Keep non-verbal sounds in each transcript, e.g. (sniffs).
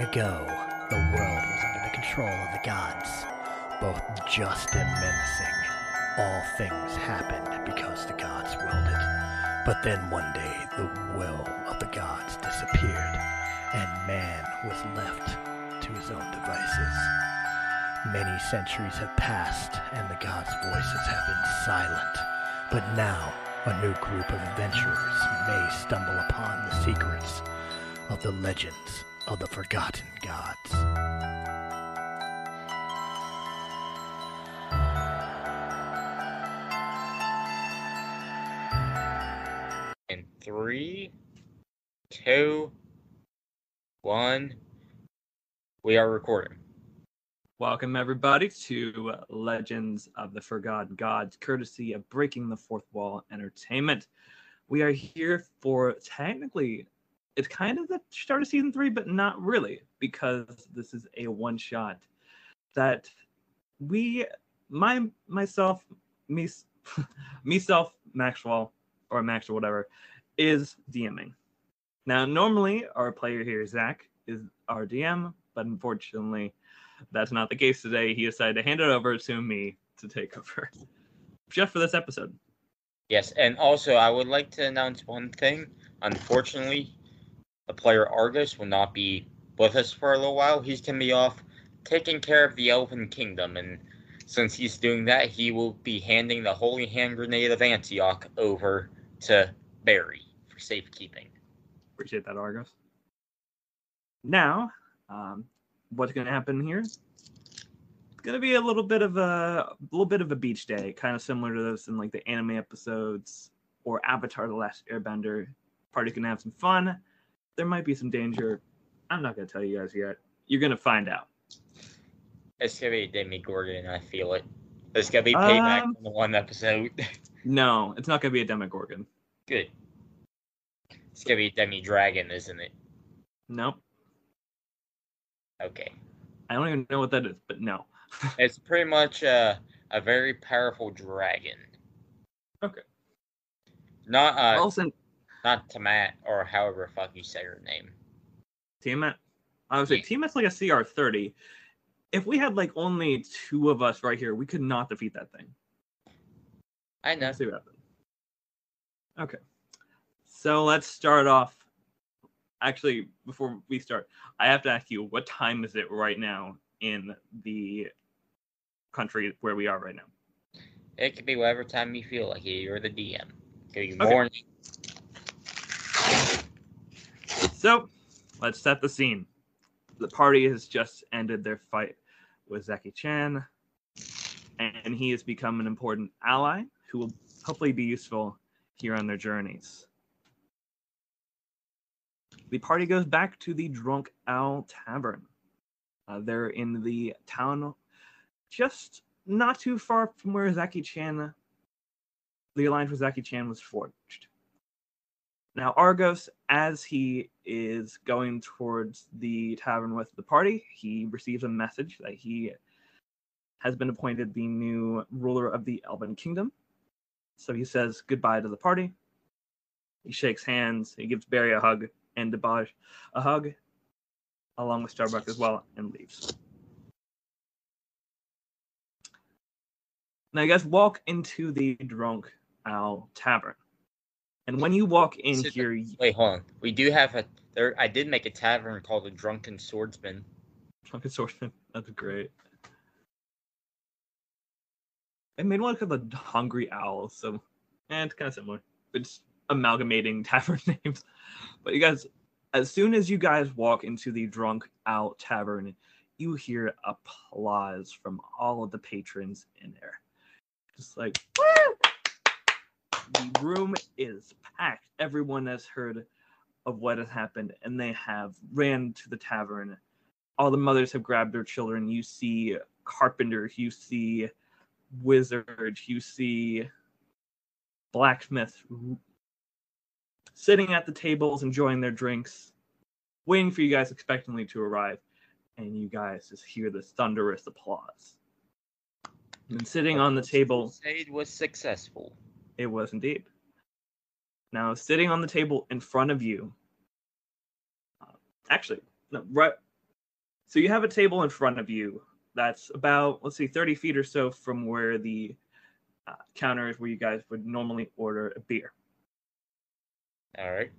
Ago, the world was under the control of the gods, both just and menacing. All things happened because the gods willed it. But then one day, the will of the gods disappeared, and man was left to his own devices. Many centuries have passed, and the gods' voices have been silent. But now, a new group of adventurers may stumble upon the secrets of the legends of the forgotten we are recording. Welcome, everybody, to Legends of the Forgotten Gods, courtesy of Breaking the Fourth Wall Entertainment. We are here for technically, it's kind of the start of season three, but not really, because this is a one shot that we, my, myself, me, (laughs) myself, Maxwell, or Max or whatever, is DMing. Now, normally our player here, Zach, is our DM, but unfortunately, that's not the case today. He decided to hand it over to me to take over (laughs) just for this episode. Yes, and also I would like to announce one thing. Unfortunately, the player Argus will not be with us for a little while. He's gonna be off taking care of the Elven Kingdom, and since he's doing that, he will be handing the Holy Hand Grenade of Antioch over to Barry for safekeeping. Appreciate that, Argus. Now, um, what's going to happen here? It's going to be a little bit of a, a little bit of a beach day, kind of similar to those in like the anime episodes or Avatar: The Last Airbender. Party's going to have some fun. There might be some danger. I'm not going to tell you guys yet. You're going to find out. It's gonna be a Demogorgon, I feel it. It's gonna be payback Um, on the one episode. (laughs) No, it's not going to be a Demogorgon. Good. It's gonna be a Demi Dragon, isn't it? Nope. Okay. I don't even know what that is, but no. (laughs) It's pretty much a a very powerful dragon. Okay. Not uh Wilson, not Tamat or however fuck you say her name. Tiamat. I would say Yeah. Tiamat's like a CR thirty. If we had like only two of us right here, we could not defeat that thing. I know. Let's see what happens. Okay. So let's start off. Actually, before we start, I have to ask you, what time is it right now in the country where we are right now? It could be whatever time you feel like it. You're the DM. It could be Okay. morning. So let's set the scene. The party has just ended their fight with Zaki Chan, and he has become an important ally who will hopefully be useful here on their journeys. The party goes back to the Drunk Owl Tavern. Uh, they're in the town just not too far from where Zaki Chan, the alliance with Zaki Chan was forged. Now, Argos, as he is going towards the tavern with the party, he receives a message that he has been appointed the new ruler of the Elven Kingdom. So he says goodbye to the party. He shakes hands, he gives Barry a hug and Debaj a hug, along with Starbuck as well, and leaves. Now, you guys walk into the Drunk Owl Tavern. And when you walk in Sit here, Wait, hold on. We do have a there I did make a tavern called the Drunken Swordsman. Drunken Swordsman. That's great. I made one called the Hungry Owl, so eh, it's kind of similar. It's amalgamating (laughs) tavern names. But you guys, as soon as you guys walk into the Drunk Owl Tavern, you hear applause from all of the patrons in there. Just like, "Woo!" the room is packed. Everyone has heard of what has happened, and they have ran to the tavern all the mothers have grabbed their children. You see carpenters, you see wizards, you see blacksmiths r- sitting at the tables enjoying their drinks, waiting for you guys expectantly to arrive. And you guys just hear this thunderous applause. And sitting on the table, Crusade was successful. it was indeed. Now, sitting on the table in front of you, uh, actually, no, right. So you have a table in front of you that's about let's see 30 feet or so from where the uh, counter is where you guys would normally order a beer. All right.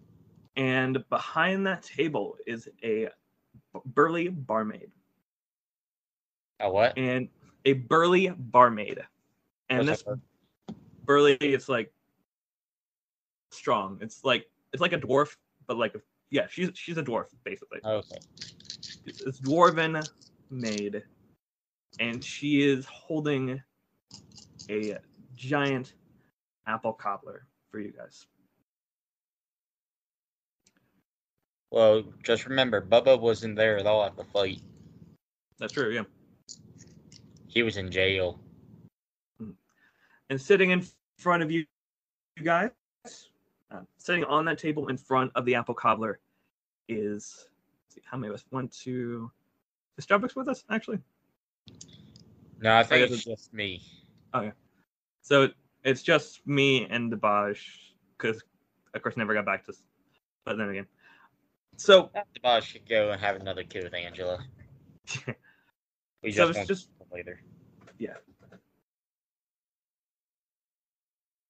And behind that table is a burly barmaid A what? and a burly barmaid. And What's this burly it's like strong. It's like it's like a dwarf, but like a, yeah, she's she's a dwarf basically. Oh, okay. It's, it's dwarven maid, and she is holding a giant apple cobbler for you guys. Well, just remember, Bubba wasn't there at all at the fight. That's true, yeah. He was in jail. And sitting in front of you, you guys, uh, sitting on that table in front of the apple cobbler is let's see, how many of us? One, two. Is Starbucks with us actually? No, I think it's just me. Oh. So it's just me and Debaj, because of course never got back to. But then again, so The boss should go and have another kid with Angela. (laughs) We So just it's just- later. Yeah.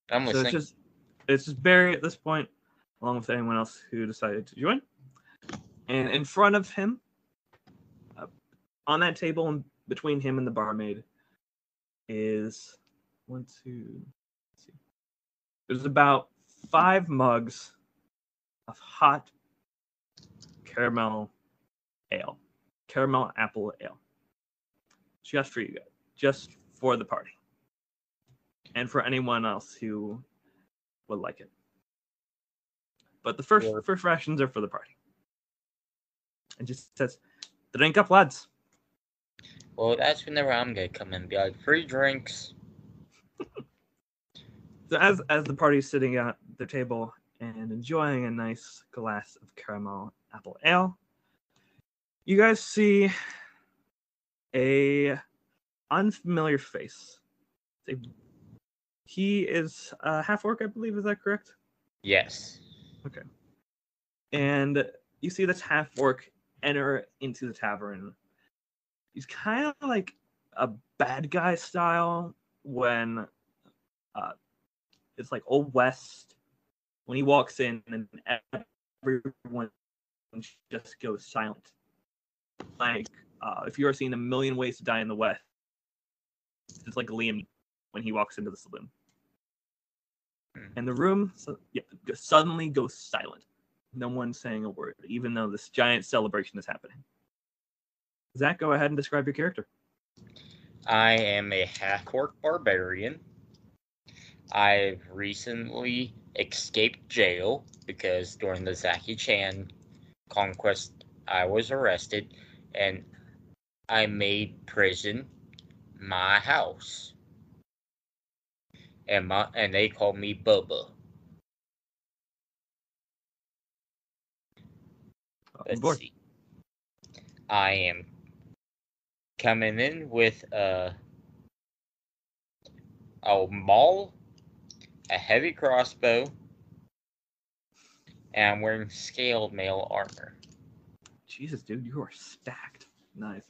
I'm so listening. it's just it's just Barry at this point, along with anyone else who decided to join. And in front of him, uh, on that table and between him and the barmaid, is one, two, let's see. There's about five mugs of hot caramel ale, caramel apple ale, just for you guys, just for the party, and for anyone else who would like it. But the first Sure. first rations are for the party. It just says, "Drink up, lads." Well, that's whenever I'm gonna come in and be like, free drinks. (laughs) So as as the party's sitting at their table and enjoying a nice glass of caramel apple ale, you guys see a unfamiliar face. He is a half orc, I believe. Is that correct? Yes. Okay. And you see this half orc enter into the tavern. He's kind of like a bad guy style when uh, it's like old west when he walks in and everyone just goes silent. Like uh, if you are seeing a million ways to die in the west, it's like Liam when he walks into the saloon. Hmm. And the room so, yeah, suddenly goes silent no one's saying a word, even though this giant celebration is happening. Zach, go ahead and describe your character. I am a half orc barbarian. I've recently escaped jail because during the Zaki Chan conquest, I was arrested and I made prison my house. And my and they call me Bubba. On Let's see. I am coming in with a a maul, a heavy crossbow, and I'm wearing scaled mail armor. Jesus, dude, you are stacked. Nice.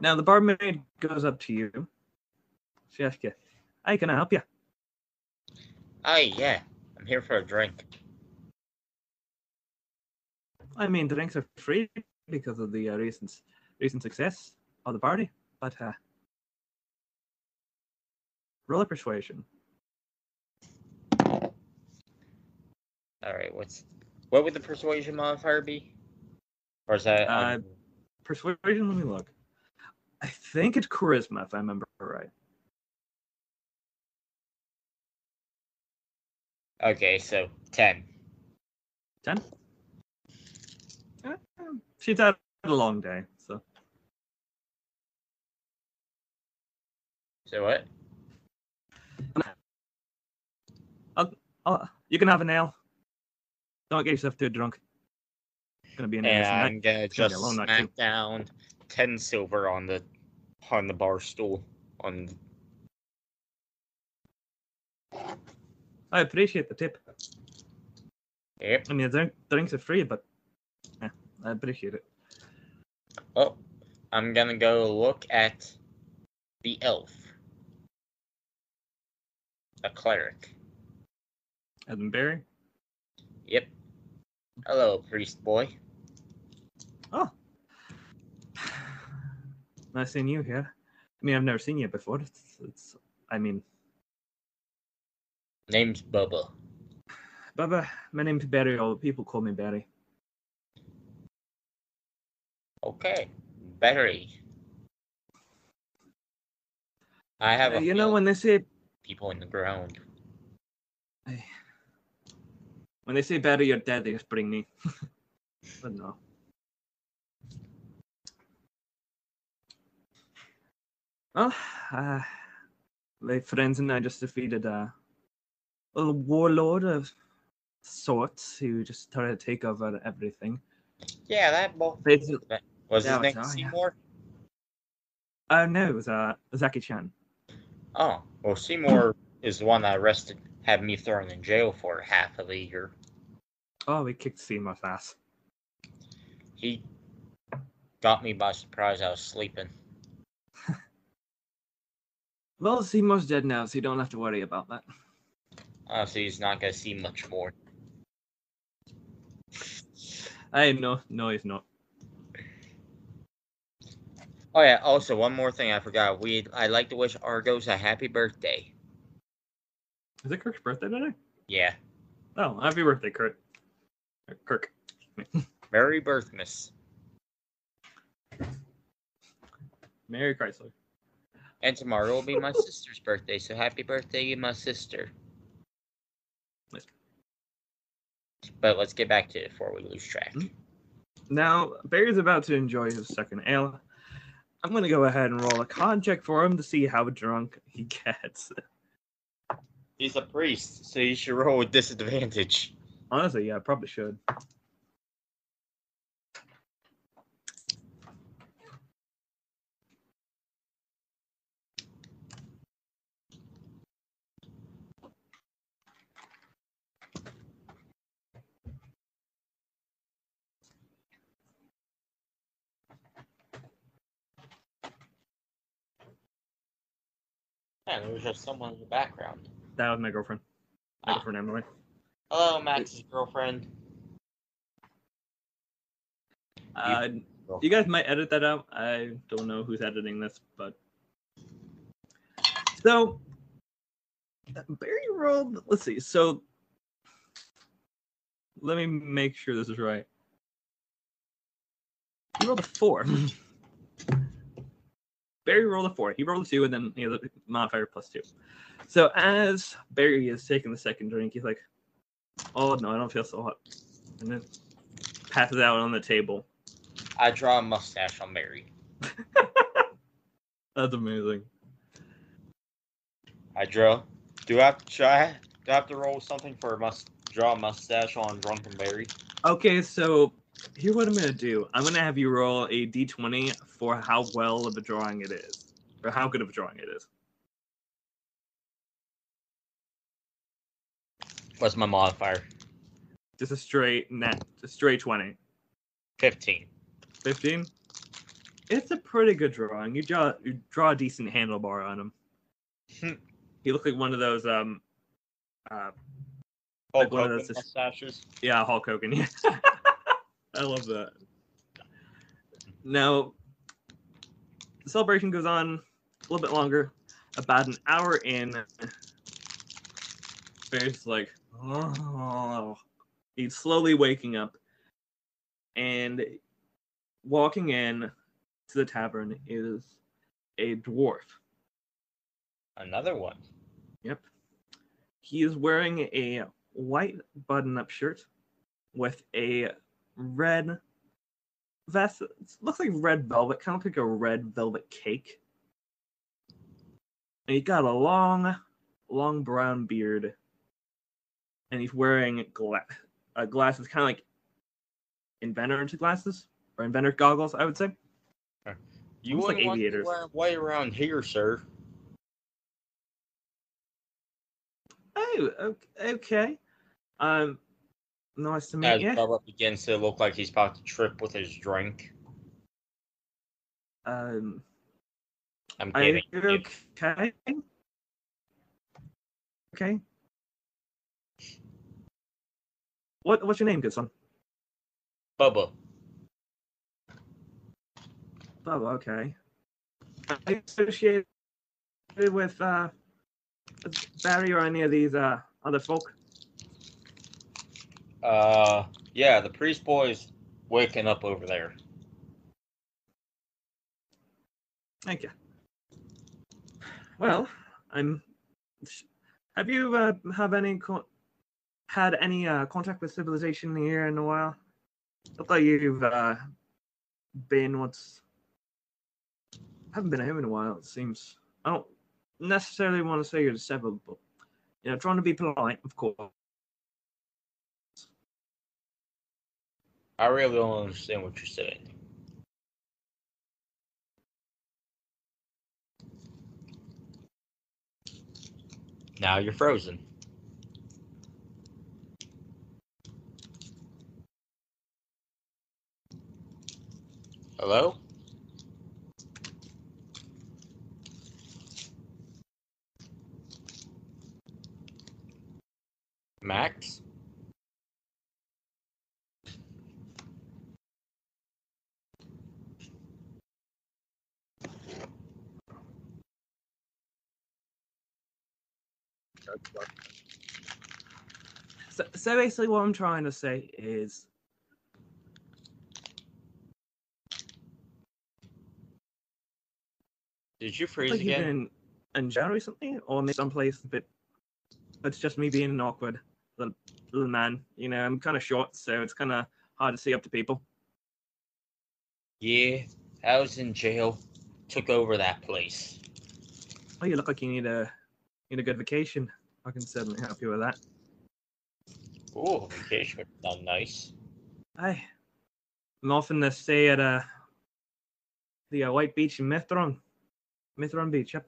Now the barmaid goes up to you. She asks you, "Hey, can I help you?" Oh yeah, I'm here for a drink. I mean, drinks are free because of the uh, recent recent success of the party, but uh, roll a persuasion. Right, what's what would the persuasion modifier be? Or is that Uh, Persuasion. Let me look. I think it's charisma, if I remember right. okay? So ten. Ten. Uh, She's had a long day, so So what? oh, you can have a nail. Don't get yourself too drunk. It's gonna be an And night. It's gonna be just night, smack down ten silver on the on the bar stool on I appreciate the tip. Yep. I mean, the drink, drinks are free, but yeah, I appreciate it. Oh, I'm gonna go look at the elf. A cleric. Evan Barry. Hello, priest boy. Oh, (sighs) nice seeing you here. I mean, I've never seen you before. It's, it's I mean, Name's Bubba. Baba, my name's Barry. All people call me Barry. Okay. Barry. I have Uh, a you know when they say people in the ground. When they say Barry, you're dead. They just bring me. (laughs) but no. Well, uh, my friends and I just defeated a little warlord of sorts who just tried to take over everything. Yeah, that. Basically, Was his name it's- oh, yeah. Uh, no, it was uh, Zaki Chan. Oh, well, Seymour is the one I arrested, had me thrown in jail for half of the year. Oh, we kicked Seymour's ass. He got me by surprise. I was sleeping. (laughs) Well, Seymour's dead now, so you don't have to worry about that. Oh, Honestly, he's not gonna see much more. I no, no, he's not. Oh yeah. Also, one more thing I forgot. We I'd like to wish Argos a happy birthday. Is it Kirk's birthday today? Yeah. Oh, happy birthday, Kurt. Or Kirk. Merry Birthmas. Merry Chrysler. And tomorrow will be my (laughs) sister's birthday, so happy birthday, my sister. Nice. But let's get back to it before we lose track. Mhm. Now, Barry's about to enjoy his second ale. I'm going to go ahead and roll a con check for him to see how drunk he (laughs) gets. He's a priest, so you should roll with disadvantage. Honestly, yeah, I probably should. Man, there was just someone in the background. That was my girlfriend. My Ah. girlfriend, Emily. Hello, Max's girlfriend. Uh, you guys might edit that out. I don't know who's editing this, but so Barry rolled. Let's see. So let me make sure this is right. He rolled a four. (laughs) Barry rolled a four. He rolled a two, and then he has a modifier plus two. So as Barry is taking the second drink, he's like, "Oh no, I don't feel so hot," and then passes out on the table. I draw a mustache on Barry. (laughs) That's amazing. I draw. Do I have to try? Do I have to roll something for a must draw a mustache on Drunken Barry? Okay, so here's what I'm gonna do. I'm gonna have you roll a d20 for how well of a drawing it is, or how good of a drawing it is. What's my modifier? Just a straight net, a straight 20. Fifteen. 15. It's a pretty good drawing. You draw, you draw a decent handlebar on him. Hmm. he looked like one of those, um, uh, Hulk Like one of those mustaches. Yeah, Hulk Hogan. (laughs) Yeah, I love that. Now, the celebration goes on a little bit longer. About an hour in, Barry's like, oh, he's slowly waking up, and walking in to the tavern is a dwarf. Another one. Yep. He is wearing a white button up shirt with a red vest. It looks like red velvet, kind of like a red velvet cake. And he's got a long, long brown beard. And he's wearing gla- uh, glasses, kind of like inventor glasses or inventor goggles, I would say. You Almost like wouldn't want to aviators. way around here, sir. Oh, okay. Um, Nice to meet As you. Bubba begins to look like he's about to trip with his drink. Um, I'm kidding. okay? Okay. What what's your name, good son? Bubba. Oh, okay. Are you associated with uh Barry or any of these uh other folk? Uh, yeah, the priest boy's waking up over there. Thank you. Well, I'm. Have you uh, have any had any uh, contact with civilization here in a while? Look like you've uh, been what's. Haven't been home in a while. It seems. I don't necessarily want to say you're disabled, but you know, trying to be polite, of course. I really don't understand what you're saying. Now you're frozen. Hello? Max? So, so basically, what I'm trying to say is, Did you freeze you've again? been in jail recently, or maybe someplace a bit. It's just me being an awkward little, little man. You know, I'm kind of short, so it's kind of hard to see up to people. Yeah, I was in jail. Took over that place. Oh, you look like you need a need a good vacation. I can certainly help you with that. Oh, vacation would sound nice. Hi. I'm often to stay at uh, the uh, White Beach in Mithron. Mithron Beach, yep.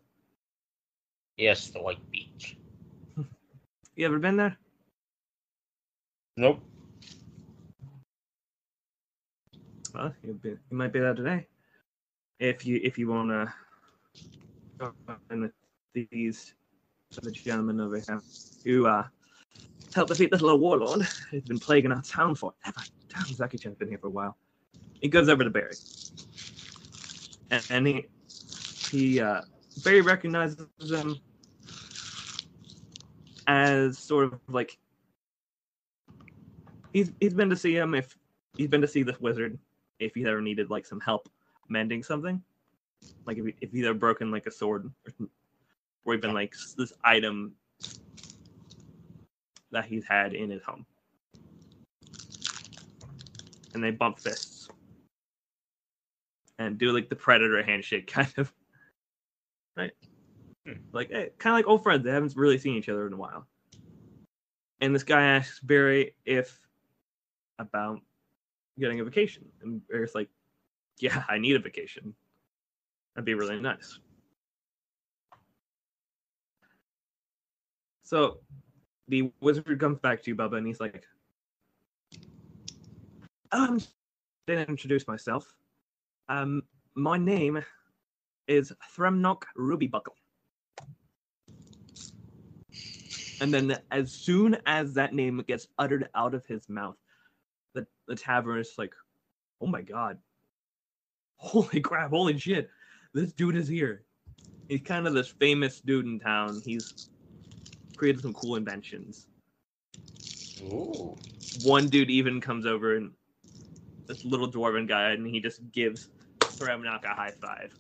Yes, the White Beach. You ever been there? Nope. Well, you'll you might be there today. If you if you wanna go in with these other gentlemen over here who uh helped defeat this little warlord who's been plaguing our town forever. Damn, Zaki-chan's been here for a while. He goes over to Barry. And, and he he uh Barry recognizes him as sort of like he's he's been to see him if he's been to see this wizard if he ever needed like some help mending something. Like if, he, if he's ever broken like a sword or, or even like this item that he's had in his home. And they bump fists. And do like the predator handshake (laughs) kind of right Hmm. like eh, kind of like old friends they haven't really seen each other in a while and this guy asks barry if about getting a vacation. And Barry's like, Yeah, I need a vacation. That'd be really nice. So the wizard comes back to you, Bubba, and he's like, Um, didn't introduce myself. Um, my name is Thremnock Rubybuckle. And then as soon as that name gets uttered out of his mouth, the, the tavern is like, oh my god. Holy crap, holy shit. This dude is here. He's kind of this famous dude in town. He's created some cool inventions. Ooh. One dude even comes over and this little dwarven guy and he just gives Thremnock a high five.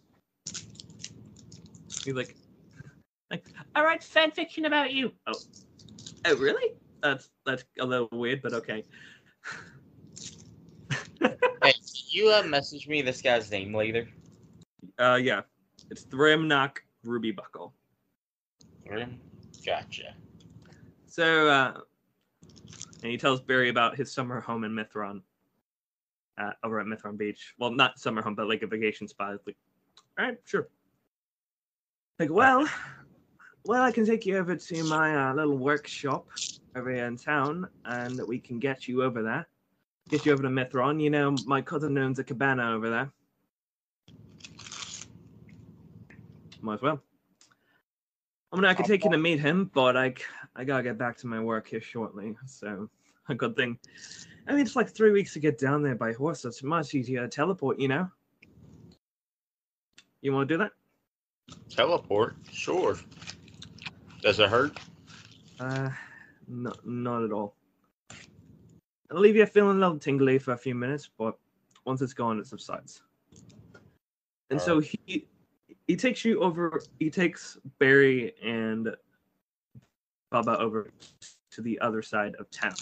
He's like, like, I write fan fiction about you. Oh, oh, really? That's that's a little weird, but okay. (laughs) Hey, you uh, message me this guy's name later? Uh, yeah, it's Thremnock Ruby Buckle. Grim? Gotcha. So, uh, and he tells Barry about his summer home in Mithron, uh, over at Mithron Beach. Well, not summer home, but like a vacation spot. It's like, all right, sure. Like, well, well, I can take you over to my uh, little workshop over here in town, and we can get you over there. Get you over to Mithron. You know, my cousin owns a cabana over there. Might as well. I mean, I could take you to meet him, but I, I gotta get back to my work here shortly. So, (laughs) a good thing. I mean, it's like three weeks to get down there by horse. So it's much easier to teleport, you know? You want to do that? Teleport? Sure. Does it hurt? Uh, no, not at all. I'll leave you feeling a little tingly for a few minutes, but once it's gone, it subsides. And so he he takes you over. He takes Barry and Baba over to the other side of town,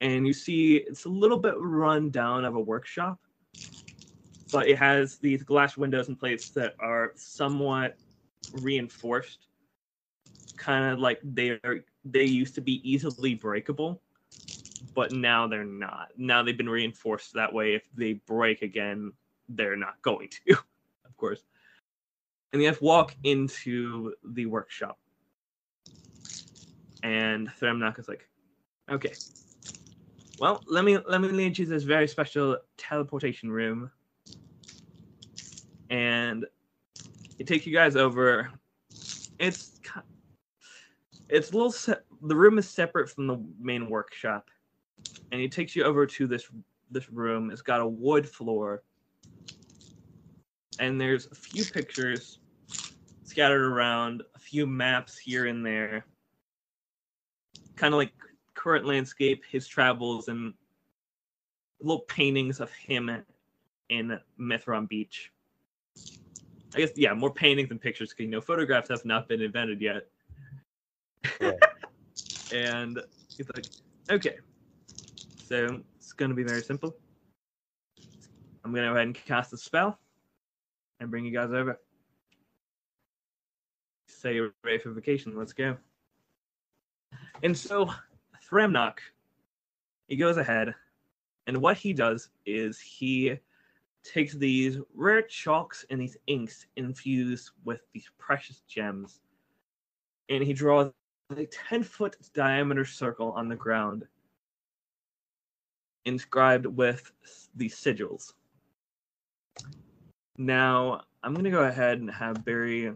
and you see it's a little bit run down of a workshop, but it has these glass windows in place that are somewhat reinforced. Kind of like they're they used to be easily breakable but now they're not. Now they've been reinforced that way. If they break again they're not going to (laughs) of course. And you have to walk into the workshop. And Thremnock is like okay. Well let me let me lead you to this very special teleportation room and it takes you guys over. It's it's a little se- the room is separate from the main workshop and it takes you over to this this room. It's got a wood floor and there's a few pictures scattered around a few maps here and there. Kind of like current landscape his travels and little paintings of him in mithron beach i guess yeah more paintings and pictures because you know photographs have not been invented yet Yeah. (laughs) and he's like, okay, so it's going to be very simple. I'm going to go ahead and cast a spell and bring you guys over. Say you're ready for vacation. Let's go. And so Thremnock, he goes ahead, and what he does is he takes these rare chalks and these inks infused with these precious gems, and he draws a 10 foot diameter circle on the ground inscribed with these sigils. Now, I'm going to go ahead and have Barry.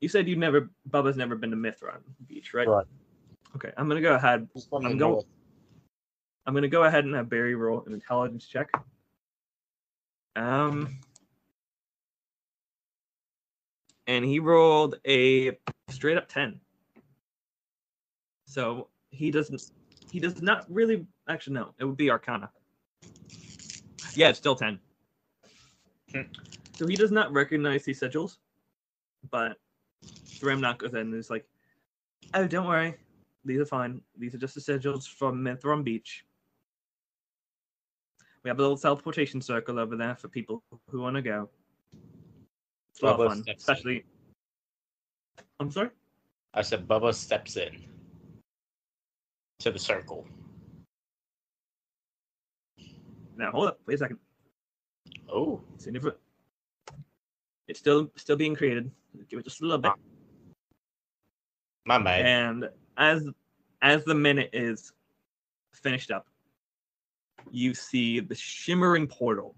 You said you never, Bubba's never been to Mithron Beach, right? Right. Okay, I'm going to go ahead. I'm going- I'm going to go ahead and have Barry roll an intelligence check. Um, and he rolled a straight up 10. So he doesn't, he does not really, actually, no, it would be Arcana. Yeah, it's still 10. Hmm. so he does not recognize these sigils, but Thremnock goes in and is like, oh, don't worry. These are fine. These are just the sigils from Mithron Beach. We have a little teleportation circle over there for people who want to go. It's a lot Bubba of fun, steps in. especially. I'm sorry. I said Bubba steps in to the circle. Now hold up. Wait a second. Oh, It's in foot. It's still still being created. Give it just a little bit. my man. And as as the minute is finished up, you see the shimmering portal.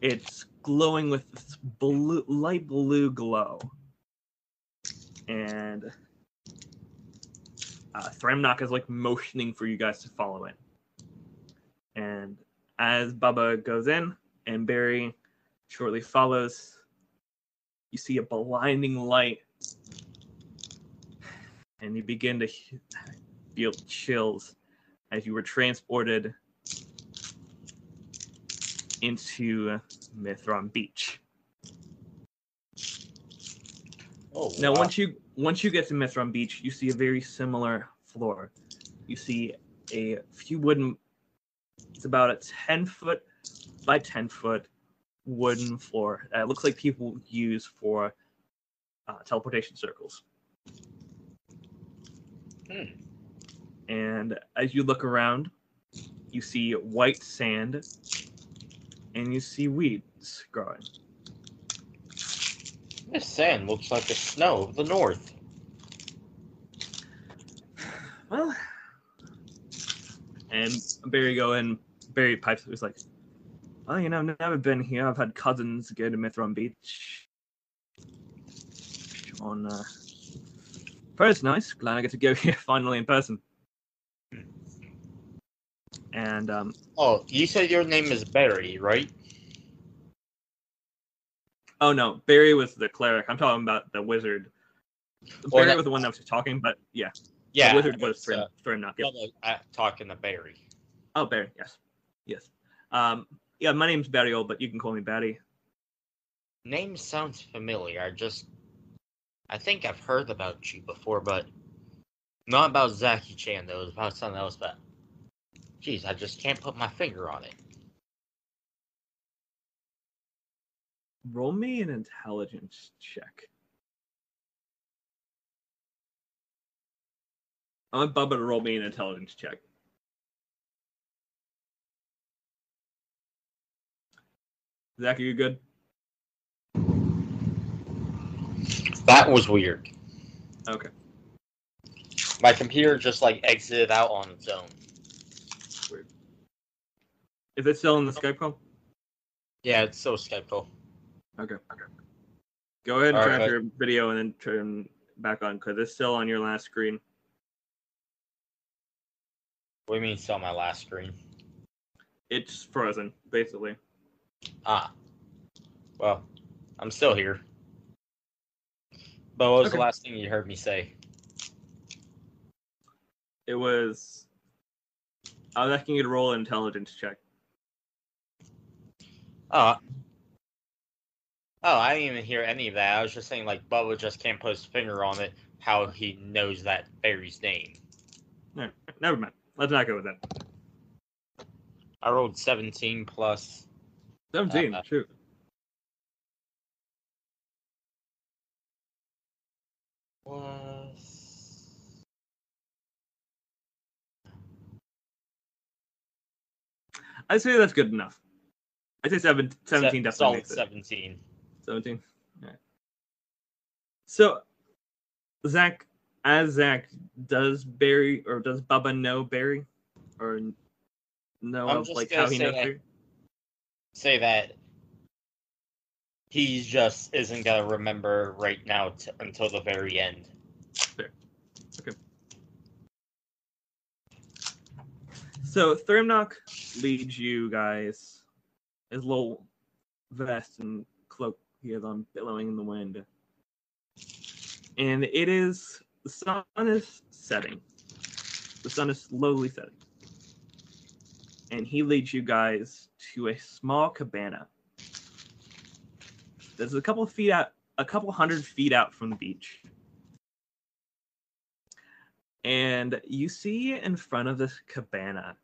It's glowing with this blue, light blue glow, and uh, is like motioning for you guys to follow it. And as Bubba goes in and Barry shortly follows, you see a blinding light and you begin to feel chills as you were transported into Mithron Beach. oh, Now, wow. once you once you get to Mithron Beach, you see a very similar floor. You see a few wooden. It's about a ten foot by ten foot wooden floor. that looks like people use for uh, teleportation circles. Hmm. And as you look around, you see white sand, and you see weeds growing. This sand looks like the snow of the north. Well, and Barry go in. Barry pipes. It was like, well, you know, I've never been here. I've had cousins go to Mithron Beach. On, uh, but it's nice. Glad I get to go (laughs) here finally in person. And um, Oh, you said your name is Barry, right? oh no, Barry was the cleric. I'm talking about the wizard. Barry that- was the one that was talking, but yeah, Yeah. the wizard was Thrim, uh, Thrimnock. Yep. no, no, uh, talking to Barry. Oh, Barry. Yes, yes. Um, yeah, my name's Barry Old, but you can call me Barry. Name sounds familiar. I just, I think I've heard about you before, but not about Zaki Chan. Though it was about something else. But, geez, I just can't put my finger on it. Roll me an intelligence check. I want Bubba to roll me an intelligence check. Zach, are you good? That was weird. Okay. My computer just like exited out on its own. Is it still in the Skype call? Yeah, it's so skeptical. Okay. Okay. Go ahead and All turn off right. your video and then turn back on because it's still on your last screen. What do you mean, it's on my last screen? It's frozen, basically. Ah. Well, I'm still here. But what was Okay. the last thing you heard me say? It was. I was asking you to roll an intelligence check. Oh. Oh, I didn't even hear any of that. I was just saying, like, Bubba just can't put his finger on it, how he knows that Barry's name. No, never mind. Let's not go with that. I rolled 17 plus. 17, Uh, shoot. Was. I'd say that's good enough. I'd say seven, 17 Se- definitely solid makes it. 17. 17. All right. So, Zach, as Zach, does Barry or does Bubba know Barry, or know I'm of just like how he say knows that- Barry? Say that he just isn't going to remember right now t- until the very end. Fair. Okay. So Thermnock leads you guys. His little vest and cloak he has on billowing in the wind. And it is the sun is setting. The sun is slowly setting. And he leads you guys to a small cabana. That's a couple feet out a couple hundred feet out from the beach. And you see in front of this cabana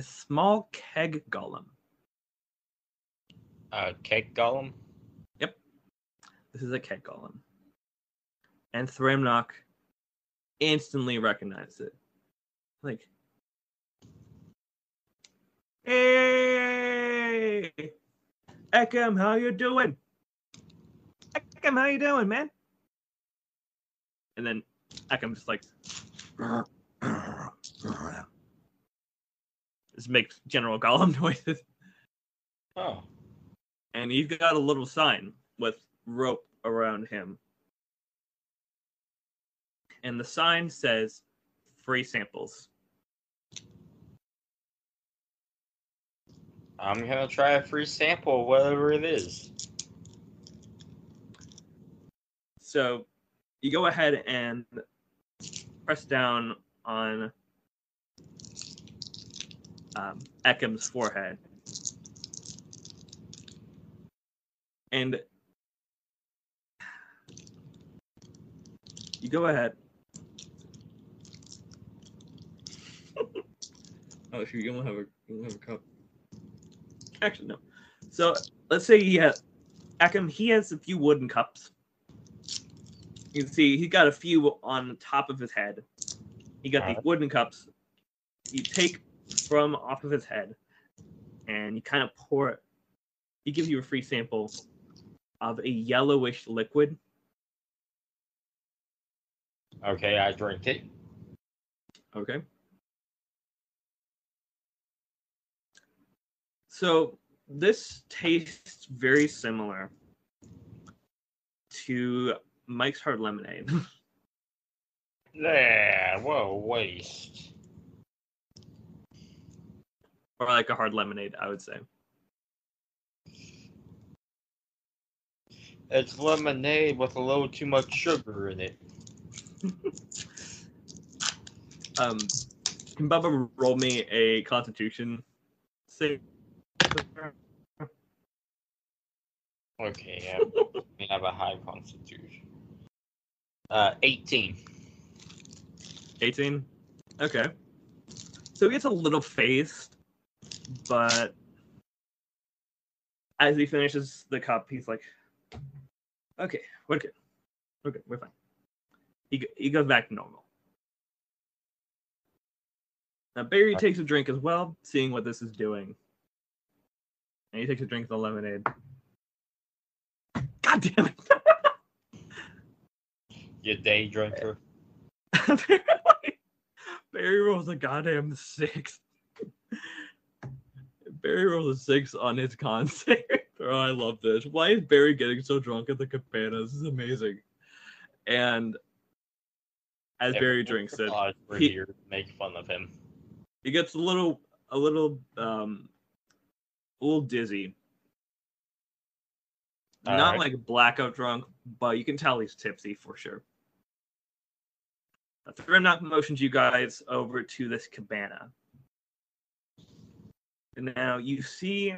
a small keg golem. Uh, keg Golem? Yep. This is a keg golem. And Thramnock instantly recognized it. Like, hey, Ekem, how you doing? Ekem, how you doing, man? And then Ekem just like, just makes general golem (laughs) noises. Oh. and he's got a little sign with rope around him. And the sign says free samples. I'm going to try a free sample, whatever it is. So you go ahead and press down on um, Ekim's forehead. And you go ahead. (laughs) oh, shoot, you don't have a you don't have a cup. Actually, no. So let's say he has Ekim, he has a few wooden cups. You can see he's got a few on top of his head. He got these wooden cups. You take from off of his head, and you kind of pour it. He gives you a free sample, of a yellowish liquid. Okay, I drink it. Okay. So this tastes very similar to Mike's Hard Lemonade. (laughs) Yeah, what a waste. Or like a hard lemonade, I would say. It's lemonade with a little too much sugar in it. (laughs) Um, can Bubba roll me a Constitution save? Okay, yeah. (laughs) we have a high constitution. Uh, 18. 18. Okay. So he gets a little phased, but as he finishes the cup, he's like, "Okay, we're good. We're good. We're fine." He he goes back to normal. Now Barry takes a drink as well, seeing what this is doing, and he takes a drink of the lemonade. God damn it! (laughs) You day drinker. (laughs) Barry rolls a goddamn six. Barry rolls a six on his con save. Oh, I love this. Why is Barry getting so drunk at the cabana? This is amazing. And as Barry drinks it, we're he- here to make fun of him. he gets a little, a little, um, a little dizzy. Not Alright. like blackout drunk, but you can tell he's tipsy for sure. Thremnock motions you guys over to this cabana. Now you see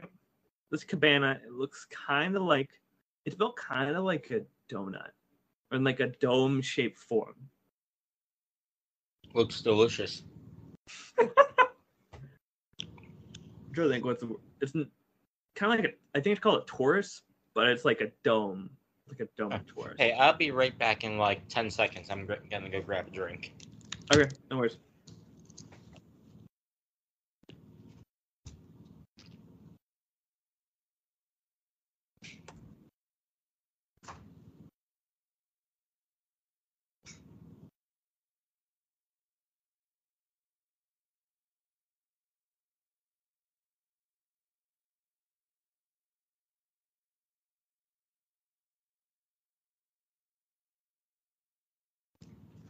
this cabana. It looks kind of like it's built kind of like a donut, or in like a dome-shaped form. Looks delicious. (laughs) I'm trying to think what's the. It's kind of like a, I think it's called a torus, but it's like a dome, like a dome torus. Hey, I'll be right back in like 10 seconds. I'm gonna go grab a drink. Okay, no worries.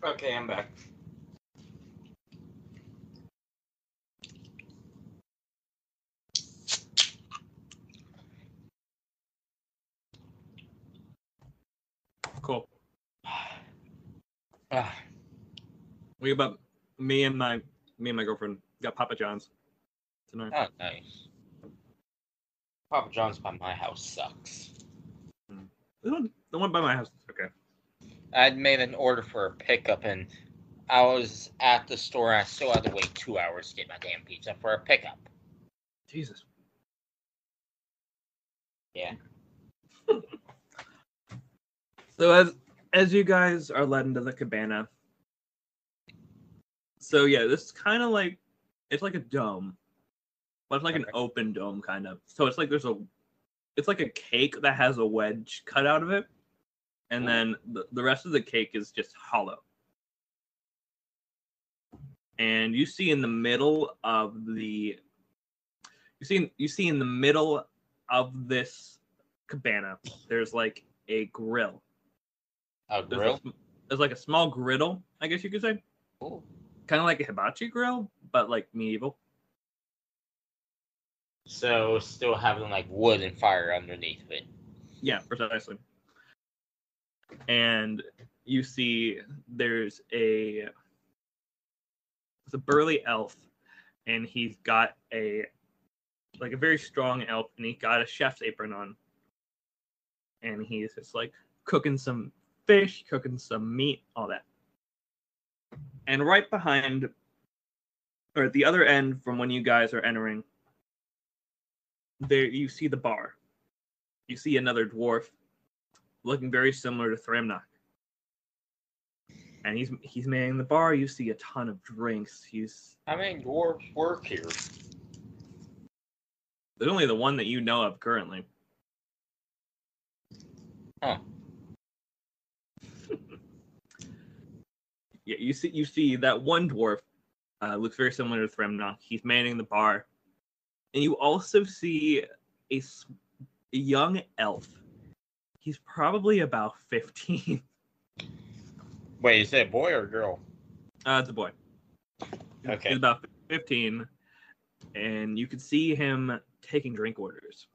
Okay, I'm back. Cool. Ah, We about me and my me and my girlfriend got Papa John's tonight. oh, nice. Papa John's by my house sucks. The one, the one by my house is okay. I'd made an order for a pickup and I was at the store. I still had to wait two hours to get my damn pizza for a pickup. Jesus. Yeah. (laughs) So as as you guys are led into the cabana, so yeah, this is kind of like it's like a dome, but it's like an open dome kind of. So it's like there's a, it's like a cake that has a wedge cut out of it, and then the, the rest of the cake is just hollow. And you see in the middle of the, you see you see in the middle of this cabana, there's like a grill. A There's, grill? A, there's like a small griddle, I guess you could say, Ooh. kind of like a hibachi grill, but like medieval. So still having like wood and fire underneath it. Yeah, precisely. And you see there's a it's a burly elf, and he's got a like a very strong elf, and he got a chef's apron on, and he's just like cooking some fish, cooking some meat, all that. And right behind, or at the other end from when you guys are entering, there you see the bar you see another dwarf looking very similar to Thremnock. And he's he's manning the bar. You see a ton of drinks. He's How many dwarves work here? there's only the one that you know of currently. Huh. (laughs) Yeah, you see, you see that one dwarf uh, looks very similar to Thremnock. He's manning the bar, and you also see a young elf. He's probably about fifteen. (laughs) Wait, is a boy or a girl? Uh, it's a boy. Okay. He's about fifteen, and you could see him taking drink orders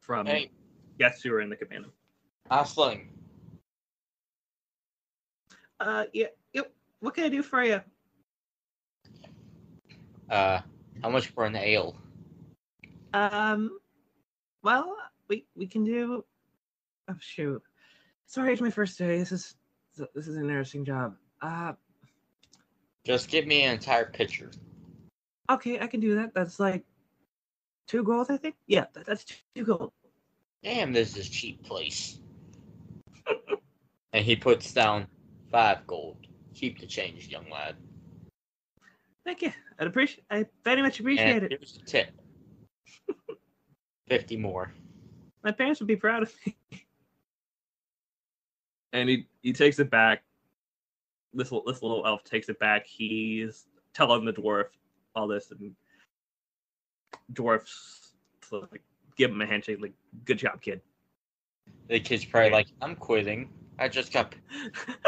from Hey, guests who are in the cabana. Asling. Uh, yeah, yep. What can I do for you? Uh, how much for an ale? Um, well, we we can do. Oh shoot! Sorry, it's my first day. This is this is an interesting job. Uh, Just give me an entire pitcher. okay, I can do that. That's like two gold, I think. Yeah, that, that's two gold. Damn, this is cheap place. and he puts down five gold. Keep the change, young lad. Thank you. I'd appreciate. I very much appreciate and it. here's the tip. (laughs) Fifty more. My parents would be proud of me. And he he takes it back. This little, this little elf takes it back. He's telling the dwarf all this, and dwarfs so, like give him a handshake, like "Good job, kid." The kid's probably like, I'm quitting. I just got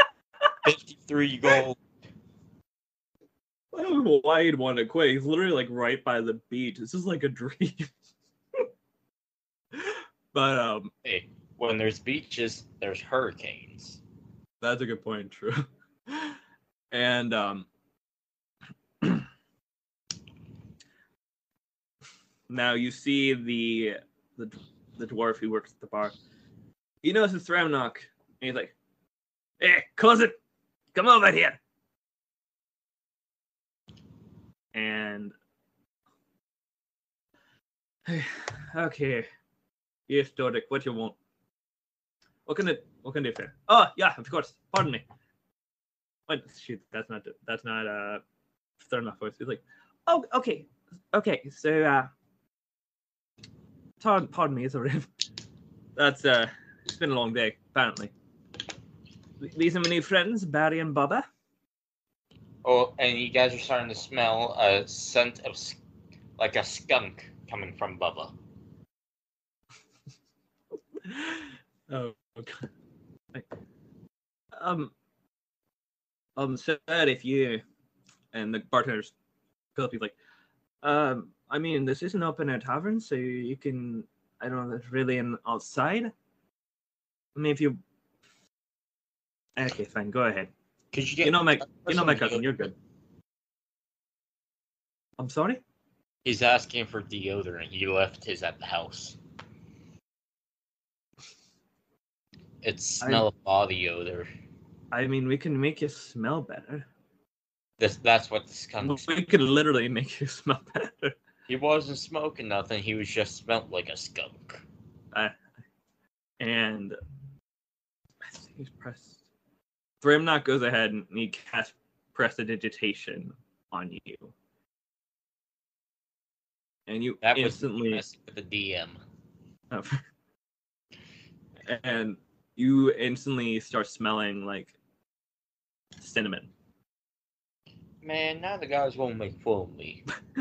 (laughs) fifty-three gold. I don't know why he'd want to quit. He's literally like right by the beach. This is like a (laughs) dream. But um, Hey, when there's beaches, there's hurricanes. that's a good point. (laughs) True. and um, (clears throat) now you see the the the dwarf who works at the bar. He knows it's Thremnock, and he's like, "Hey, cousin, come over here." And (sighs) okay, yes, Dordic, what you want? What can it? What can I do? Oh, yeah, of course. Pardon me. What? Shoot, that's not that's not uh third enough voice. He's like, oh, okay, okay. So, uh, pardon, pardon me, it's a rib. That's uh, it's been a long day, apparently. These are my new friends, Barry and Bubba. Oh, and you guys are starting to smell a scent of like a skunk coming from Bubba. (laughs) oh, okay. Like, Um, so sir, if you and the bartender's Philip, he's like, um, I mean, this isn't open air tavern, so you can, I don't know, it's really an outside. I mean, if you, okay, fine, go ahead. Could you get? You know my, you know my cousin, you're good. I'm sorry. He's asking for deodorant. He left his at the house. It smell of body odor. I mean, we can make you smell better. This that's what the skunk. We could literally make you (laughs) smell better. He wasn't smoking nothing. He was just smelled like a skunk. and I think he's pressed. Thremnock goes ahead and he casts prestidigitation on you, and you That was instantly with the DM. (laughs) and you instantly start smelling like cinnamon. Man, now the guys won't make fun of me. (laughs)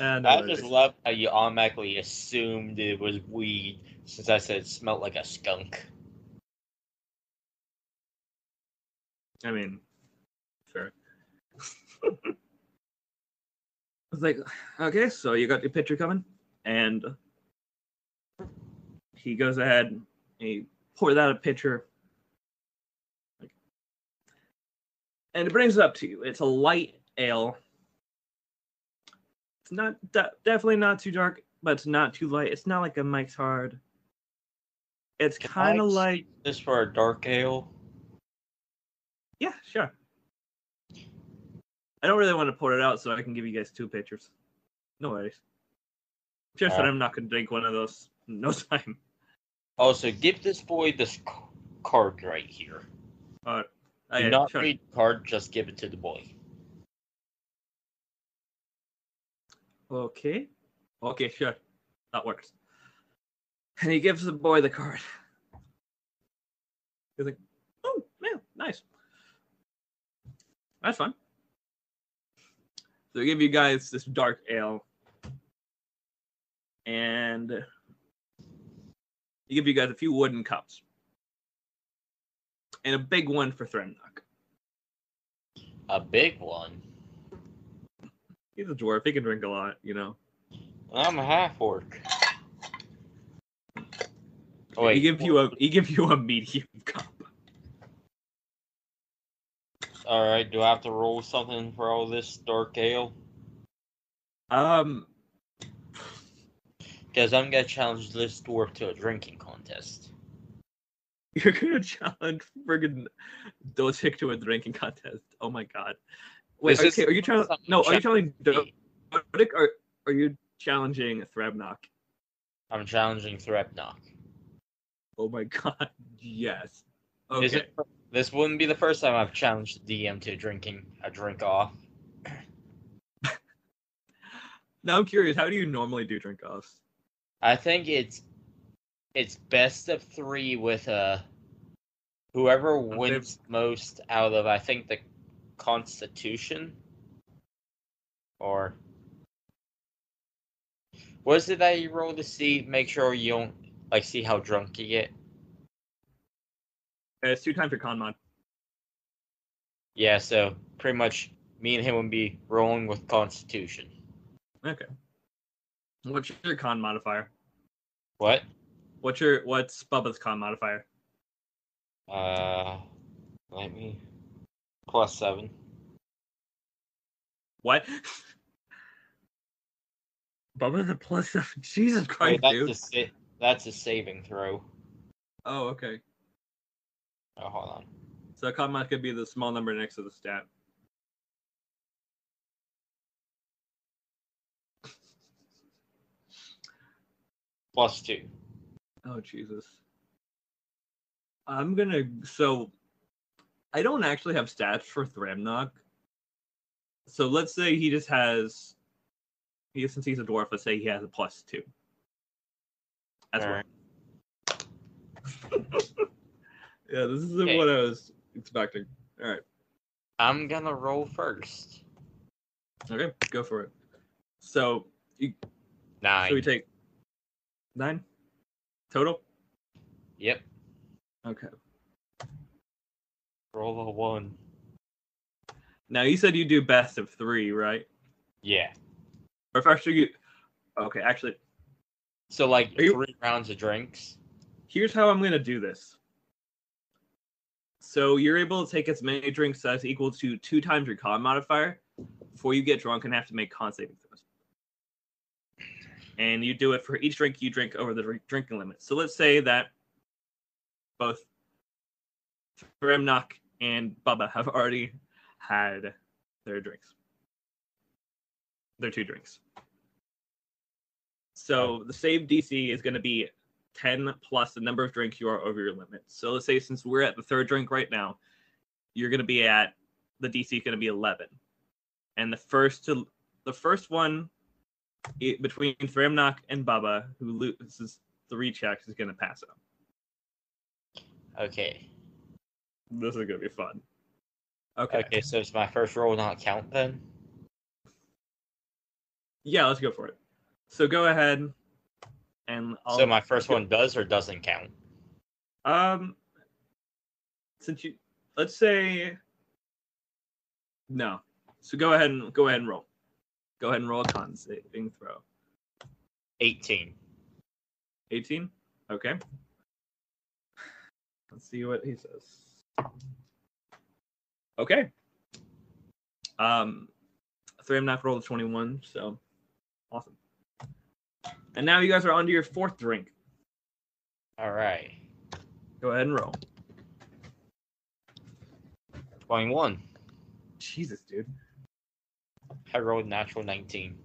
And I just love how you automatically assumed it was weed since I said it smelled like a skunk. I mean, sure. (laughs) I was like, okay, so you got your picture coming, and he goes ahead and he pours out a pitcher, and it brings it up to you. It's a light ale. It's not de- definitely not too dark, but it's not too light. It's not like a Mike's Hard. It's kind of like This for a dark ale? Yeah, sure. I don't really want to pour it out, so I can give you guys two pitchers. No worries. Just that I'm not going to drink one of those. No (laughs) time. Also, give this boy this c- card right here. Uh, Do I, not sure. read the card, just give it to the boy. Okay. Okay, sure. That works. And he gives the boy the card. He's like, oh, yeah, nice. That's fun. So they give you guys this dark ale. And he give you guys a few wooden cups. And a big one for Thremnock. A big one. He's a dwarf. He can drink a lot, you know. I'm a half orc. Oh, wait. he give you a he give you a medium (laughs) cup. All right. Do I have to roll something for all this dark ale? Um, Because I'm gonna challenge this dwarf to a drinking contest. (laughs) you're gonna challenge friggin' Dotik to a drinking contest. Oh my god. Wait, This okay, are you trying? No, are you challenging Dotik or are you challenging Thremnock? I'm challenging Thremnock. Oh my (laughs) god, yes. Okay. It, this wouldn't be the first time I've challenged the DM to drinking a drink off. (laughs) Now I'm curious. How do you normally do drink offs? I think it's it's best of three with a whoever wins most out of I think the Constitution or was it that you roll to see make sure you don't like see how drunk you get? Uh, It's two times your con mod. Yeah, so pretty much me and him would be rolling with Constitution. Okay. What's your con modifier? What? What's your what's Bubba's con modifier? Uh, let me plus seven. What? (laughs) Bubba's a plus seven. (laughs) Jesus Wait, Christ, that's dude. a sa- that's a saving throw. Oh, okay. Oh, hold on. So con mod could be the small number next to the stat. Plus two. Oh Jesus. I'm gonna so I don't actually have stats for Thremnock. So let's say he just has he since he's a dwarf, let's say he has a plus two. That's Alright. (laughs) Yeah, this isn't Okay. what I was expecting. Alright. I'm gonna roll first. Okay, go for it. So you Nine. so we take nine total? Yep. Okay. Roll a one. Now you said you do best of three, right? Yeah. Or if actually you okay, actually So like Are you- three rounds of drinks. here's how I'm going to do this. So you're able to take as many drinks as equal to two times your con modifier before you get drunk and have to make con saving throws. And you do it for each drink you drink over the drink- drinking limit. So let's say that both Thremnock and Bubba have already had their drinks. Their two drinks. So the save DC is going to be 10 plus the number of drinks you are over your limit. So let's say since we're at the third drink right now, you're going to be at the DC is going to be 11. And the first to the first one between Thremnock and Baba, who loses three checks is going to pass up. Okay. This is going to be fun. Okay. Okay, so does my first roll not count then? Yeah, let's go for it. So go ahead and I'll so my first one does or doesn't count? Um, since you, let's say, no. So go ahead and go ahead and roll. Go ahead and roll a con saving throw. 18. 18. Okay. Let's see what he says. Okay. Um, three of Thremnock rolled a 21, so awesome. And now you guys are on to your fourth drink. All right. Go ahead and roll. 21. Jesus, dude. I rolled natural 19.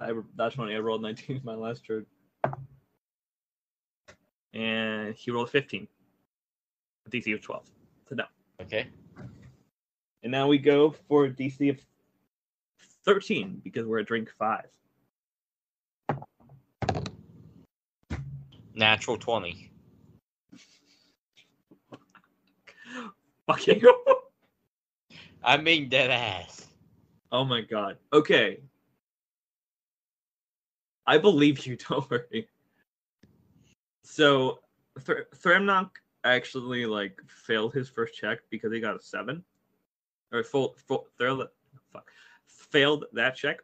I that's funny. I rolled 19 (laughs) my last turn, and he rolled 15. DC of 12. So no. Okay. And now we go for DC of 13 because we're at drink five. Natural 20. (laughs) Fucking. I mean dead ass. Oh my god. Okay. I believe you. (laughs) Don't worry. So, Thr- Thremnock actually like failed his first check because he got a seven, or full full failed, fuck, failed that check.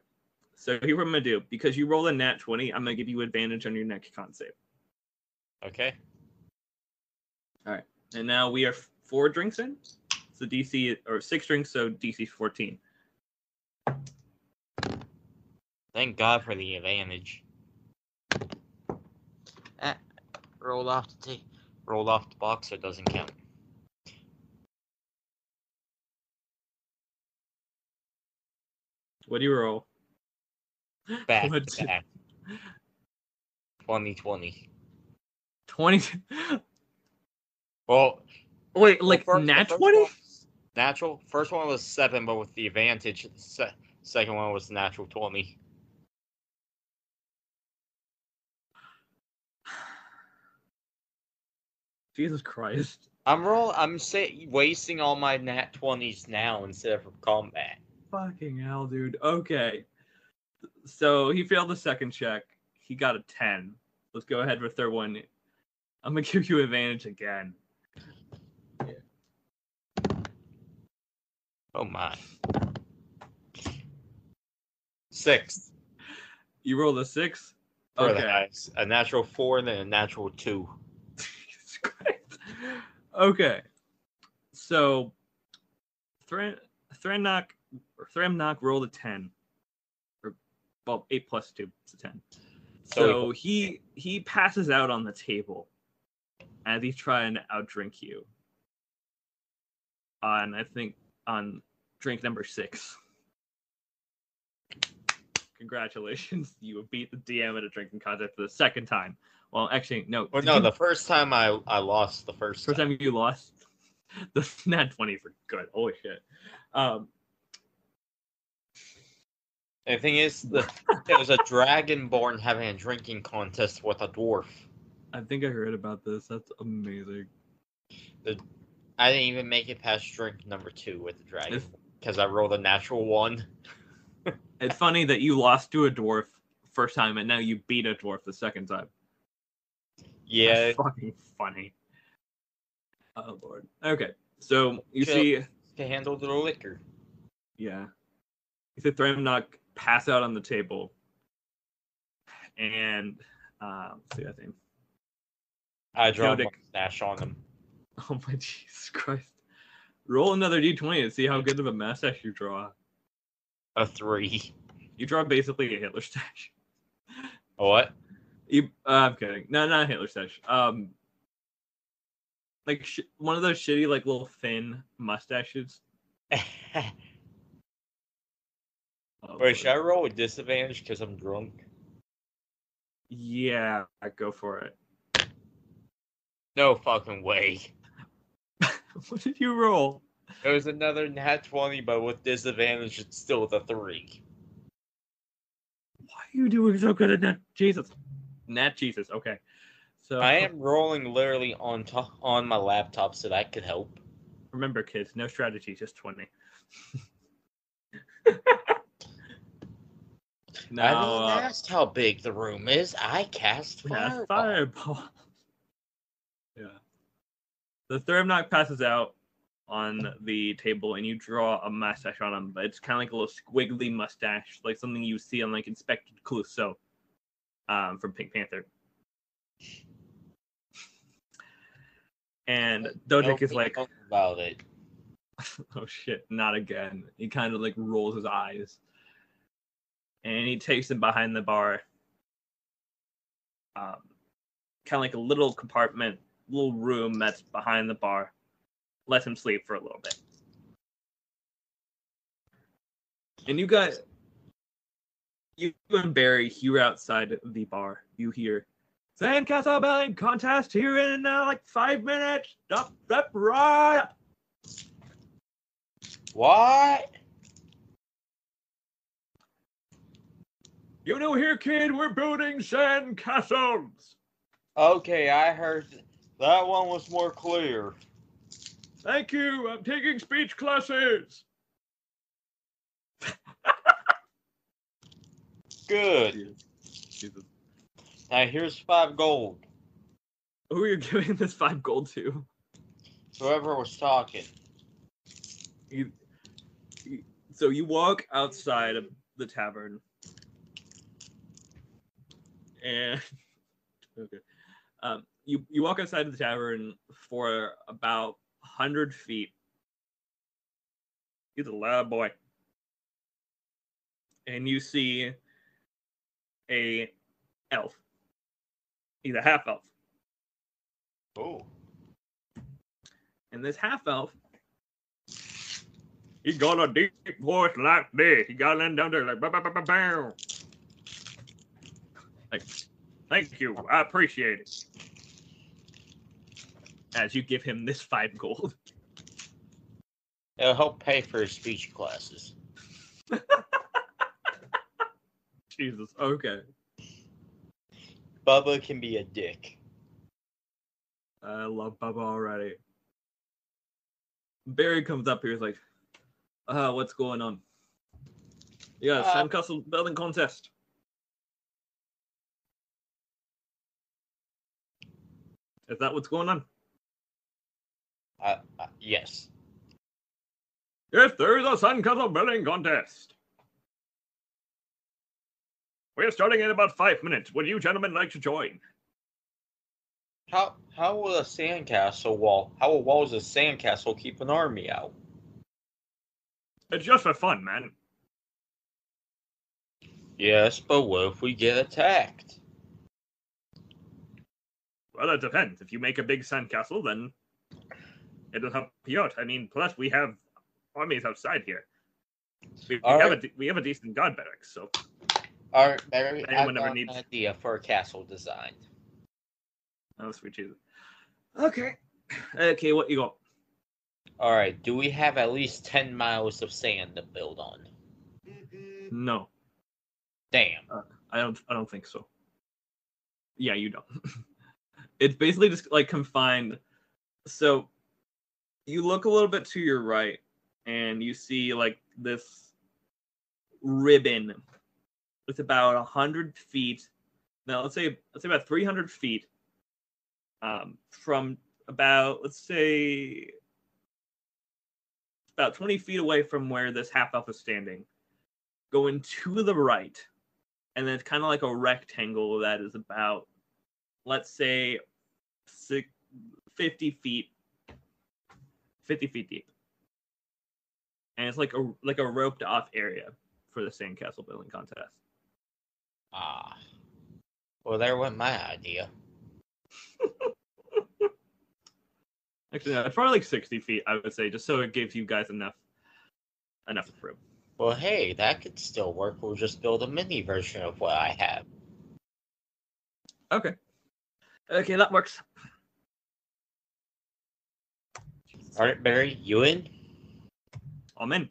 So here's what I'm gonna do because you roll a nat twenty. I'm gonna give you advantage on your next con save. Okay. All right, and now we are four drinks in. So DC or six drinks, so DC 14. Thank God for the advantage. Eh, rolled off the t- rolled off the box, so it doesn't count. What do you roll? Back What? to back. 2020. 20. Well, Wait, well, like first- nat 20? Natural. First one was seven, but with the advantage. Se- second one was natural 20. (sighs) Jesus Christ. I'm roll. I'm say wasting all my nat 20s now instead of combat. Fucking hell, dude. Okay. So he failed the second check. He got a 10. Let's go ahead with third one. I'm gonna (laughs) give you advantage again. Oh my. Six You rolled a six? for the guys. A natural four and then a natural two. Jesus (laughs) Christ. Okay. So Thran Thrannock or Thremnock rolled a 10. Or well, eight plus two. It's a 10. So, So he he passes out on the table as he's trying to outdrink you. And I think on drink number six. Congratulations, (laughs) you beat the DM at a drinking contest for the second time. Well, actually, no. well, no, you- the first time I I lost the first, first time. time you lost. (laughs) The nat twenty for good. Holy shit. Um, The thing is, the it was a dragonborn having a drinking contest with a dwarf. I think I heard about this. That's amazing. The, I didn't even make it past drink number two with the dragon If- because I rolled a natural one. (laughs) It's funny that you lost to a dwarf first time and now you beat a dwarf the second time. Yeah, That's fucking funny. Oh lord. Okay, so you see, to handle the liquor. yeah, you see Thremnock pass out on the table, and um, see that name. I dropped Chodic. one stash on him. (laughs) Oh my Jesus Christ! Roll another d20 and see how good of a mustache you draw. A three. You draw basically a Hitler stash. A What? You, uh, I'm kidding. No, not a Hitler stash. Um, like sh- one of those shitty, like little thin mustaches. (laughs) Oh, Wait, should I roll with disadvantage because I'm drunk? Yeah, go for it. No fucking way. (laughs) what did you roll? It was another nat 20, but with disadvantage, it's still the three. Why are you doing so good at Nat Jesus? Nat Jesus. Okay. So I am rolling literally on top on my laptop, so that could help. remember, kids, no strategy, just twenty. (laughs) I now, didn't uh, ask how big the room is. I cast fireball. fireball. (laughs) yeah. The Thremnock passes out on the table, and you draw a mustache on him, but it's kind of like a little squiggly mustache, like something you see on like Inspector Clouseau um, from Pink Panther. And Dojik is like, about it. (laughs) oh shit, not again. He kind of like rolls his eyes. And he takes him behind the bar. Um, kind of like a little compartment, little room that's behind the bar. Let him sleep for a little bit. And you guys, you and Barry, you're outside the bar. You hear Sandcastle Belling contest here in uh, like five minutes. Up, up, right. What? You know, here, kid, we're building sand castles. Okay, I heard that one was more clear. Thank you. I'm taking speech classes. Good. Jesus. Now here's five gold. Who are you (laughs) giving this five gold to? Whoever was talking. You, you- so you walk outside of the tavern, and (laughs) okay, um, you you walk outside of the tavern for about hundred feet. He's a loud boy, and you see a elf. He's a half elf, Oh. and this half elf. He got a deep voice like this. He got in down there like bow, bow, bow, bow, bow. Like, thank you. I appreciate it. As you give him this five gold. (laughs) It'll help pay for his speech classes. Jesus. Okay. Bubba can be a dick. I love Bubba already. Barry comes up here. He's like, uh, what's going on? Yeah, Uh, Sandcastle building contest. Is that what's going on? Uh, uh, yes. If there is a sandcastle building contest. We're starting in about five minutes. Would you gentlemen like to join? How how will a sandcastle wall? How will walls of sandcastle keep an army out? It's just for fun, man. Yes, but what if we get attacked? Well, that depends. If you make a big sandcastle, then it'll help you out. I mean, plus we have armies outside here. We, we have right. a we have a decent guard barracks, so All right, Barry, Anyone ever got an needs- idea for a castle design. oh sweet Jesus. Okay, okay, what you got? All right, do we have at least ten miles of sand to build on? No, Damn. Uh, I don't. I don't think so. Yeah, you don't. (laughs) it's basically just like confined. So you look a little bit to your right, and you see like this ribbon. It's about a hundred feet. Now let's say let's say about three hundred feet. Um, from about let's say about twenty feet away from where this half elf is standing, going to the right and then it's kind of like a rectangle that is about let's say six, 50 feet 50 feet deep and it's like a like a roped off area for the sandcastle building contest Ah. Well, there went my idea. (laughs) actually no, it's probably like 60 feet i would say just so it gives you guys enough enough room Well, hey, that could still work. We'll just build a mini version of what I have. okay okay that works all right, Barry, you in? I'm in.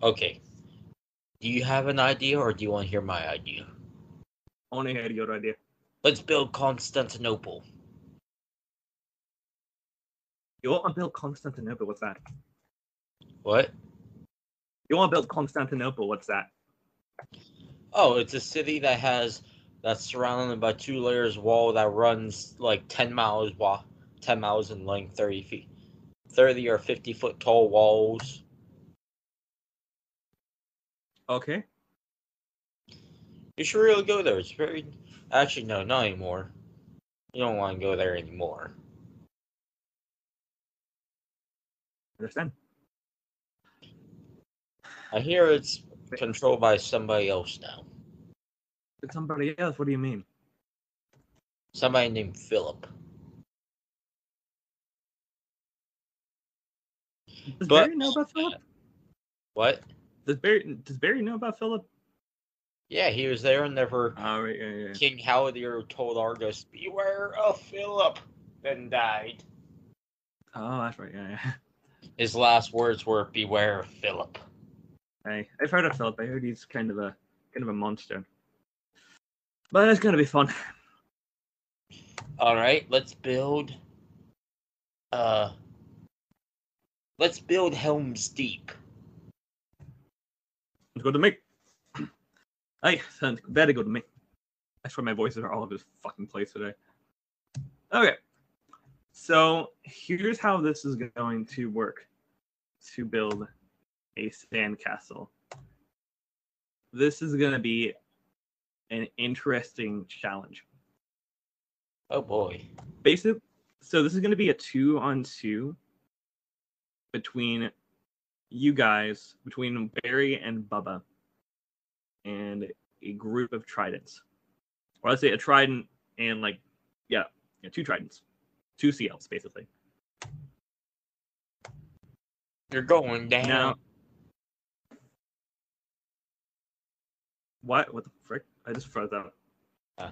Okay. Do you have an idea or do you want to hear my idea? I want to hear your idea. Let's build Constantinople. You want to build Constantinople? What's that? What? You want to build Constantinople? What's that? Oh, it's a city that has that's surrounded by two layers wall that runs like ten miles wide 10 miles in length, 30 feet, 30 or 50 foot tall walls. Okay. You should really go there. It's very. Actually, no, not anymore. You don't want to go there anymore. Understand? I hear it's controlled by somebody else now. Somebody else? What do you mean? Somebody named Philip. Does But- Barry know about Philip? What? Does Barry does Barry know about Philip? Yeah, he was there and never Oh right, yeah, yeah. yeah. King Haldir told Argus, Beware of Philip, then died. Oh, that's right, yeah, yeah. His last words were, Beware of Philip. Hey, I've heard of Philip. I heard he's kind of a kind of a monster. But it's gonna be fun. All right, let's build. Uh, let's build Helm's Deep. Let's go to me. Hey, sounds very good to me. I swear my voices are all over this fucking place today. Okay. So here's how this is going to work to build a sand castle. This is going to be an interesting challenge. Oh boy. Basic. So this is going to be a two on two between you guys, between Barry and Bubba, and a group of tridents. Or let's say a trident and like, yeah, yeah, two tridents, two CLs basically. You're going down. Now, what? What the frick? I just froze out. Uh,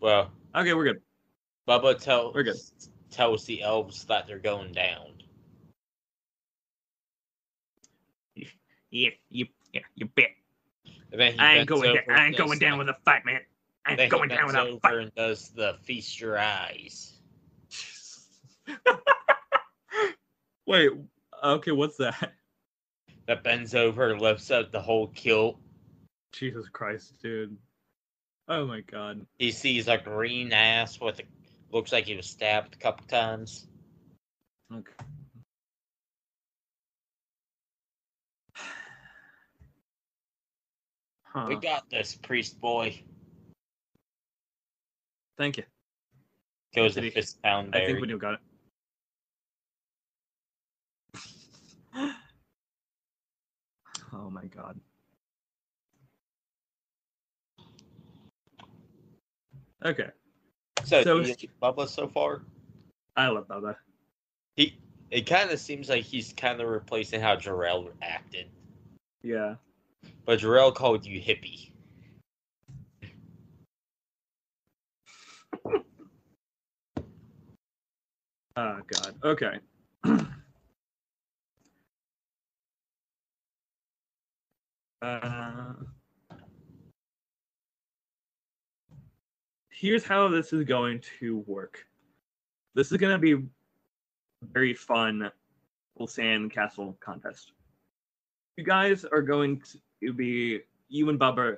well, Okay, we're good. Bubba tells We're good. tells the elves that they're going down. Yeah, you, yeah, you bet. And then he I ain't going. over Down, I ain't going does down the- with a fight, man. I ain't going down bends with a fight. and does the feast your eyes. (laughs) Wait. Okay, what's that? That bends over, lifts up the whole kilt. Jesus Christ, dude. Oh my god. He sees a green ass with a looks like he was stabbed a couple times. Okay. Huh. We got this, priest boy. Thank you. Goes the fist pound I think we do got it. (laughs) oh my god. Okay, So, So- do Bubba so far? I love Bubba. He it kind of seems like he's kind of replacing how Jarrell acted. Yeah. But Jarrell called you hippie. Oh god. Okay. (clears throat) uh, here's how this is going to work. This is going to be a very fun full sand castle contest. You guys are going to be you and Bubba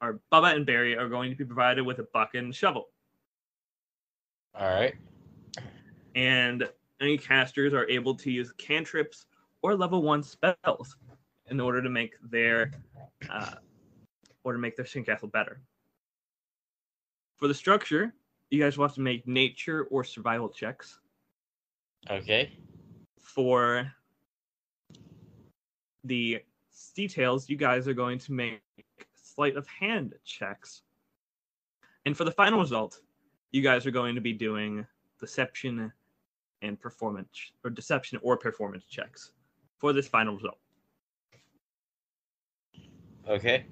or Bubba and Barry are going to be provided with a bucket and shovel. All right. and any casters are able to use cantrips or level one spells in order to make their uh, or to make their sandcastle better. For the structure, you guys will have to make nature or survival checks. Okay. For the details, you guys are going to make sleight of hand checks. And for the final result, you guys are going to be doing deception and performance or deception or performance checks for this final result. Okay.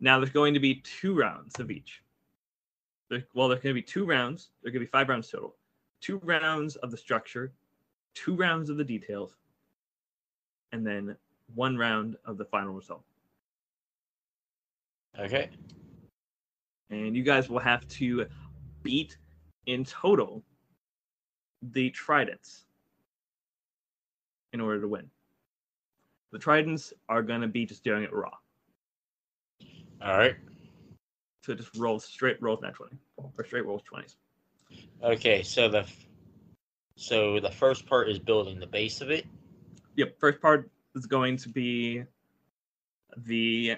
Now there's going to be two rounds of each. There, well, there's going to be two rounds. There going to be five rounds total. Two rounds of the structure, two rounds of the details, and then one round of the final result. Okay. And you guys will have to beat in total the tridents in order to win. The tridents are going to be just doing it raw. All right. So just roll straight rolls nat 20 or straight rolls 20s. Okay. So the so the first part is building the base of it. Yep, first part is going to be the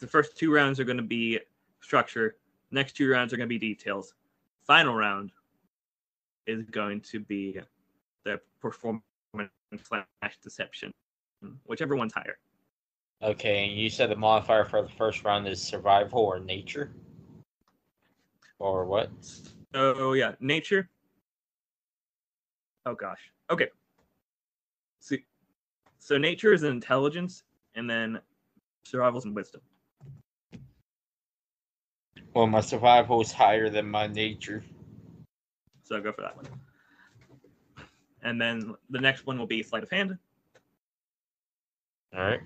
the first two rounds are going to be structure. Next two rounds are going to be details. Final round is going to be the performance slash deception, whichever one's higher. Okay, and you said the modifier for the first round is survival or nature, or what? So yeah, nature. Oh gosh. Okay. See, so nature is intelligence, and then survival's and wisdom. Well, my survival is higher than my nature. So I'll go for that one. And then the next one will be sleight of hand, All right.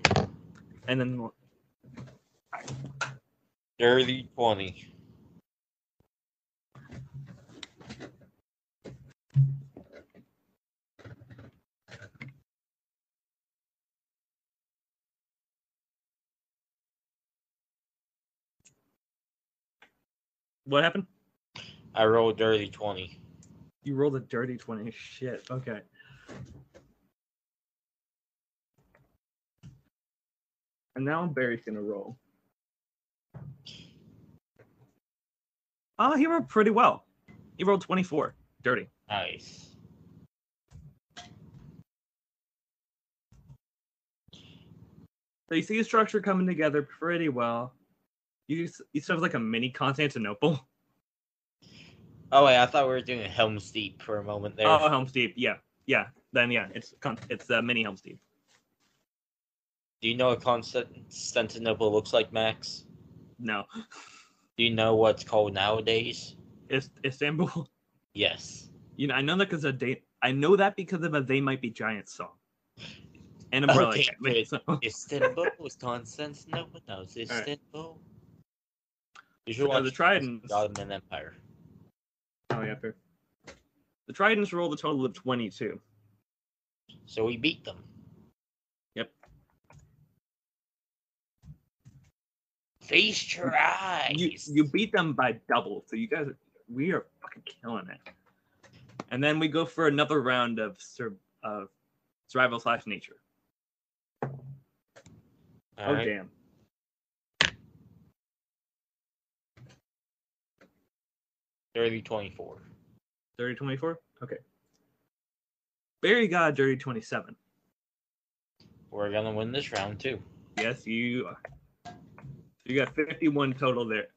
and then Dirty twenty. What happened? I rolled a dirty 20. You rolled a dirty 20. Shit. Okay. And now Barry's gonna roll. Oh, he rolled pretty well. He rolled 24. Dirty. Nice. So you see a structure coming together pretty well. You you sort of like a mini Constantinople. Oh, wait, I thought we were doing a Helm's Deep for a moment there. Oh, Helm's Deep. Yeah, yeah. Then yeah, it's it's uh, mini Helm's Deep. Do you know what Constantinople looks like, Max? No, Do you know what's called nowadays? it's Istanbul. Yes. You know, I know that because of date. I know that because of a "They Might Be Giants" song. And Umbrella Okay, Academy, so- Istanbul was Constantinople. No, it's Istanbul. You should watch the Tridents- the Ottoman Empire. Oh yeah, fair. The Tridents rolled a total of twenty-two. So we beat them. Yep. Feast your eyes. You you beat them by double, so you guys, we are fucking killing it. And then we go for another round of sur- of survival slash nature. All oh right. damn. Dirty 24. Dirty 24? Okay. Barry got dirty 27. We're gonna win this round too. Yes, you are. You got 51 total there.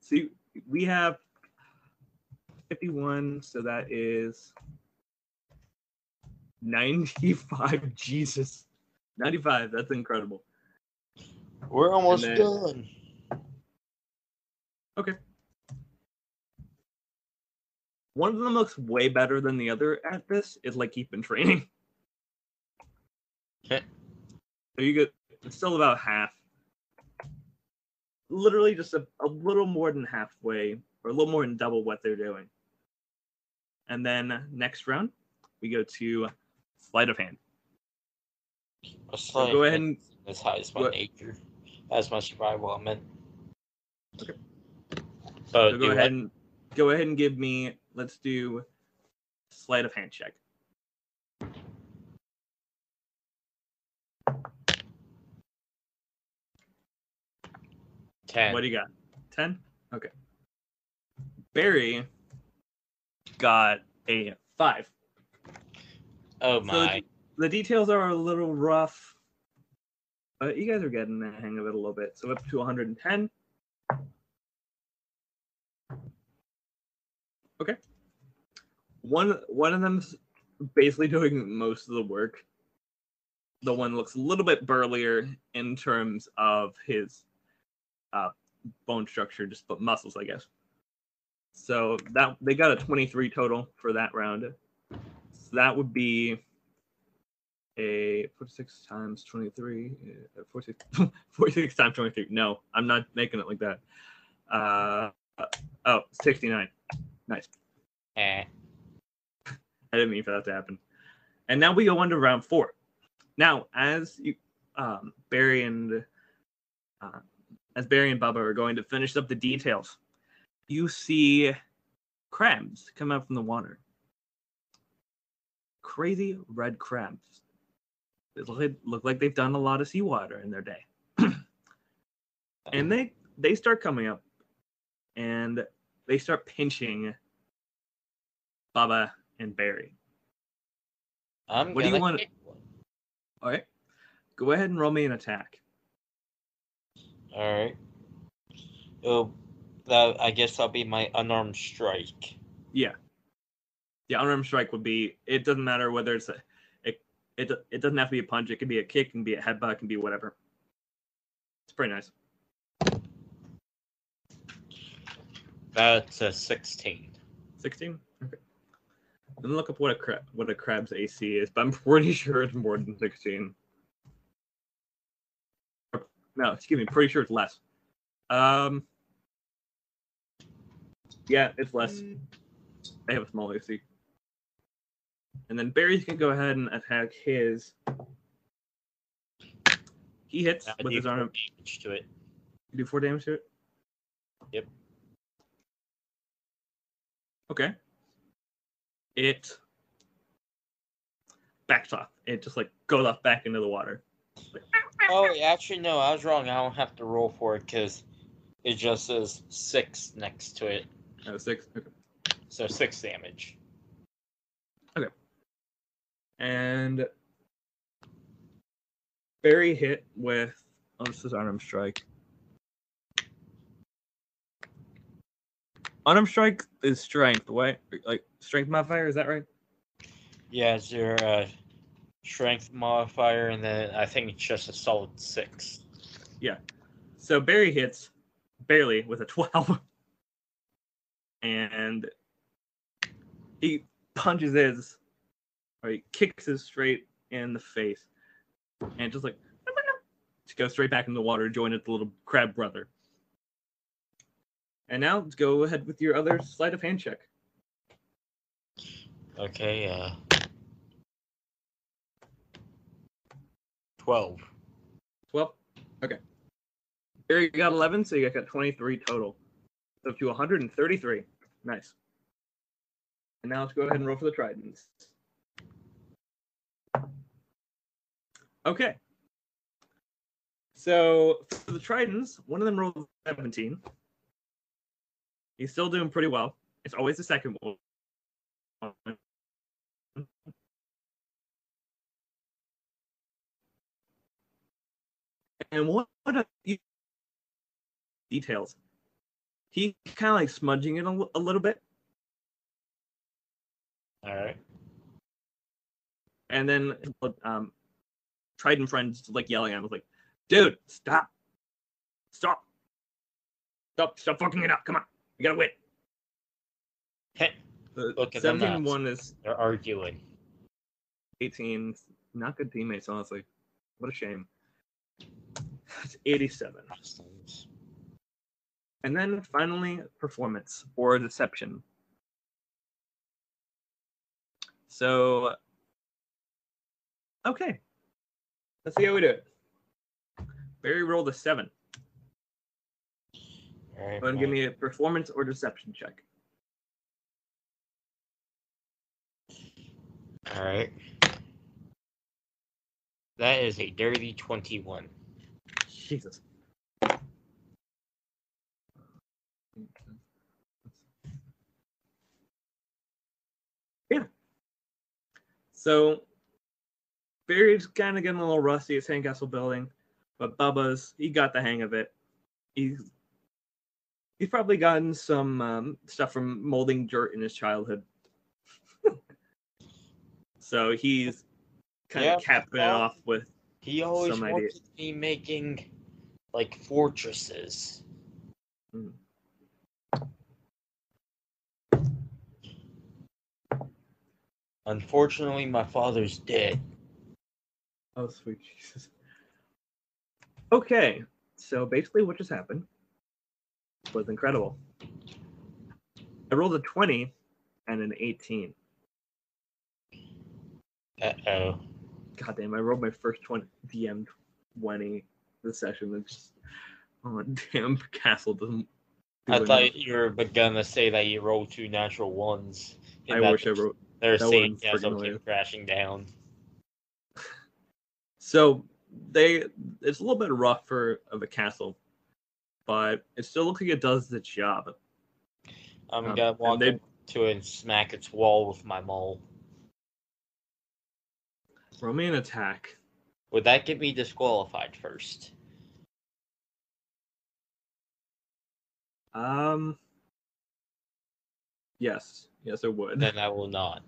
See, we have 51, so that is 95. (laughs) Jesus. 95. That's incredible. We're almost then- done. One of them looks way better than the other at this. It's like keep in training. (laughs) Heh. so you get it's still about half. Literally just a, a little more than halfway, or a little more than double what they're doing. And then next round, we go to sleight of hand. So go ahead and as high as my go- nature. That's my survival I meant. Okay. So, so go what? ahead and go ahead and give me. Let's do sleight of hand check. ten. What do you got? 10? Okay. Barry got a 5. oh So my. the details are a little rough, but you guys are getting the hang of it a little bit. So up to 110. Okay. One one of them's basically doing most of the work. The one looks a little bit burlier in terms of his uh, bone structure, just but muscles, I guess. So that they got a 23 total for that round. So that would be a 46 times 23 uh, 46, (laughs) 46 times 23 no i'm not making it like that uh oh 69 nice. Eh. (laughs) i didn't mean for that to happen. And now we go on to round four. Now as you um barry and uh, as barry and bubba are going to finish up the details you see crabs come out from the water. Crazy red crabs. They look, look like they've done a lot of seawater in their day. (clears throat) and they they start coming up. And they start pinching Bubba and Barry. I'm what do you want-. All right. Go ahead and roll me an attack. All right. Oh, that I guess that'll be my unarmed strike. Yeah. The unarmed strike would be it doesn't matter whether it's a it it, it doesn't have to be a punch, it can be a kick, it can be a headbutt, it can be whatever. It's pretty nice. That's a sixteen. 16? Okay. Me look up what a crab what a crab's AC is, but I'm pretty sure it's more than 16. No, excuse me, pretty sure it's less. Um Yeah, it's less. They have a small AC. And then Barry's can go ahead and attack his. He hits I with his arm. damage to it. You do four damage to it? Yep. Okay. It backs off. It just like goes off back into the water. Oh, actually, no, I was wrong. I don't have to roll for it because it just says six next to it. Oh, six. Okay. So six damage. Okay. And Barry hit with oh, this is unarmed strike. Unarmed strike is strength, right? Like strength modifier, is that right? Yeah, it's your uh, strength modifier, and then I think it's just a solid six. Yeah. So Barry hits barely with a (laughs) 12. And he punches his, or he kicks his straight in the face. And just like, (laughs) to go straight back in the water, join its little crab brother. And now let's go ahead with your other sleight of hand check. Okay, uh. 12. 12? Okay. Barry got 11, so you got 23 total. So up to 133. Nice. And now let's go ahead and roll for the Tridents. Okay. So for the Tridents, one of them rolled 17. He's still doing pretty well. It's always the second one. And what, what details. He kind of like smudging it a, a little bit, Alright. and then um, Trident friends like yelling at him, like, "Dude, stop, stop, stop, stop fucking it up! Come on, we gotta win." The Look at 17 nuts. one is They're arguing. 18. Not good teammates, honestly. What a shame. It's 87. And then finally, performance or deception. So, okay. Let's see how we do it. Barry rolled a seven. Go and give me a performance or deception check. Alright. That is a dirty 21. Jesus. Yeah. So Barry's kind of getting a little rusty at Sandcastle building, but Bubba's he got the hang of it. He's he's probably gotten some um, stuff from molding dirt in his childhood. (laughs) so he's kind Yeah, of capping it off with He always Some idea. wanted me making like fortresses. Hmm. Unfortunately, my father's dead. Oh, sweet Jesus. Okay, so basically what just happened was incredible. I rolled a 20 and an 18. Uh oh. God damn, I rolled my first 20 DM 20 this session. It's just, oh, (laughs) damn, Castle doesn't. do I enough. thought you were gonna say that you rolled two natural ones. I that wish I wrote. Would've sandcastle friggin' came crashing down. (laughs) So they, it's a little bit rough for of a castle, but it still looks like it does the job. I'm Um, gonna walk they- to it and smack its wall with my maul. Roll me an attack. Would that get me disqualified first? Um. Yes, yes, it would. Then I will not.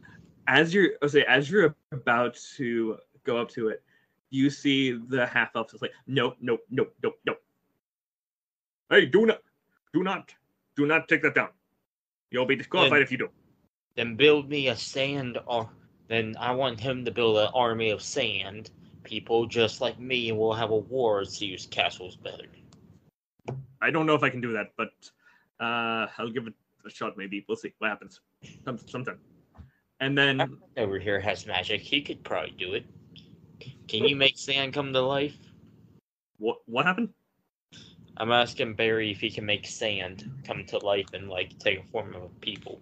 As you're, I say, as you're about to go up to it, you see the half elf is like, no, no, no, no, no. Hey, do not, do not, do not take that down. You'll be disqualified Then- if you do. Then build me a sand or then I want him to build an army of sand people just like me and we'll have a war to use castles better. I don't know if I can do that, but uh, I'll give it a shot. Maybe we'll see what happens. Some, sometime. And then over here has magic. He could probably do it. Can you make sand come to life? what what happened? I'm asking Barry if he can make sand come to life and like take a form of people.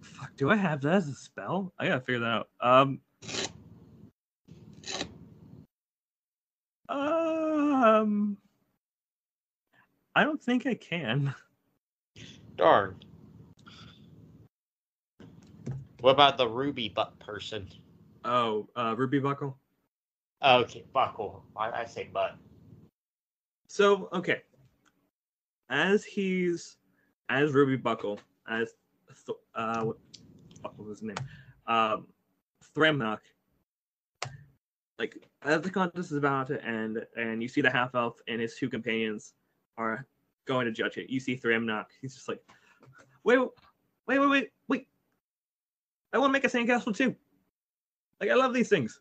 Fuck, do I have that as a spell? I gotta figure that out. Um. Um. I don't think I can. Darn. What about the ruby butt person? Oh, uh, Ruby Buckle. Okay, buckle. I, I say butt. So okay, as he's as Ruby Buckle as uh what, what was his name? Um Thremnock like as the contest is about to end and you see the half elf and his two companions are going to judge it you see Thremnock he's just like wait wait wait wait wait. I want to make a sandcastle too. Like I love these things.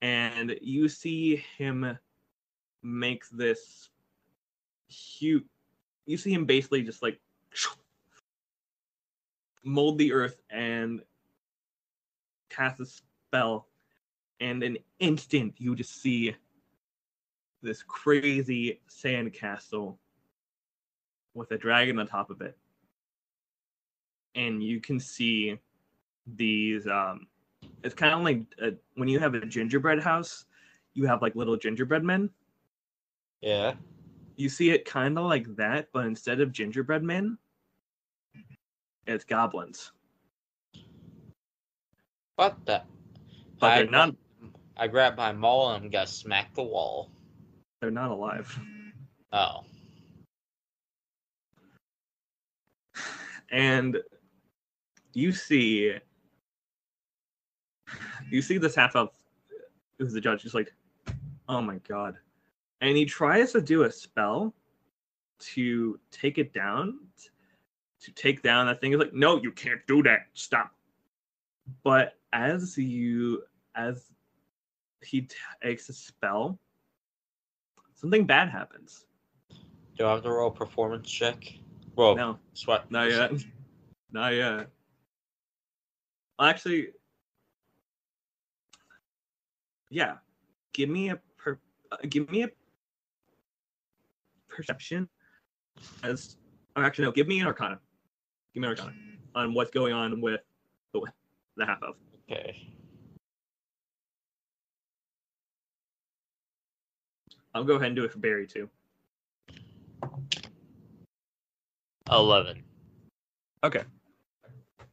And you see him make this huge you see him basically just like (sniffs) mold the earth and cast a spell and an instant you just see this crazy sand castle with a dragon on top of it and you can see these um it's kind of like a, when you have a gingerbread house you have like little gingerbread men Yeah. You see it kind of like that, but instead of gingerbread men, it's goblins. What the? But I they're not. I grabbed my maul and I'm gonna smack the wall. They're not alive. Oh. And you see, you see this half elf who's the judge. He's like, "Oh my god!" And he tries to do a spell to take it down, to take down that thing. He's like, "No, you can't do that. Stop." But as you, as he takes a spell, something bad happens. Do I have to roll performance check? Well, No, sweat. not yet. Not yet. Actually, yeah. Give me a per, uh, give me a perception as. Or actually, no. Give me an arcana. Give me an arcana on what's going on with the the half of. Okay. I'll go ahead and do it for Barry too. Eleven. Okay.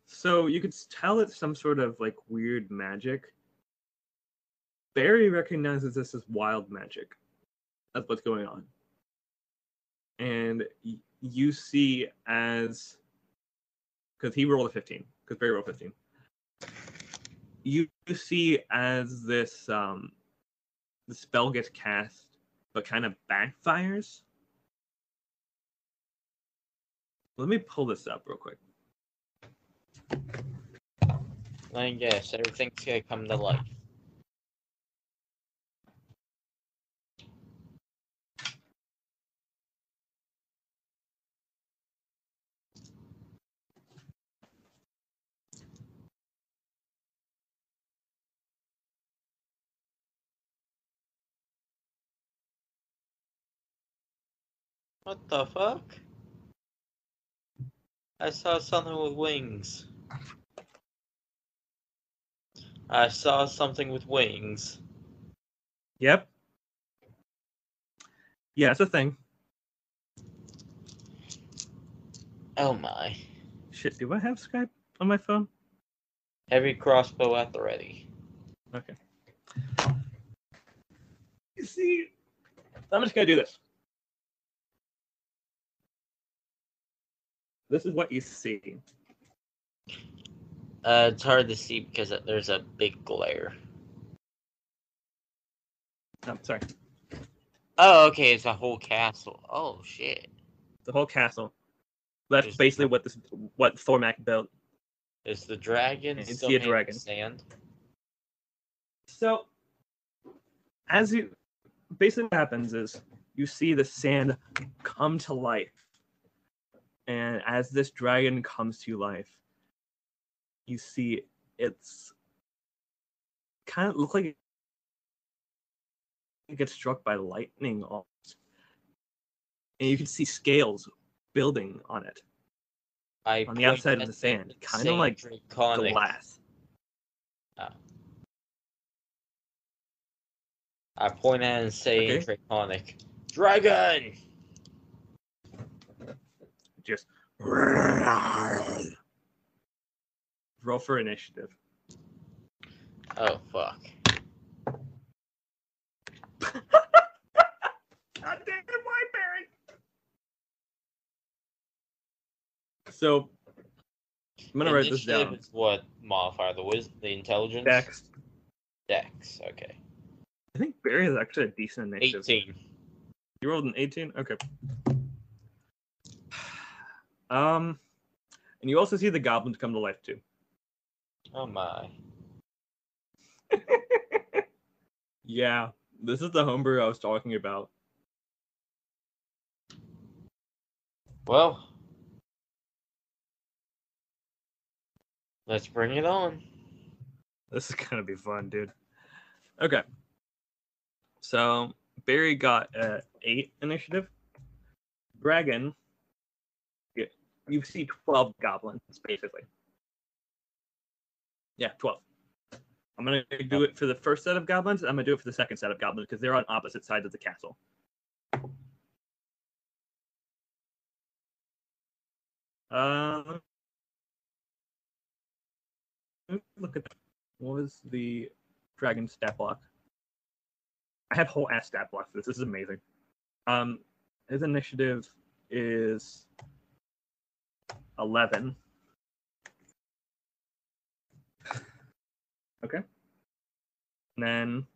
So you could tell it's some sort of like weird magic. Barry recognizes this as wild magic. That's what's going on. And you see as because he rolled a 15, because Barry rolled 15. You see as this um the spell gets cast, but kind of backfires. Let me pull this up real quick. Me guess. Everything's gonna come to life. What the fuck? I saw something with wings. I saw something with wings. Yep. Yeah, it's a thing. Oh my. Shit, do I have Skype on my phone? Heavy crossbow at the ready. Okay. You see, I'm just gonna do this. This is what you see. Uh, it's hard to see because there's a big glare. Oh, sorry. Oh, okay, it's a whole castle. Oh shit. The whole castle. That's Just- basically what this what Thormac built. Is the dragon still see a dragon. sand? So, as you basically what happens is you see the sand come to life, and as this dragon comes to life, you see it's kind of look like it gets struck by lightning almost, and you can see scales building on it, I on the outside of the sand, kinda like draconic. glass. Ah. I point at and say Okay. draconic. Dragon! Just roll for initiative. Oh fuck. (laughs) God damn it, Whiteberry! So I'm gonna write this down. is what modifier? The wis the intelligence? Dex. Dex, okay. I think Barry is actually a decent initiative. Eighteen. You rolled an 18? Okay. Um and you also see the goblins come to life too. Oh my. (laughs) Yeah, this is the homebrew I was talking about. Well. Let's bring it on. This is gonna be fun, dude. Okay. So Barry got uh, eight initiative. Dragon, you see twelve goblins basically. Yeah, twelve. I'm gonna do it for the first set of goblins. I'm gonna do it for the second set of goblins because they're on opposite sides of the castle. Um, look at that. What was the dragon stat block? I have whole ass stat block for this. This is amazing. Um, his initiative is eleven. Okay. And then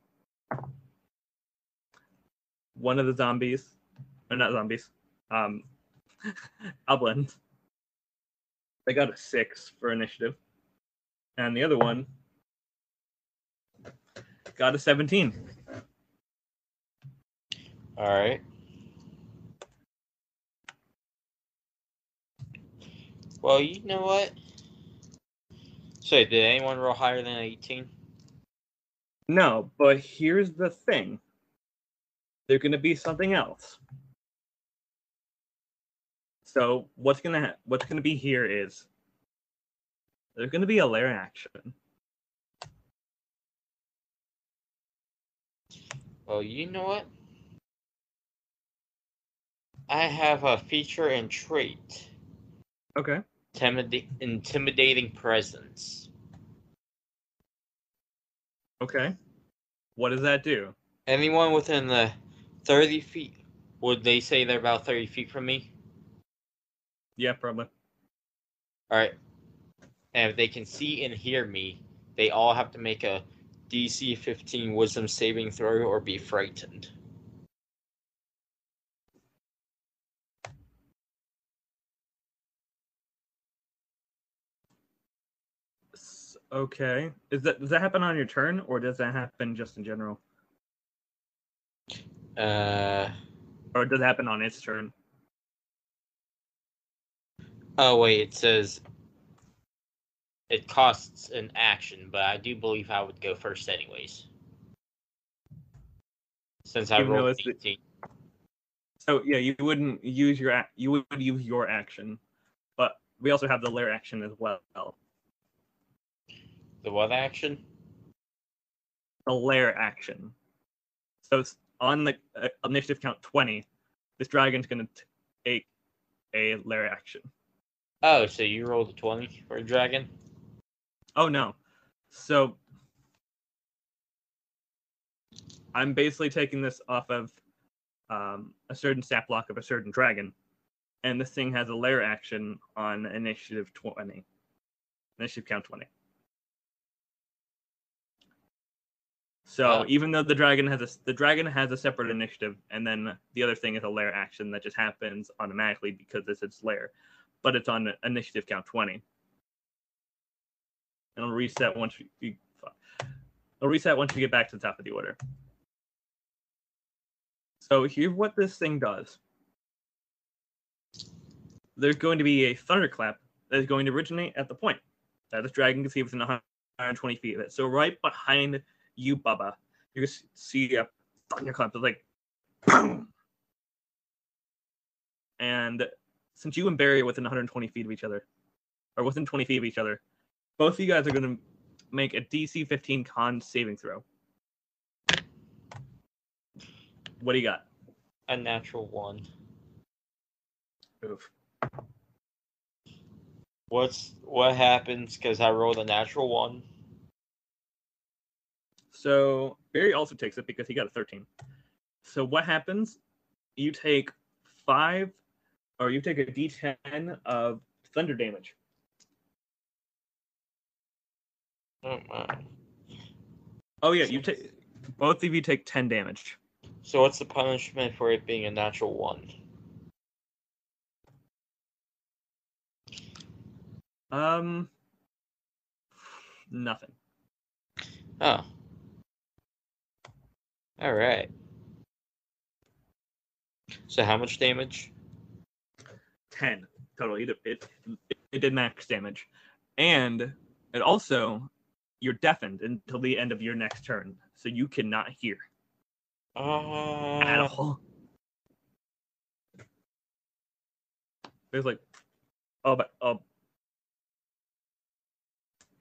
one of the zombies, or not zombies, um, (laughs) goblins. They got a six for initiative, and the other one got a seventeen. Alright. Well, you know what? So, did anyone roll higher than 18? No, but here's the thing. There's going to be something else. So what's gonna ha- what's gonna be here is there's gonna be a lair action. Well, you know what? I have a feature and trait. Okay. Intimida- intimidating presence. Okay. What does that do? Anyone within the 30 feet, would they say they're about 30 feet from me? Yeah, probably. Alright. And if they can see and hear me, they all have to make a DC 15 wisdom saving throw or be frightened. S- Okay. Is that does that happen on your turn or does that happen just in general? Uh. Or does it happen on its turn? Oh, wait, it says it costs an action, but I do believe I would go first, anyways. Since I Even rolled 18. So yeah, you wouldn't use your you would use your action, but we also have the lair action as well. The what action? The lair action. So on the uh, initiative count twenty, this dragon's gonna take a lair action. Oh, so you rolled a 20 for a dragon? Oh no, so I'm basically taking this off of um, a certain stat block of a certain dragon, and this thing has a lair action on initiative twenty, initiative count twenty. So even though the dragon has a the dragon has a separate initiative, and then the other thing is a lair action that just happens automatically because it's its lair, but it's on initiative count twenty. And it'll reset once you, you it'll reset once you get back to the top of the order. So here's what this thing does. There's going to be a thunderclap that is going to originate at the point that this dragon can see within 120 feet of it. So right behind you, Bubba, you're gonna see a thunderclap that's like boom. And since you and Barry are within 120 feet of each other, or within 20 feet of each other. Both of you guys are going to make a DC 15 con saving throw. What do you got? A natural one. Oof. What's what happens? Because I rolled a natural one. So Barry also takes it because he got a 13. So what happens? You take five, or you take a D10 of thunder damage. Oh my. Oh yeah, you take both of you take 10 damage. So what's the punishment for it being a natural one? Um, nothing. Oh. All right. So how much damage? 10 total. It, it, it did max damage. And it also, you're deafened until the end of your next turn. So you cannot hear Oh at Uh, all. There's like, oh, but, oh.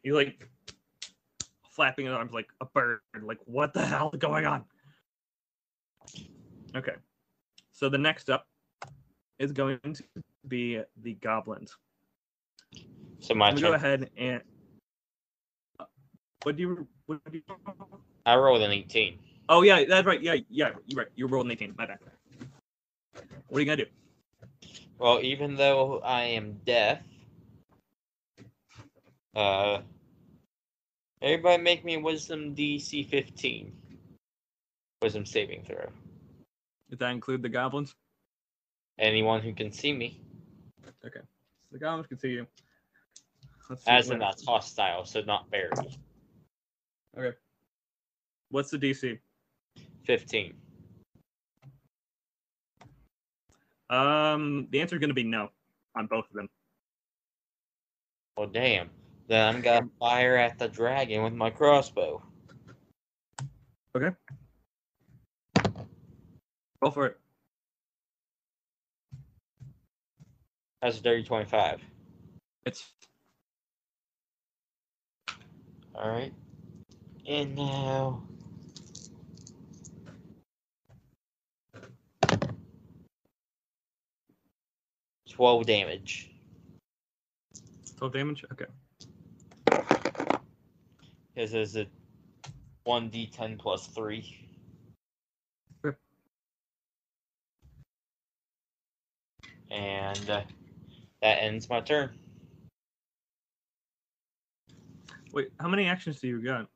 He's like flapping his arms like a bird. Like, what the hell is going on? Okay. So the next up is going to be the goblins. so my I'm go ahead and. uh, What do you? What do you? I rolled an 18. Oh yeah, that's right. Yeah, yeah, you're right. You're rolling 18. My bad. What are you gonna do? Well, even though I am deaf, uh, everybody make me wisdom DC 15. Wisdom saving throw. Does that include the goblins? Anyone who can see me, Okay. So the goblins can see you. Let's see as in that's hostile, so not Barry. Okay. What's the DC? 15. Um, the answer is gonna be no on both of them. Well, damn. Then I'm gonna fire at the dragon with my crossbow. Go for it. That's a dirty 25. It's All right. And now. Twelve damage. 12 damage. Okay. This is a one d10 plus three. And uh, that ends my turn. Wait, how many actions do you got?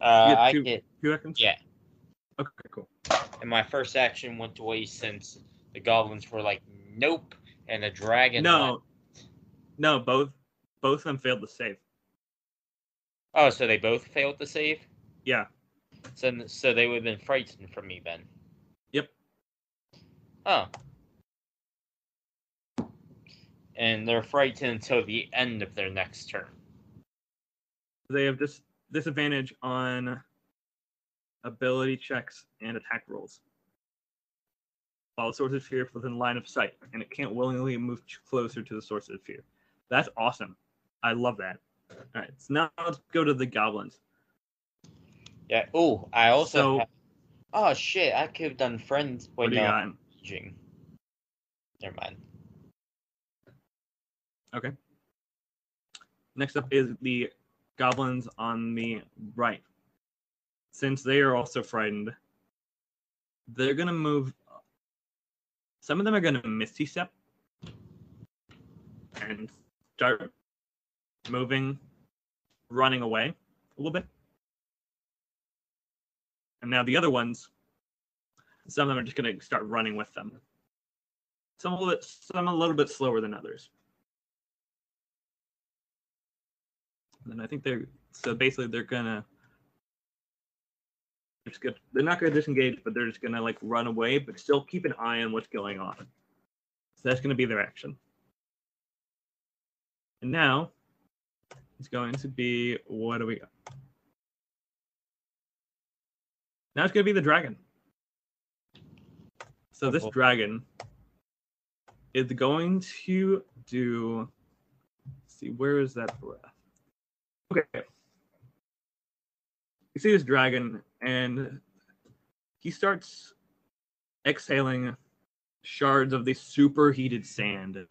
Uh, You I two- get Two actions. yeah. Okay, cool. And my first action went away since the goblins were like, nope, and the dragon. No, no, both both of them failed to save. Oh, so they both failed to save. Yeah. So, so they would have been frightened from me then. Yep. Oh. And they're frightened until the end of their next turn. They have this disadvantage on ability checks and attack rolls. While the source of fear is within line of sight, and it can't willingly move closer to the source of fear. That's awesome. I love that. All right, so now let's go to the goblins. Yeah. Oh, I also. So- have- oh shit! I could have done friends. What Wait, do you uh, got? Never mind. Okay. Next up is the goblins on the right. Since they are also frightened, they're gonna move. Some of them are gonna misty step and start moving, running away a little bit. And now the other ones, some of them are just gonna start running with them. Some a little bit, some a little bit slower than others. And I think they're so basically they're gonna they're just gonna they're not gonna disengage, but they're just gonna like run away, but still keep an eye on what's going on. So that's gonna be their action. And now it's going to be what do we got? Now it's gonna be the dragon. So this dragon is going to do see, where is that breath? Okay. You see this dragon, and he starts exhaling shards of this superheated sand.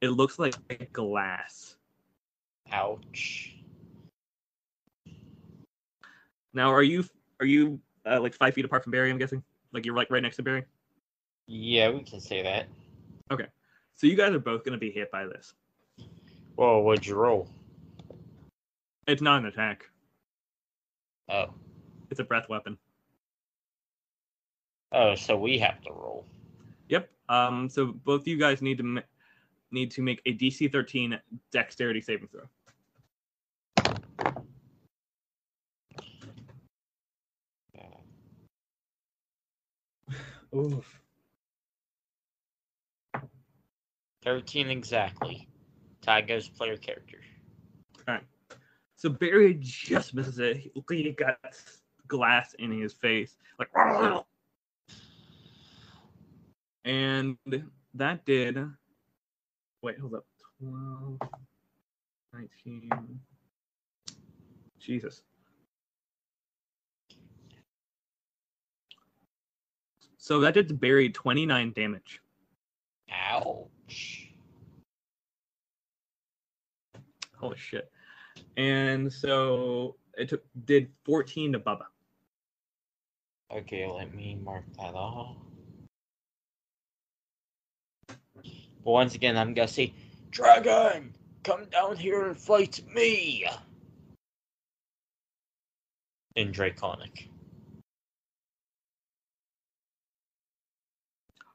It looks like glass. Ouch. Now, are you are you uh, like five feet apart from Barry? I'm guessing. Like you're like right next to Barry. Yeah, we can say that. Okay, so you guys are both gonna be hit by this. Whoa, what'd you roll? It's not an attack. Oh. It's a breath weapon. Oh, so we have to roll. Yep. Um. So both of you guys need to ma- need to make a DC 13 Dexterity saving throw. Oof. 13 exactly. Ty goes player character. So Barry just misses it. He, got glass in his face, like, and that did. Wait, hold up. 12, 19. Jesus. So that did Barry 29 damage. Ouch. Holy shit. And so it took did 14 to Bubba. Okay, let me mark that off. But once again, I'm gonna say, Dragon, come down here and fight me. In Draconic.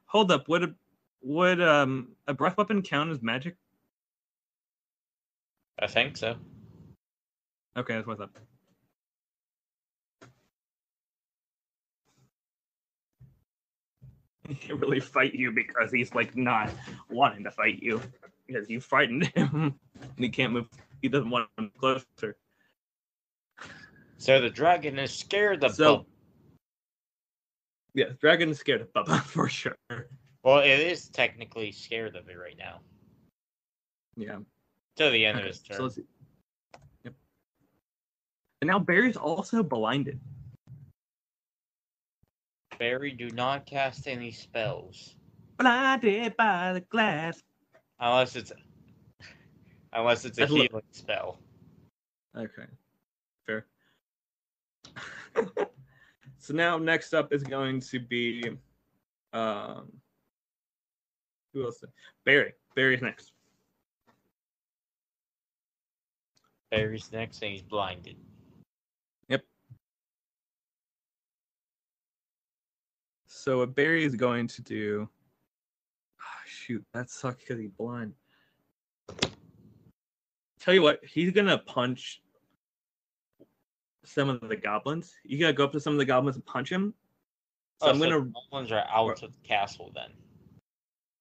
Hold up, would a would um a breath weapon count as magic? I think so. Okay, that's what's (laughs) up. He can't really fight you because he's like not wanting to fight you because you frightened (laughs) him and he can't move. He doesn't want him closer. So the dragon is scared of So- Bub- Yeah, dragon is (laughs) scared of Bubba for sure. Well, it is technically scared of it right now. Yeah. Till the end Okay, of his turn. so let's see. Yep. And now Barry's also blinded. Barry, do not cast any spells. Blinded by the glass. Unless it's unless it's a That's healing spell. Okay, fair. (laughs) so now next up is going to be, um, who else? Barry. Barry's next. Barry's next and he's blinded. So what Barry is going to do? ah, shoot, that sucks because he's blind. Tell you what, he's gonna punch some of the goblins. You gotta go up to some of the goblins and punch him. So Oh, I'm so gonna the goblins are out of the castle then.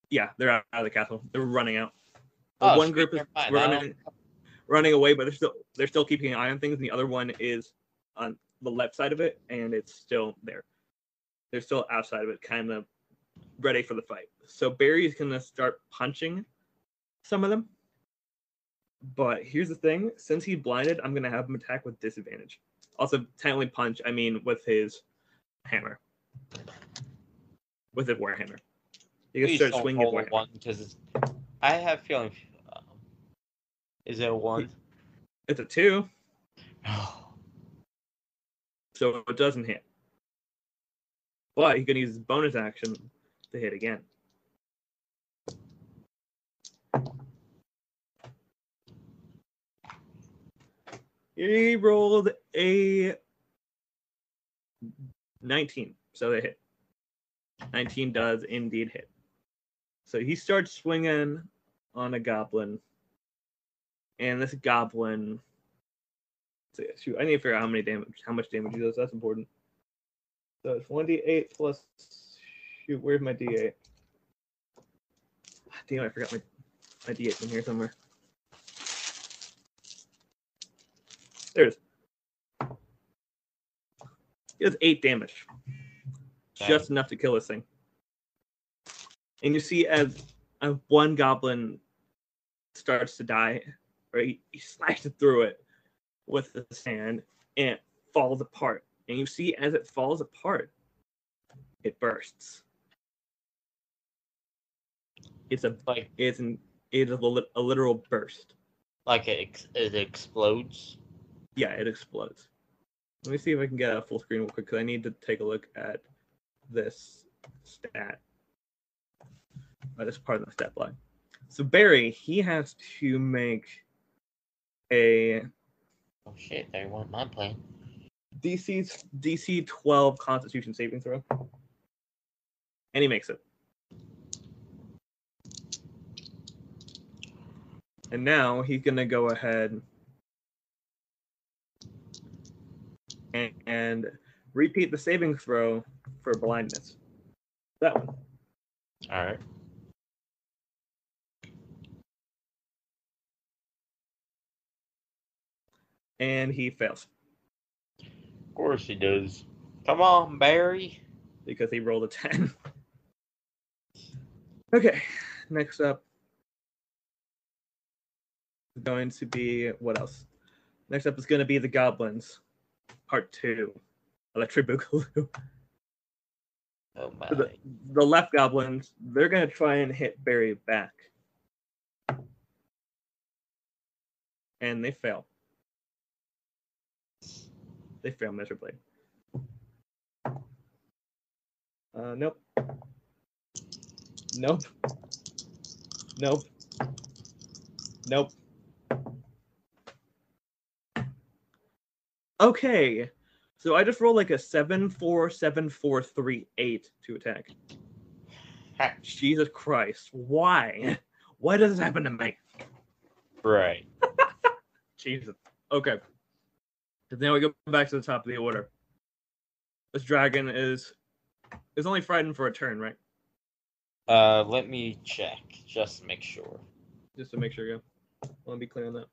Yeah, they're out of the castle. They're running out. Oh, one group is never mind. I don't- running, running away, but they're still they're still keeping an eye on things, and the other one is on the left side of it, and it's still there. They're still outside of it, kind of ready for the fight. So Barry's gonna start punching some of them. But here's the thing: since he's blinded, I'm gonna have him attack with disadvantage. Also, technically punch. I mean, with his hammer, with his warhammer. He can Please start swinging his roll warhammer. one because I have a feeling. Um, is it a one? It's a two. (sighs) so it doesn't hit. But he can use his bonus action to hit again. He rolled a 19, so they hit. 19 does indeed hit. So he starts swinging on a goblin, and this goblin so, shoot, I need to figure out how many damage, how much damage he does. That's important. So it's one d8 plus. Shoot, where's my d8? Ah, damn, I forgot my my d8 in here somewhere. There it is. He does eight damage, just enough to kill this thing. And you see as, as one goblin starts to die, or he, he slashes through it with his hand, and it falls apart. And you see as it falls apart, it bursts. It's a Like it's an it is a, a literal burst. like it, ex- it explodes. Yeah, it explodes. Let me see if I can get a full screen real quick because I need to take a look at this stat. Uh, this part of the stat block. So Barry, he has to make a Oh shit! They want my plan. DC DC 12 Constitution saving throw, and he makes it. And now he's gonna go ahead and, and repeat the saving throw for blindness. That one. All right. And he fails Of course he does. Come on, Barry. because he rolled a 10. okay, next up is going to be what else? Next up is going to be the Goblins, Part 2, Electric Boogaloo. (laughs) Oh my. The, the left Goblins, they're going to try and hit Barry back. And they fail. They fail miserably. Uh, nope. Nope. Nope. Nope. Okay. So I just rolled like a seven four seven four three eight to attack. Jesus Christ. Why? (laughs) Why does this happen to me? Right. (laughs) Jesus. Okay. So now we go back to the top of the order. This dragon is is only frightened for a turn, right? Uh, let me check just to make sure. Just to make sure, yeah. I want to be clear on that.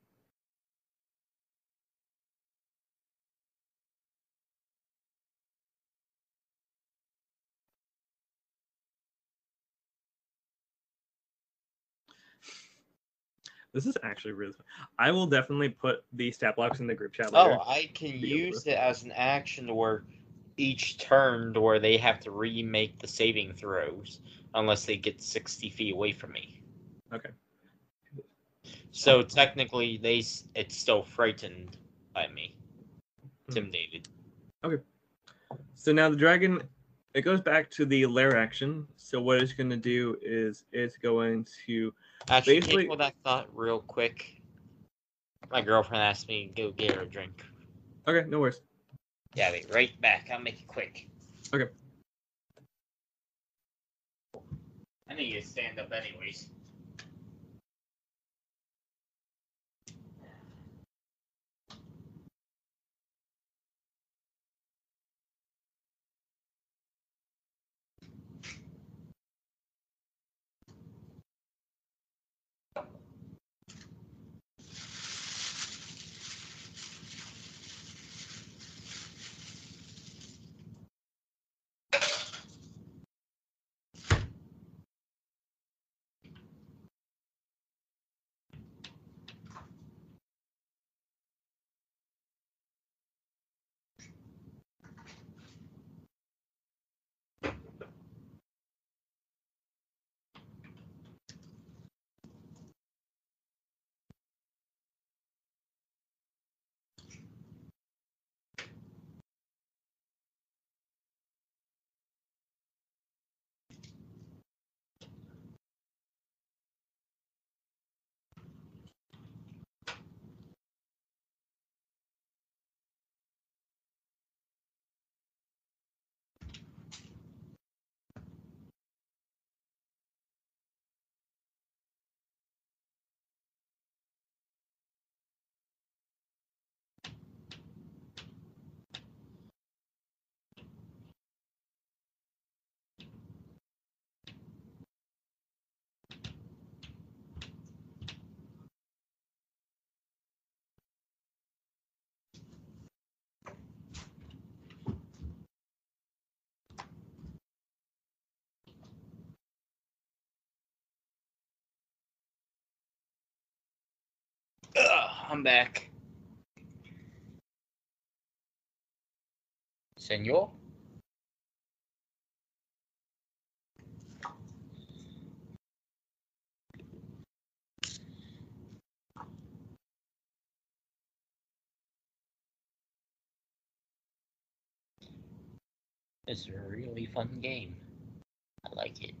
This is actually really. Fun. I will definitely put the stat blocks in the group chat later. Oh, I can use it as an action to where each turn to where they have to remake the saving throws unless they get 60 feet away from me. Okay. So technically, they it's still frightened by me, Hmm. Okay. So now the dragon, it goes back to the lair action. So what it's going to do is it's going to. Actually, Basically- that thought real quick. My girlfriend asked me to go get her a drink. Okay, no worries. Yeah, be right back. I'll make it quick. Okay. I need to stand up anyways. I'm back. Senor? It's a really fun game. I like it.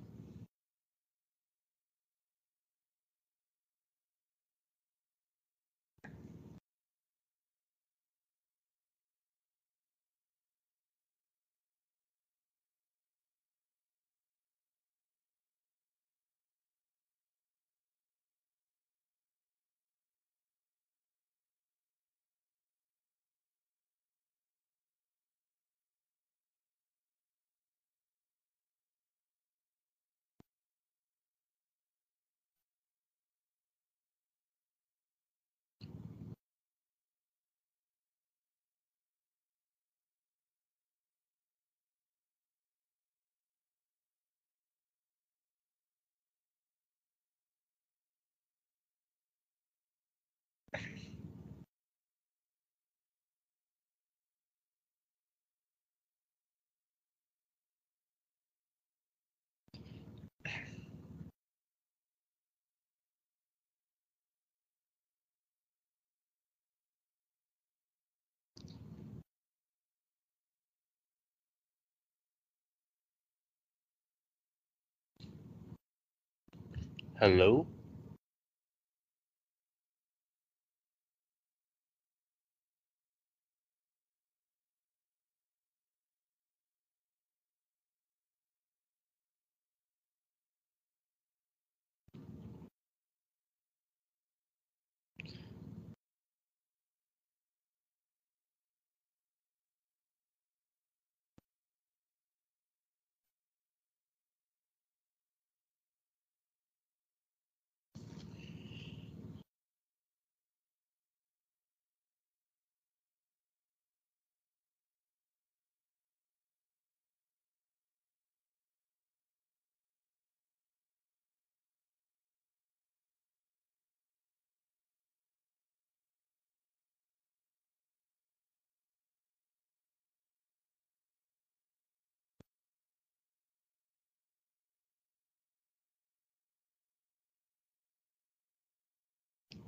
Hello?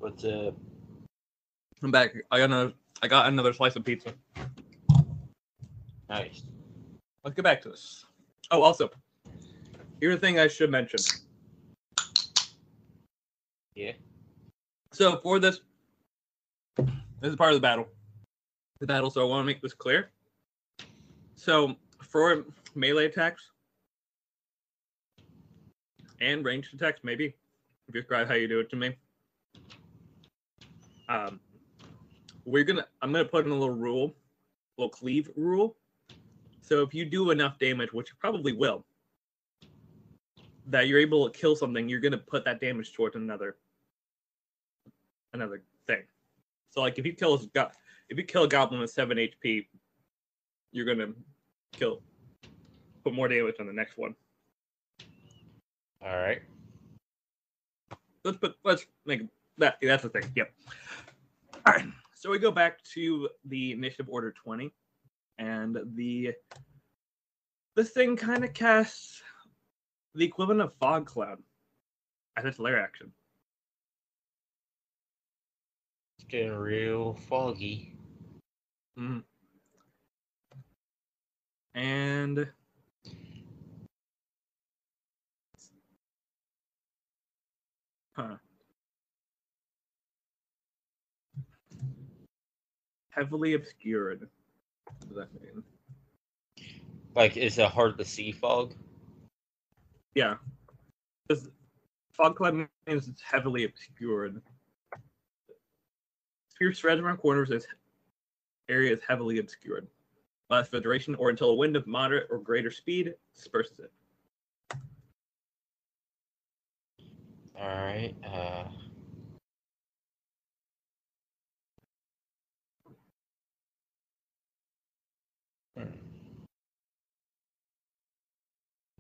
What's up? Uh, I'm back. I got another. I got another slice of pizza. Nice. Let's get back to this. Oh, also, here's the thing I should mention. Yeah. So for this, this is part of the battle. The battle. So I want to make this clear. So for melee attacks and ranged attacks, maybe describe how you do it to me. Um, we're gonna. I'm gonna put in a little rule, a little cleave rule. So if you do enough damage, which you probably will, that you're able to kill something, you're gonna put that damage towards another another thing. So like if you kill a if you kill a goblin with seven HP, you're gonna kill put more damage on the next one. All right. Let's put let's make that that's the thing. Yep. All right. So we go back to the initiative order 20 and the this thing kind of casts the equivalent of fog cloud as its lair action. It's getting real foggy. Mhm. And huh. Heavily obscured. What does that mean? Like, is it hard to see fog? Yeah. Because fog cloud means it's heavily obscured. Sphere spreads around corners as area is heavily obscured. Lasts for duration or until a wind of moderate or greater speed disperses it. All right. Uh,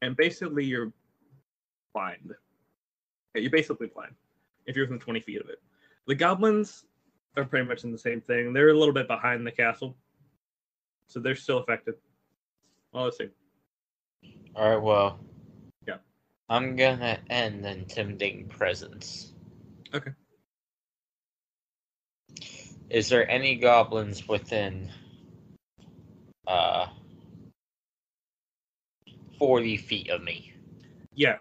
And basically you're blind. You're basically blind if you're within 20 feet of it. The goblins are pretty much in the same thing. They're a little bit behind the castle, so they're still affected. Well, let's see. All right. Well. Yeah. I'm gonna end the intimidating presence. Okay. Is there any goblins within uh 40 feet of me? Yeah.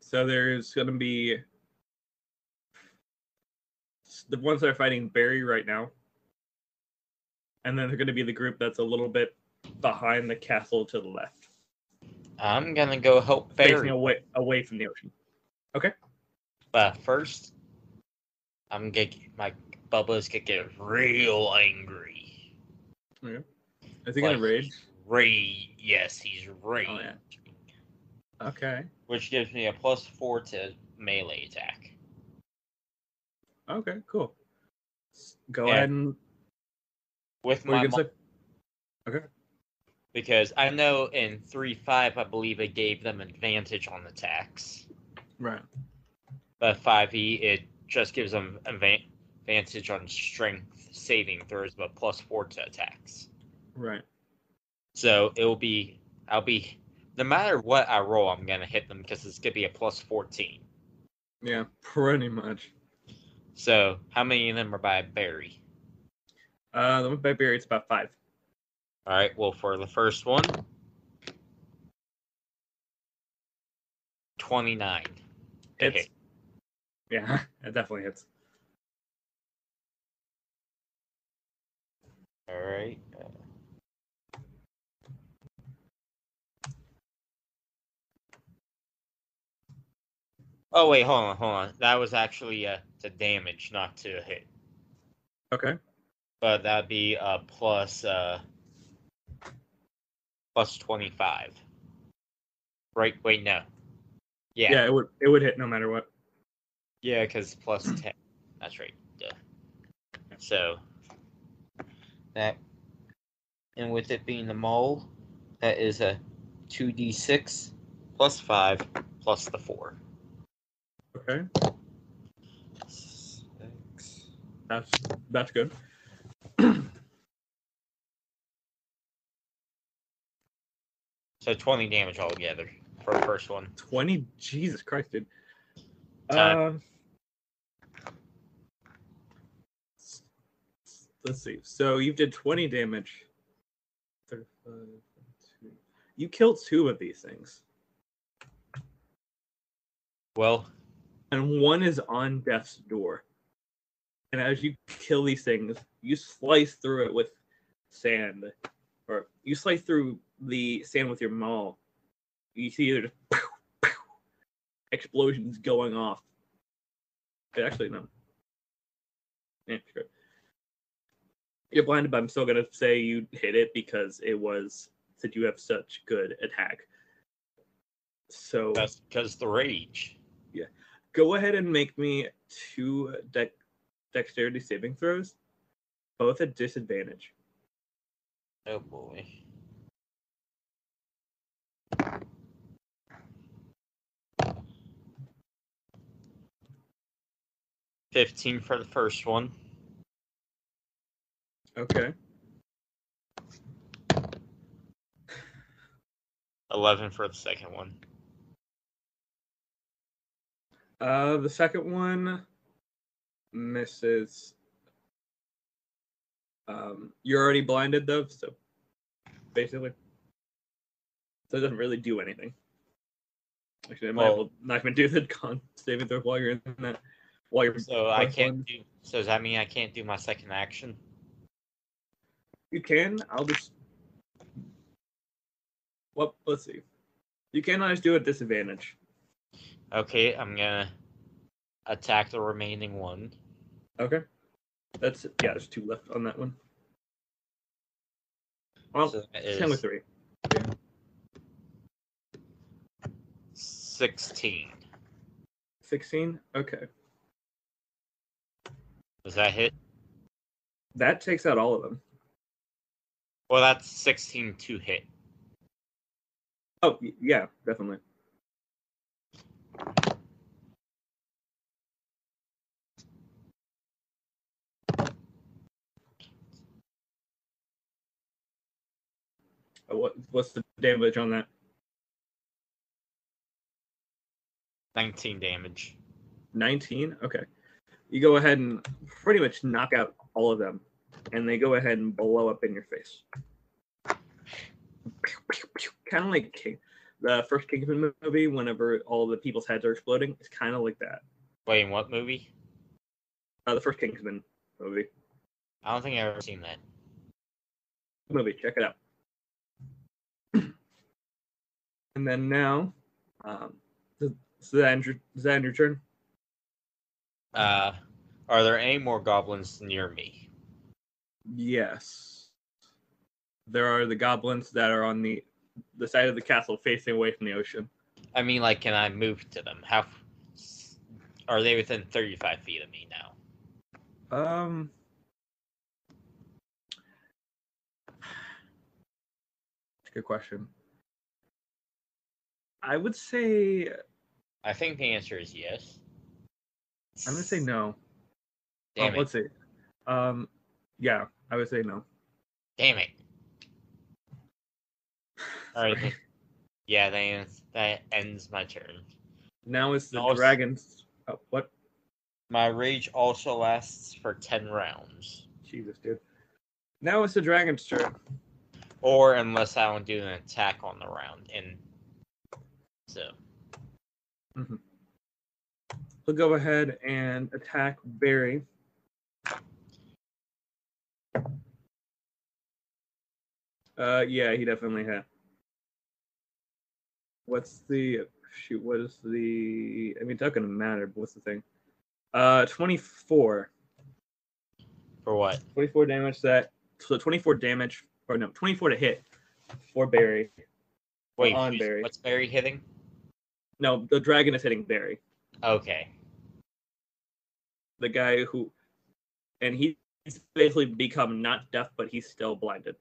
So there's going to be the ones that are fighting Barry right now. And then they're going to be the group that's a little bit behind the castle to the left, I'm gonna go help facing Barry. away away from the ocean. Okay. But first, I'm gonna get my Bubba's gonna get real angry. Yeah. Is he going to rage? Rage. Yes, he's rage. Oh, yeah. Okay. Which gives me a plus four to melee attack. Okay, cool. Go Yeah. ahead and With what my mo- to because I know in three five I believe it gave them advantage on the attacks. Right. But five E it just gives them advantage on strength saving throws, but plus four to attacks. Right. So it will be I'll be no matter what I roll, I'm gonna hit them because it's gonna be a plus fourteen. Yeah, pretty much. So how many of them are by Barry? Uh, the one by Barry, it's about five. All right. Well, for the first one, twenty-nine. Hits. hit. Yeah, (laughs) it definitely hits. All right. uh, Oh wait, hold on, hold on. That was actually uh, to damage, not to hit. Okay. But that'd be uh plus uh plus twenty-five. Right? Wait, no. Yeah. Yeah, it would it would hit no matter what. yeah, because plus ten. That's right. Duh. So that, and with it being the maul, that is a two d six plus five plus the four. Okay. Six. That's that's good. (clears throat) So twenty damage altogether for the first one. Twenty. Jesus Christ, dude. Time. Um. Let's see. So you did twenty damage. You killed two of these things, Well, and one is on death's door. And as you kill these things, you slice through it with sand, or you slice through the sand with your maul. You see either just (laughs) pow, pow, explosions going off. Actually, no. Yeah, sure. You're blinded, but I'm still gonna say you hit it because it was that you have such good attack. So that's because the rage. Go ahead and make me two dex dexterity saving throws, both at disadvantage. Oh boy. Fifteen for the first one. Okay. Eleven for the second one. Uh, the second one misses. Um, you're already blinded though, so basically, so it doesn't really do anything. Actually, I might Well- not even do the con saving throw while you're in that. While you're So I can't one. do. So does that mean I can't do my second action? You can. I'll just. Well, let's see. You can always do it at disadvantage. Okay, I'm gonna attack the remaining one. Okay. That's yeah. There's two left on that one. Well, So ten with three. sixteen. Sixteen. Okay. Does that hit? That takes out all of them. Well, that's sixteen to hit. Oh yeah, definitely. Uh, what's the damage on that? 19 damage. 19? Okay. You go ahead and pretty much knock out all of them, and they go ahead and blow up in your face. Kind of like the first Kingsman movie. Whenever all the people's heads are exploding, it's kind of like that. Wait, in what movie? Uh, the first Kingsman movie. I don't think I've ever seen that. movie. Check it out. (clears throat) and then now, um, does, does that end your, does that end your turn? Uh, are there any more goblins near me? Yes. There are the goblins that are on the the side of the castle facing away from the ocean. I mean, like, can I move to them? How are they within 35 feet of me now? Um. Good question. I would say I think the answer is yes. I'm gonna say no. Damn oh, it! let's see. Um, yeah, I would say no. Damn it! All right. Sorry. then. Yeah, that ends, that ends my turn. Now it's the No, it's- dragons. Oh, what? My rage also lasts for 10 rounds. Jesus, dude. Now it's the dragon's turn. Or unless I don't do an attack on the round. And so, He'll go ahead and attack Barry. Uh, yeah, he definitely hit. What's the shoot? What is the? I mean, it's not gonna matter. But what's the thing? Uh, twenty-four. for what? 24 damage. That so 24 damage, or no, 24 to hit for Barry. Wait, on Barry. what's Barry hitting? No, the dragon is hitting Barry. Okay. the guy who and he's basically become not deaf but he's still blinded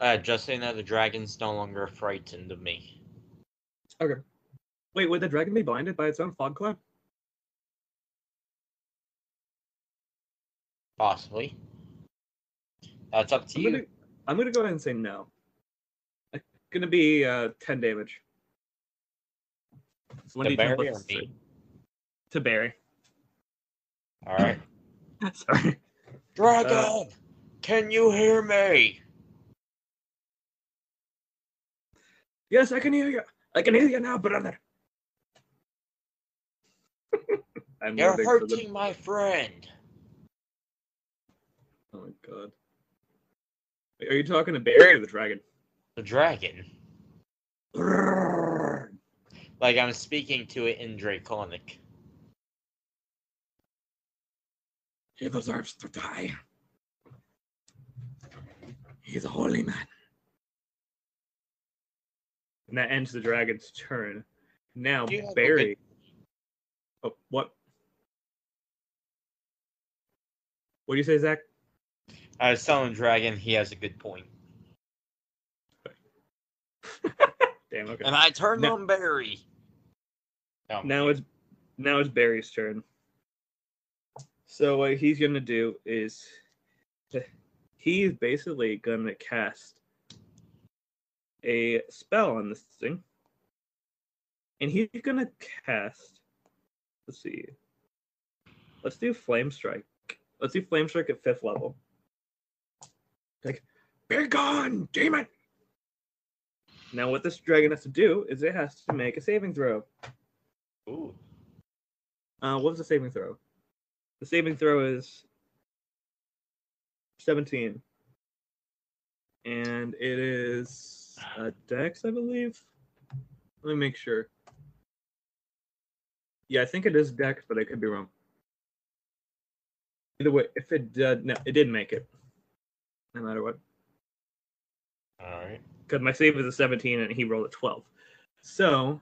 Uh, just so that the dragon's no longer frightened of me. okay wait would the dragon be blinded by its own fog cloud Possibly. That's up to I'm you. gonna, I'm gonna go ahead and say no it's gonna be uh 10 damage so when To do you jump Barry or to me? to Barry All right. (laughs) sorry Dragon, Uh, can you hear me? Yes I can hear you I can hear you now brother (laughs) I'm You're for the- hurting my friend. oh my god are you talking to Barry or the dragon The dragon. Like I'm speaking to it in Draconic. He deserves to die. He's a holy man. And that ends the dragon's turn. Now, You have Barry. Oh, what? What do you say, Zach? I was telling Dragon he has a good point. (laughs) Damn. Okay. And I turned No. on Barry. No, Now it's now it's Barry's turn. So what he's gonna do is he's basically gonna cast a spell on this thing. And he's gonna cast let's see. Let's do flame strike. Let's do flame strike at fifth level. Like, be gone, demon! Now what this dragon has to do is it has to make a saving throw. Ooh. Uh, what was the saving throw? The saving throw is 17. And it is a dex, I believe. Let me make sure. Yeah, I think it is dex, but I could be wrong. Either way, if it did, no, it did make it. No matter what. All right. Because my save is a 17 and he rolled a 12. So,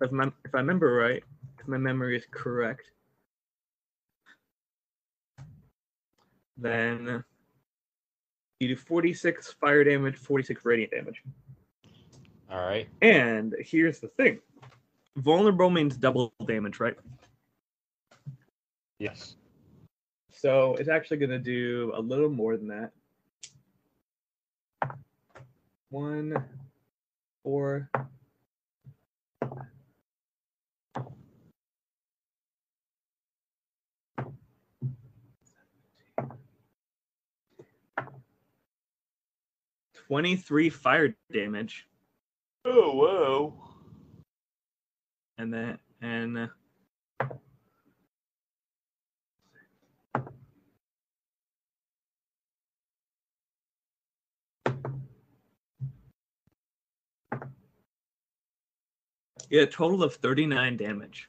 if, my, if I remember right, if my memory is correct, then you do 46 fire damage, 46 radiant damage. All right. And here's the thing vulnerable means double damage, right? Yes. So it's actually going to do a little more than that. One, four. Twenty-three fire damage, Oh whoa. and then and uh, yeah, a total of thirty-nine damage.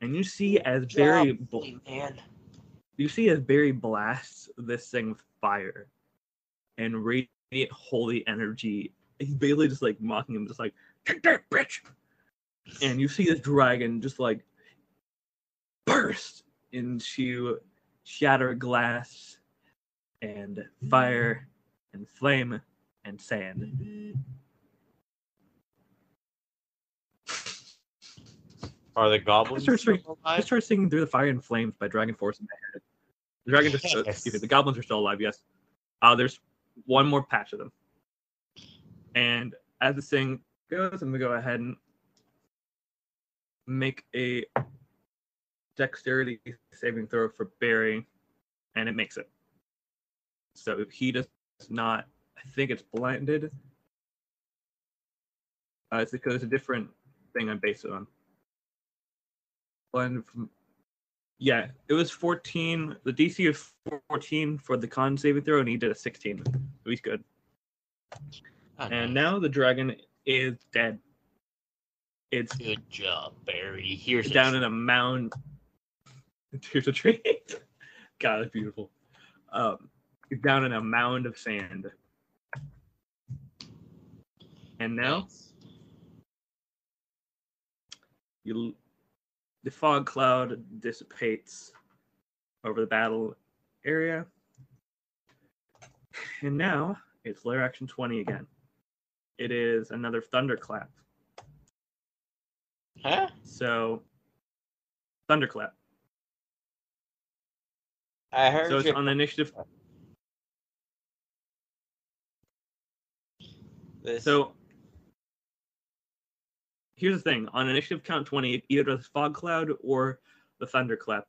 And you see as Barry bl- man. you see as Barry blasts this thing with fire and holy energy. He's basically just like mocking him, just like, take that bitch. And you see this dragon just like burst into shattered glass and fire and flame and sand. Are the goblins sure. still I started singing Through the Fire and Flames by DragonForce in my head. The dragon just, uh, Yes. excuse me, the goblins are still alive, yes. Uh, there's one more patch of them. And as this thing goes, I'm to go ahead and make a dexterity saving throw for Barry, and it makes it. So he does not, I think it's blinded. Uh, it's because it's a different thing I'm based on. From yeah, it was 14. The DC is 14 for the con saving throw, and he did a 16. So he's good. Oh, And nice. now the dragon is dead. It's Good job, Barry. Here's down tr- in a mound. (laughs) Here's a tree. God, it's beautiful. Um, it's down in a mound of sand. And now Nice. you, the fog cloud dissipates over the battle area. And now it's lair action 20 again. It is another thunderclap. Huh? So, thunderclap. I heard So it's you. on initiative. This. So here's the thing: on initiative count 20, it either does fog cloud or the thunderclap,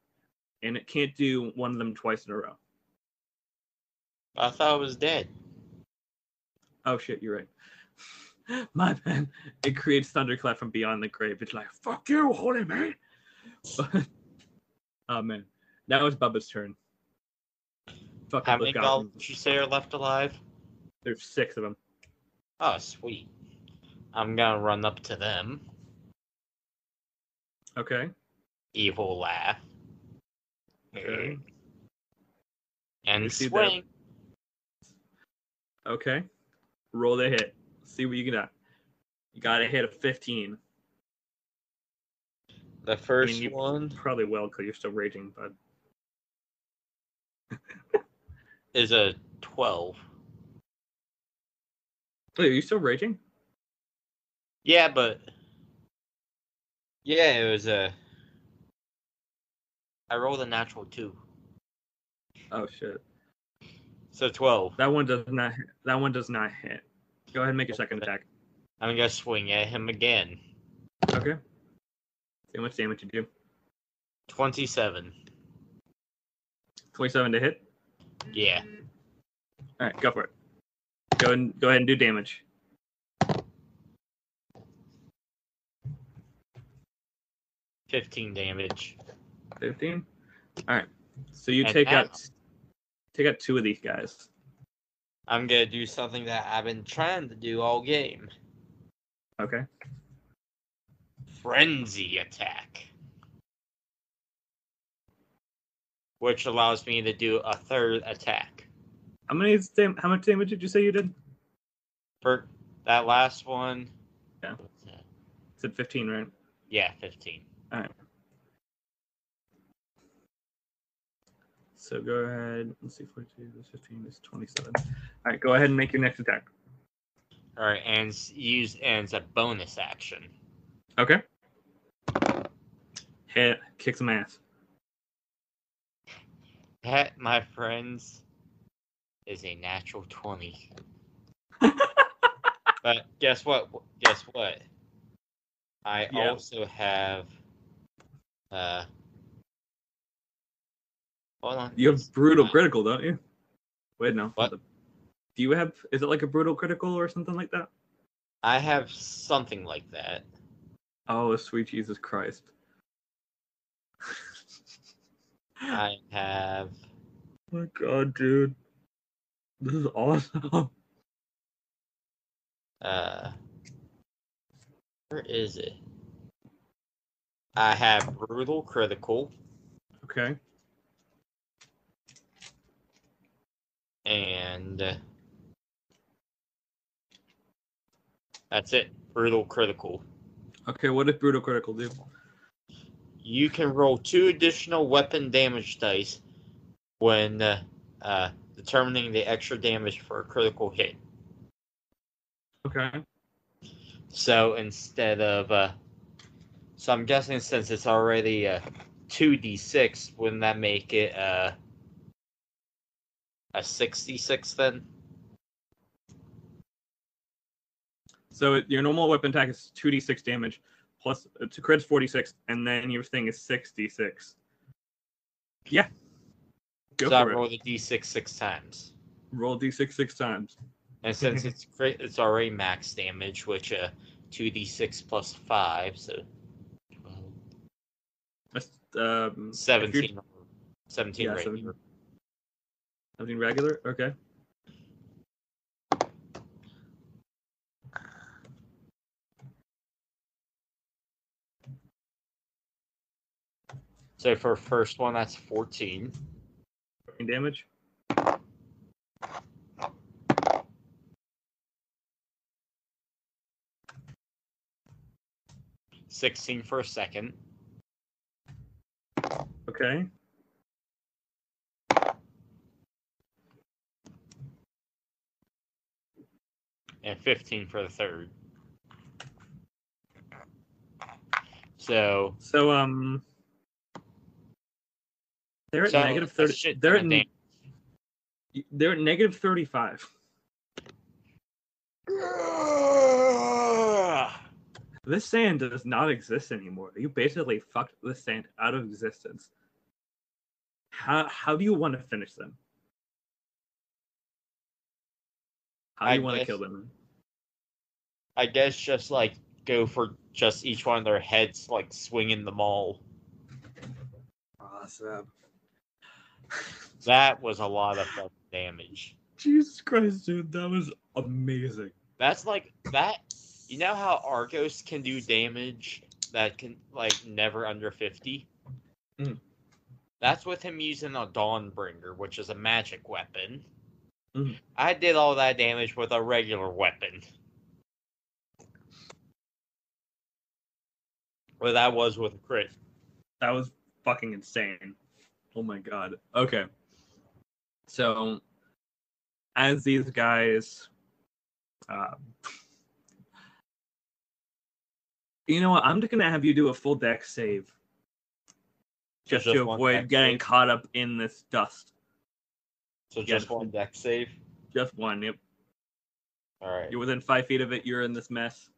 and it can't do one of them twice in a row. I thought it was dead. Oh shit, you're right. (laughs) My man, it creates thunderclap from beyond the grave. It's like fuck you, holy man. (laughs) oh man, now it's Bubba's turn. Fuck How many goblins you say are left alive? There's six of them. Oh, sweet. I'm gonna run up to them. Okay. Evil laugh. Okay. And You see that? Okay. Roll the hit. See what you got. You got to hit a 15. The first you- one Probably will because you're still raging, but (laughs) is a 12. Wait, are you still raging? Yeah, but. Yeah, it was a. I rolled a natural 2. Oh shit. So 12. That one does not. That one does not hit. Go ahead and make your second attack. I'm gonna swing at him again. Okay. See how much damage you do. 27. 27 to hit. Yeah. All right, go for it. Go and go ahead and do damage. Fifteen damage. 15. All right. So you And take now- out take out two of these guys. I'm gonna do something that I've been trying to do all game. Okay. Frenzy attack. Which allows me to do a third attack. How many dam- how much damage did you say you did? For that last one. Yeah. said 15, right? Yeah, 15. So go ahead. Let's see, 42 is 15 is 27. All right, go ahead and make your next attack. Alright, and use and it's a bonus action. Okay. Hit, kick some ass. That, my friends, is a natural 20. (laughs) but guess what? Guess what? I Yeah. also have. Uh, hold on. You have brutal uh, critical, don't you? Wait, no. What? Do you have? Is it like a brutal critical or something like that? I have something like that. Oh, sweet Jesus Christ! (laughs) I have. Oh my God, dude, this is awesome. Uh, where is it? I have brutal critical Okay. and that's it. Brutal critical. Okay. What did brutal critical do? You can roll two additional weapon damage dice when uh, uh, determining the extra damage for a critical hit. Okay. So instead of, uh, so I'm guessing since it's already a 2d6, wouldn't that make it uh, a 66 then? So your normal weapon attack is two d six damage, plus uh, to crit's forty six, and then your thing is sixty six. Yeah. Go so I roll the d6 six times. Roll d six six times. And since it's crit, it's already max damage, which uh, 2d6 plus 5, so 12, That's um, 17. 17 Yeah, regular. seven- Something regular. Okay. So for first one, that's 14. Fucking damage. Sixteen for a second. Okay. and 15 for the third. So So um, they're at so thirty. They're at of n- they're at negative thirty five. This sand does not exist anymore. You basically fucked the sand out of existence. How how do you want to finish them? How do I you want to kill them? I guess just like go for just each one of their heads, like swinging them all. Awesome. (laughs) That was a lot of fucking damage. Jesus Christ, dude, that was amazing. That's like that. You know how Argos can do damage that can like never under fifty. Mm. That's with him using a Dawnbringer, which is a magic weapon. Mhm. I did all that damage with a regular weapon. Well, that was with a crit. That was fucking insane. Oh my god. Okay. So, as these guys, uh, you know what? I'm just gonna have you do a full dex save, just, just to avoid getting save? caught up in this dust. So just one. dex save. Just one. Yep. All right. You're within five feet of it. You're in this mess.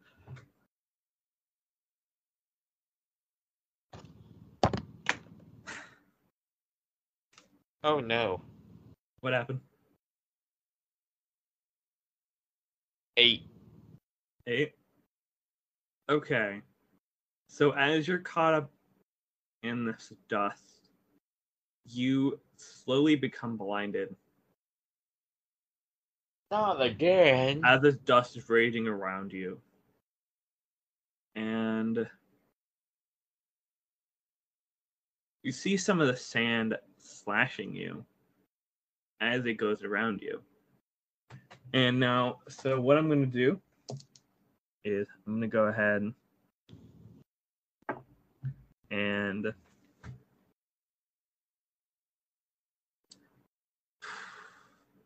Oh no. What happened? Eight. Eight. Okay. So as you're caught up in this dust, you slowly become blinded Not again. as this dust is raging around you. And you see some of the sand slashing you as it goes around you. And now, so what I'm going to do is I'm going to go ahead and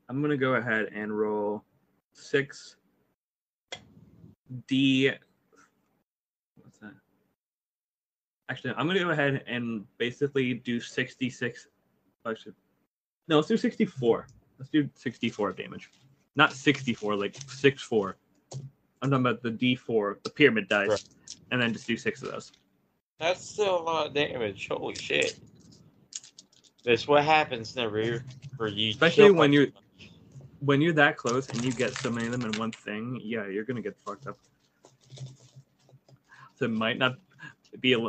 I'm going to go ahead and roll six D. What's that? Actually, I'm going to go ahead and basically do 66. Actually, No, let's do 64. Let's do 64 damage. Not 64, like 6 4. I'm talking about the D4, the pyramid dice, Right. and then just do six of those. That's still a lot of damage. Holy shit. That's what happens whenever for you. Especially when you're- When you're that close and you get so many of them in one thing, yeah, you're gonna get fucked up. So it might not be a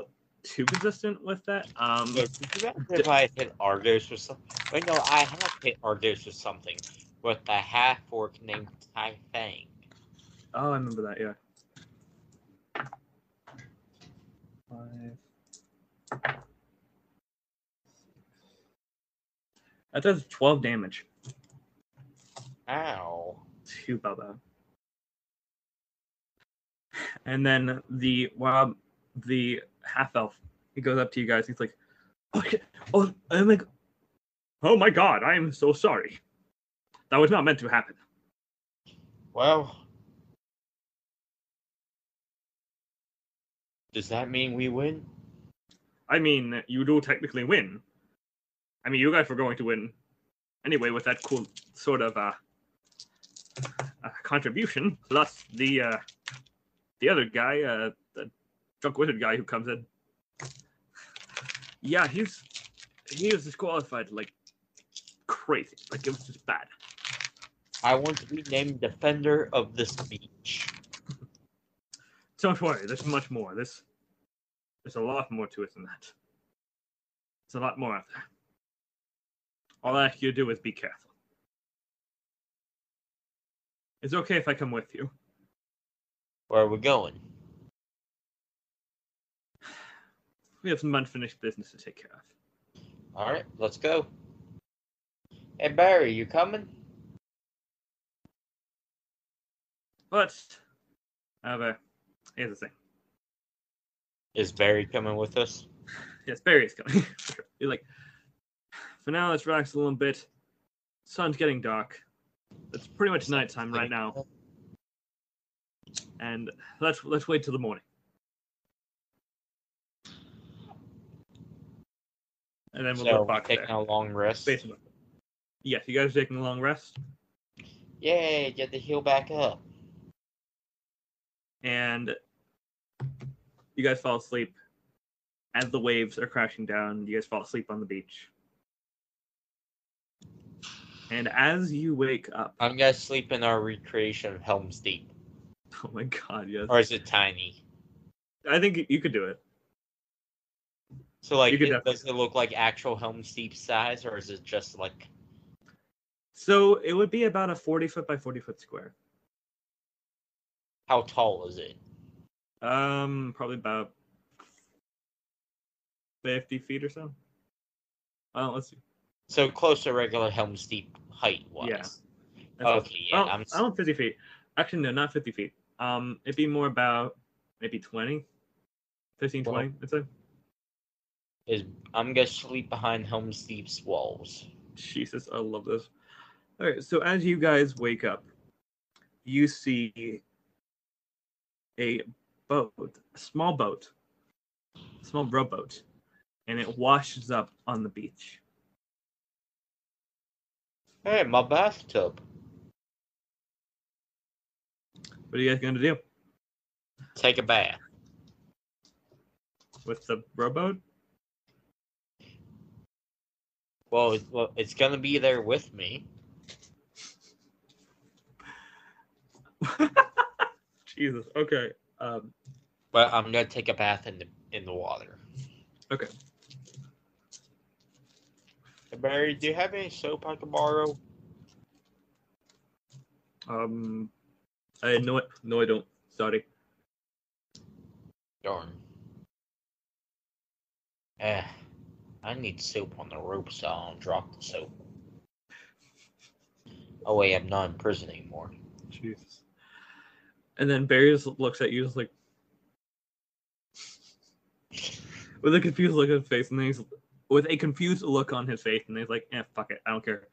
too consistent with that. Um, Look, did you remember if I hit Argos or something? Wait, no, I have hit Argos or something with a half orc named Tai Fang. oh, I remember that. Yeah. Five. That does 12 damage Ow. to Bubba. And then the wild, the half elf, he goes up to you guys. He's like, "Okay, oh, I'm like, oh my god, I am so sorry. That was not meant to happen." Well, does that mean we win? I mean, you do technically win. I mean, you guys were going to win anyway with that cool sort of uh, uh contribution, plus the uh, the other guy, uh, the drunk wizard guy who comes in. Yeah, he's he was disqualified like crazy. Like it was just bad. I want to be named Defender of this beach. Don't worry, there's much more. There's there's a lot more to it than that. There's a lot more out there. All I ask you to do is be careful. It's okay if I come with you. Where are we going? (sighs) We have some unfinished business to take care of. All right, let's go. Hey Barry, you coming? But, however, here's the thing. Is Barry coming with us? Yes, Barry is coming. (laughs) Like, for now, let's relax a little bit. Sun's getting dark. It's pretty much nighttime right now, and let's let's wait till the morning. And then we'll So go back there. taking a long rest. Basically. Yes, you guys are taking a long rest, Yay, get the heal back up. And you guys fall asleep as the waves are crashing down. You guys fall asleep on the beach, and as you wake up, I'm gonna sleep in our recreation of Helm's Deep. (laughs) oh my god, yes, Or is it tiny? I think you could do it. So like it- does it look like actual Helm's Deep size or is it just like So it would be about a forty foot by forty foot square. How tall is it? Um, probably about fifty feet or so. Oh, let's see. So close to regular Helm's Deep height wise. Yeah. That's- Okay, yeah. oh, I'm I don't 50 feet. Actually, no, not 50 feet. Um, it'd be more about maybe 20, 15, Well- 20, I'd say. is I'm gonna sleep behind Helm's Deep's walls. Jesus, I love this. All right, so as you guys wake up, you see a boat, a small boat, a small rowboat, and it washes up on the beach. Hey, my bathtub. What are you guys going to do Take a bath. with the rowboat? Well, it, well, it's gonna be there with me. (laughs) Jesus. Okay. Um, But I'm gonna take a bath in the in the water. Okay. Hey, Barry, do you have any soap I can borrow? um, I know it. No, I don't. Sorry. Darn. Eh, I need soap on the rope so I don't drop the soap. Oh wait, I'm not in prison anymore. Jesus. And then Barry just looks at you, just like with a confused look on his face, and then he's with a confused look on his face, and he's like, "Eh, fuck it, I don't care."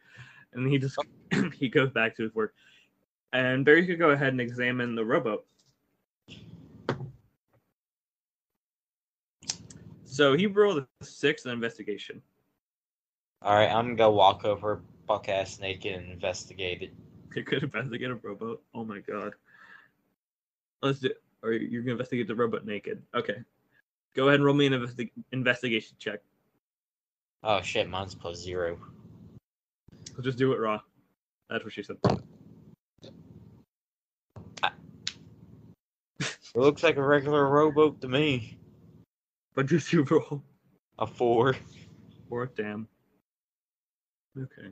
And he just (clears throat) he goes back to his work. And Barry could go ahead and examine the rowboat. So he rolled a six in investigation. All right, I'm gonna walk over, buck ass naked, and investigate it. You could investigate a rowboat. Oh my god. Let's do. Or you're gonna investigate the robot naked. Okay. Go ahead and roll me an investi- investigation check. Oh shit, mine's plus zero. So just do it raw. That's what she said. It looks like a regular rowboat to me. But just you roll. A four. Or damn. Okay.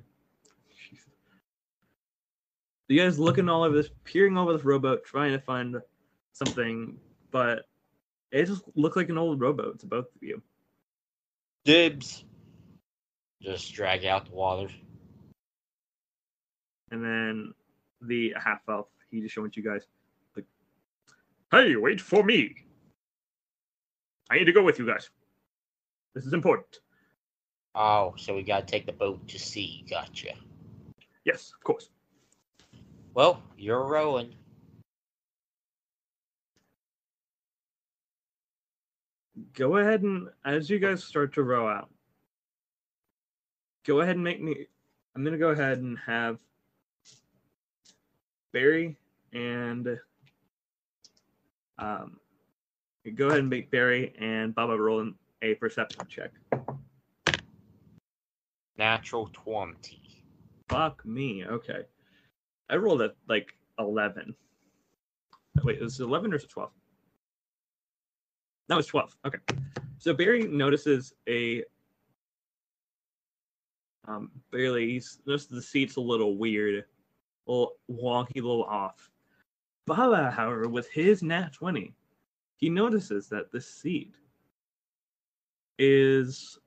Jesus. You guys looking all over this, peering over this rowboat, trying to find something, but it just looked like an old rowboat to both of you. Dibs. Just drag out the water. And then the half elf, he just showing you guys, like, hey, wait for me. I need to go with you guys. This is important. Oh, so we gotta take the boat to sea. Gotcha. Yes, of course. Well, you're rowing. Go ahead and, as you guys start to row out, go ahead and make me. I'm going to go ahead and have Barry and. Um, go ahead and make Barry and Bubba roll a perception check. Natural 20. Fuck me. Okay. I rolled at like 11. Wait, is it 11 or is it 12? That was 12. Okay. So Barry notices a. Um, Barely, he's notices the seat's a little weird, a little wonky, a little off. Bubba, however, with his nat 20, he notices that this seat is.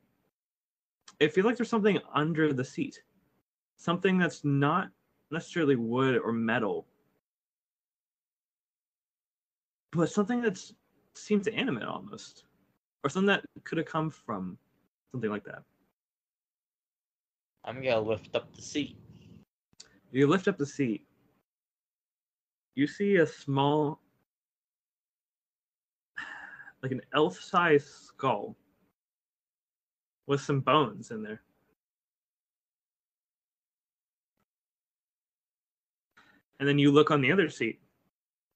It feels like there's something under the seat something that's not necessarily wood or metal, but something that seems to animate almost, or something that could have come from something like that. I'm gonna lift up the seat. You lift up the seat. You see a small, like an elf-sized skull with some bones in there. and then you look on the other seat,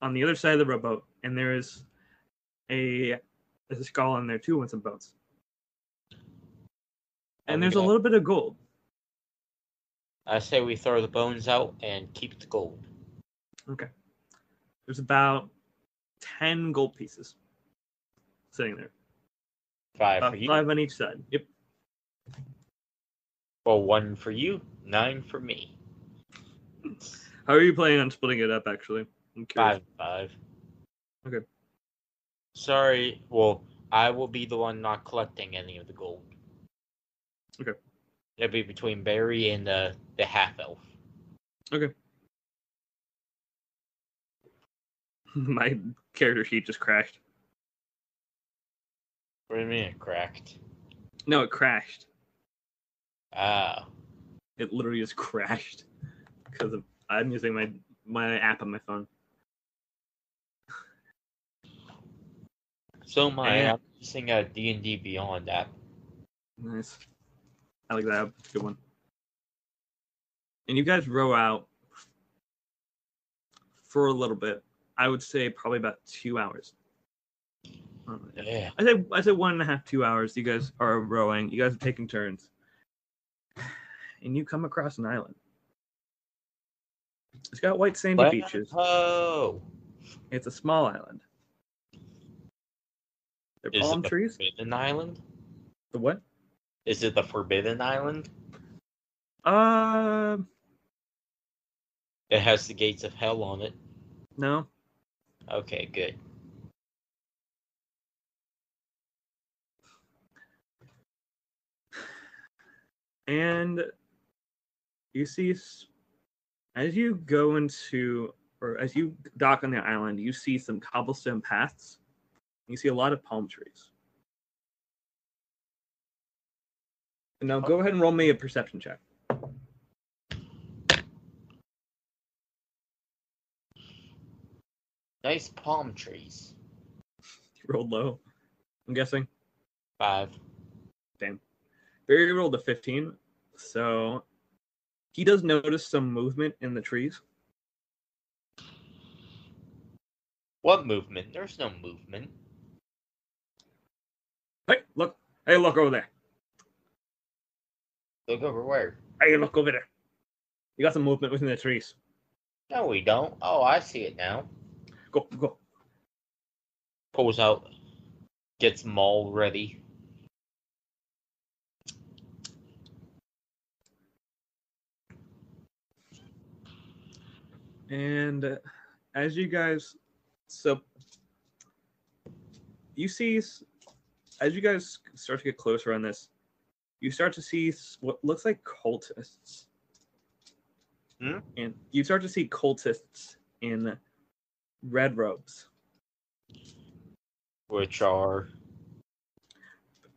on the other side of the rowboat, and there is a there's a skull in there too with some bones. And I'm there's a little bit of gold. I say we throw the bones out and keep the gold. Okay. There's about ten gold pieces sitting there. Five About for you. five on each side. Yep. Well, one for you, nine for me. How are you planning on splitting it up actually? I'm curious. Five, five. Okay. Sorry. Well, I will be the one not collecting any of the gold. Okay. It'll be between Barry and the the half elf. Okay. (laughs) My character sheet just crashed. What do you mean it cracked? No, it crashed. Ah, It literally just (laughs) crashed because of I'm using my my app on my phone. So my Yeah. I'm using a D and D Beyond app. Nice. I like that. It's a good one. And you guys row out for a little bit. I would say probably about two hours. Yeah. I say I say one and a half, two hours. You guys are rowing. You guys are taking turns, and you come across an island. It's got white sandy beaches. Oh, It's a small island. There are is palm it the trees. Forbidden Island? The what? Is it the Forbidden Island? Uh, It has the gates of hell on it. no. Okay, good. and you see as you go into or as you dock on the island you see some cobblestone paths you see a lot of palm trees and now go ahead and roll me a perception check Nice palm trees. you (laughs) rolled low i'm guessing Five. Damn. barry rolled a 15 So he does notice some movement in the trees. What movement? There's no movement. Hey, look! Hey, look over there! Look over where? Hey, look over there! You got some movement within the trees. No, we don't. Oh, I see it now. Go, go. Pulls out, gets Maul ready. And uh, as you guys, so you see, as you guys start to get closer on this, you start to see what looks like cultists. Hmm? And you start to see cultists in red robes. Which are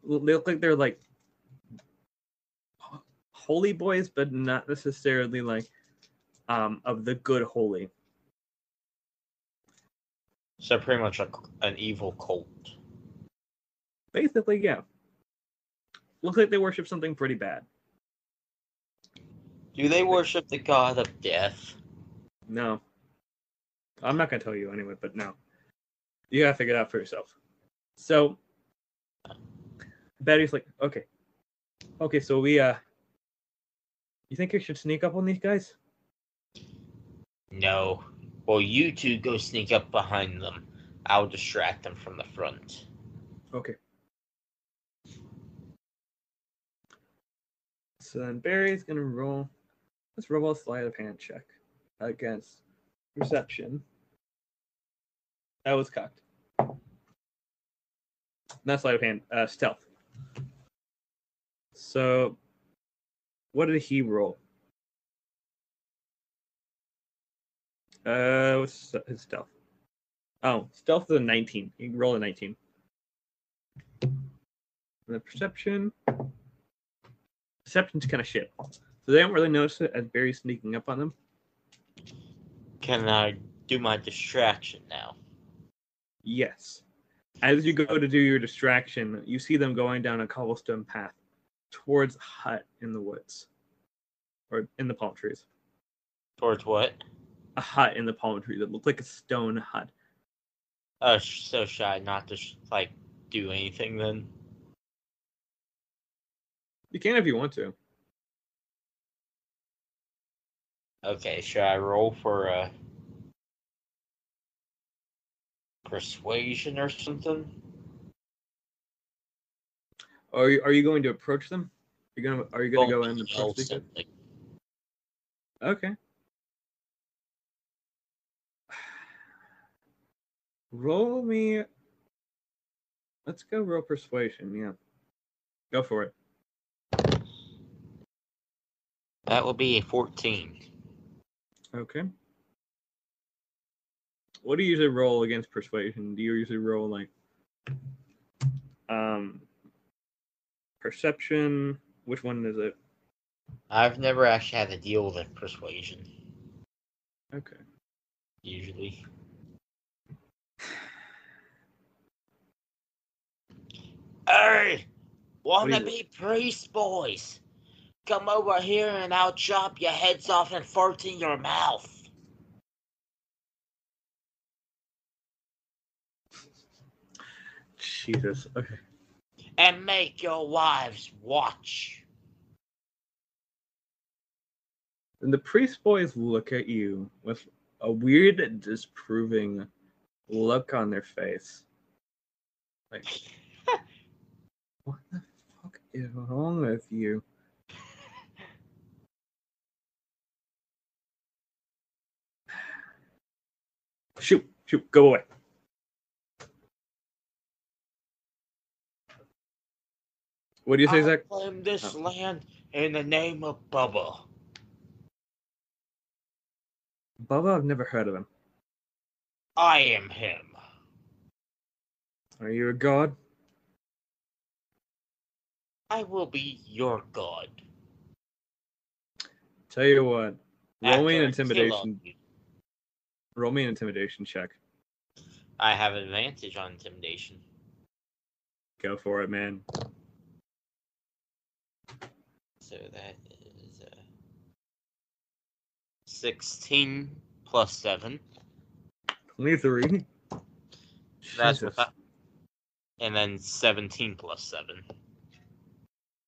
They look like they're like holy boys, but not necessarily like um of the good holy. so pretty much a, an evil cult. Basically, yeah. Looks like they worship something pretty bad. Do they worship the god of death? No. I'm not gonna tell you anyway, but no. You gotta figure it out for yourself. So Betty's like, okay. Okay, so we uh you think you should sneak up on these guys? No. Well, you two go sneak up behind them. I'll distract them from the front. Okay. So then Barry's gonna roll. Let's roll a sleight of hand check against perception. That was cocked. Not sleight of hand, uh, stealth. So, what did he roll? Uh, what's his stealth? Oh, stealth is a 19. He rolled a 19. And the perception. Perception's kind of shit. So they don't really notice it as Barry's sneaking up on them. Can I do my distraction now? Yes. As you go to do your distraction, you see them going down a cobblestone path towards a hut in the woods. Or in the palm trees. Towards what? A hut in the palm trees that looked like a stone hut. Oh, sh- so should I not just like do anything then? You can if you want to. Okay, should I roll for uh persuasion or something? Are you, are you going to approach them? Are you gonna are you gonna go in and approach something. Okay. Roll me. Let's go roll persuasion. Yeah. Go for it. That will be a fourteen. Okay. What do you usually roll against persuasion? Do you usually roll like um perception? Which one is it? I've never actually had to deal with persuasion. Okay. Usually. (sighs) Hey! Wanna be priest boys? Come over here and I'll chop your heads off and fart in your mouth. Jesus. Okay. And make your wives watch. And the priest boys look at you with a weird, disproving look on their face. Like, (laughs) what the fuck is wrong with you? Shoot, shoot, go away. What do you say, I Zach? claim this Oh. land in the name of Bubba. Bubba, I've never heard of him. I am him. Are you a god? I will be your god. Tell you what, roll me an After I kill intimidation. Roll me an intimidation check. I have advantage on intimidation. Go for it, man. So that is uh, 16 plus 7. 23. That's Jesus. and then 17 plus 7.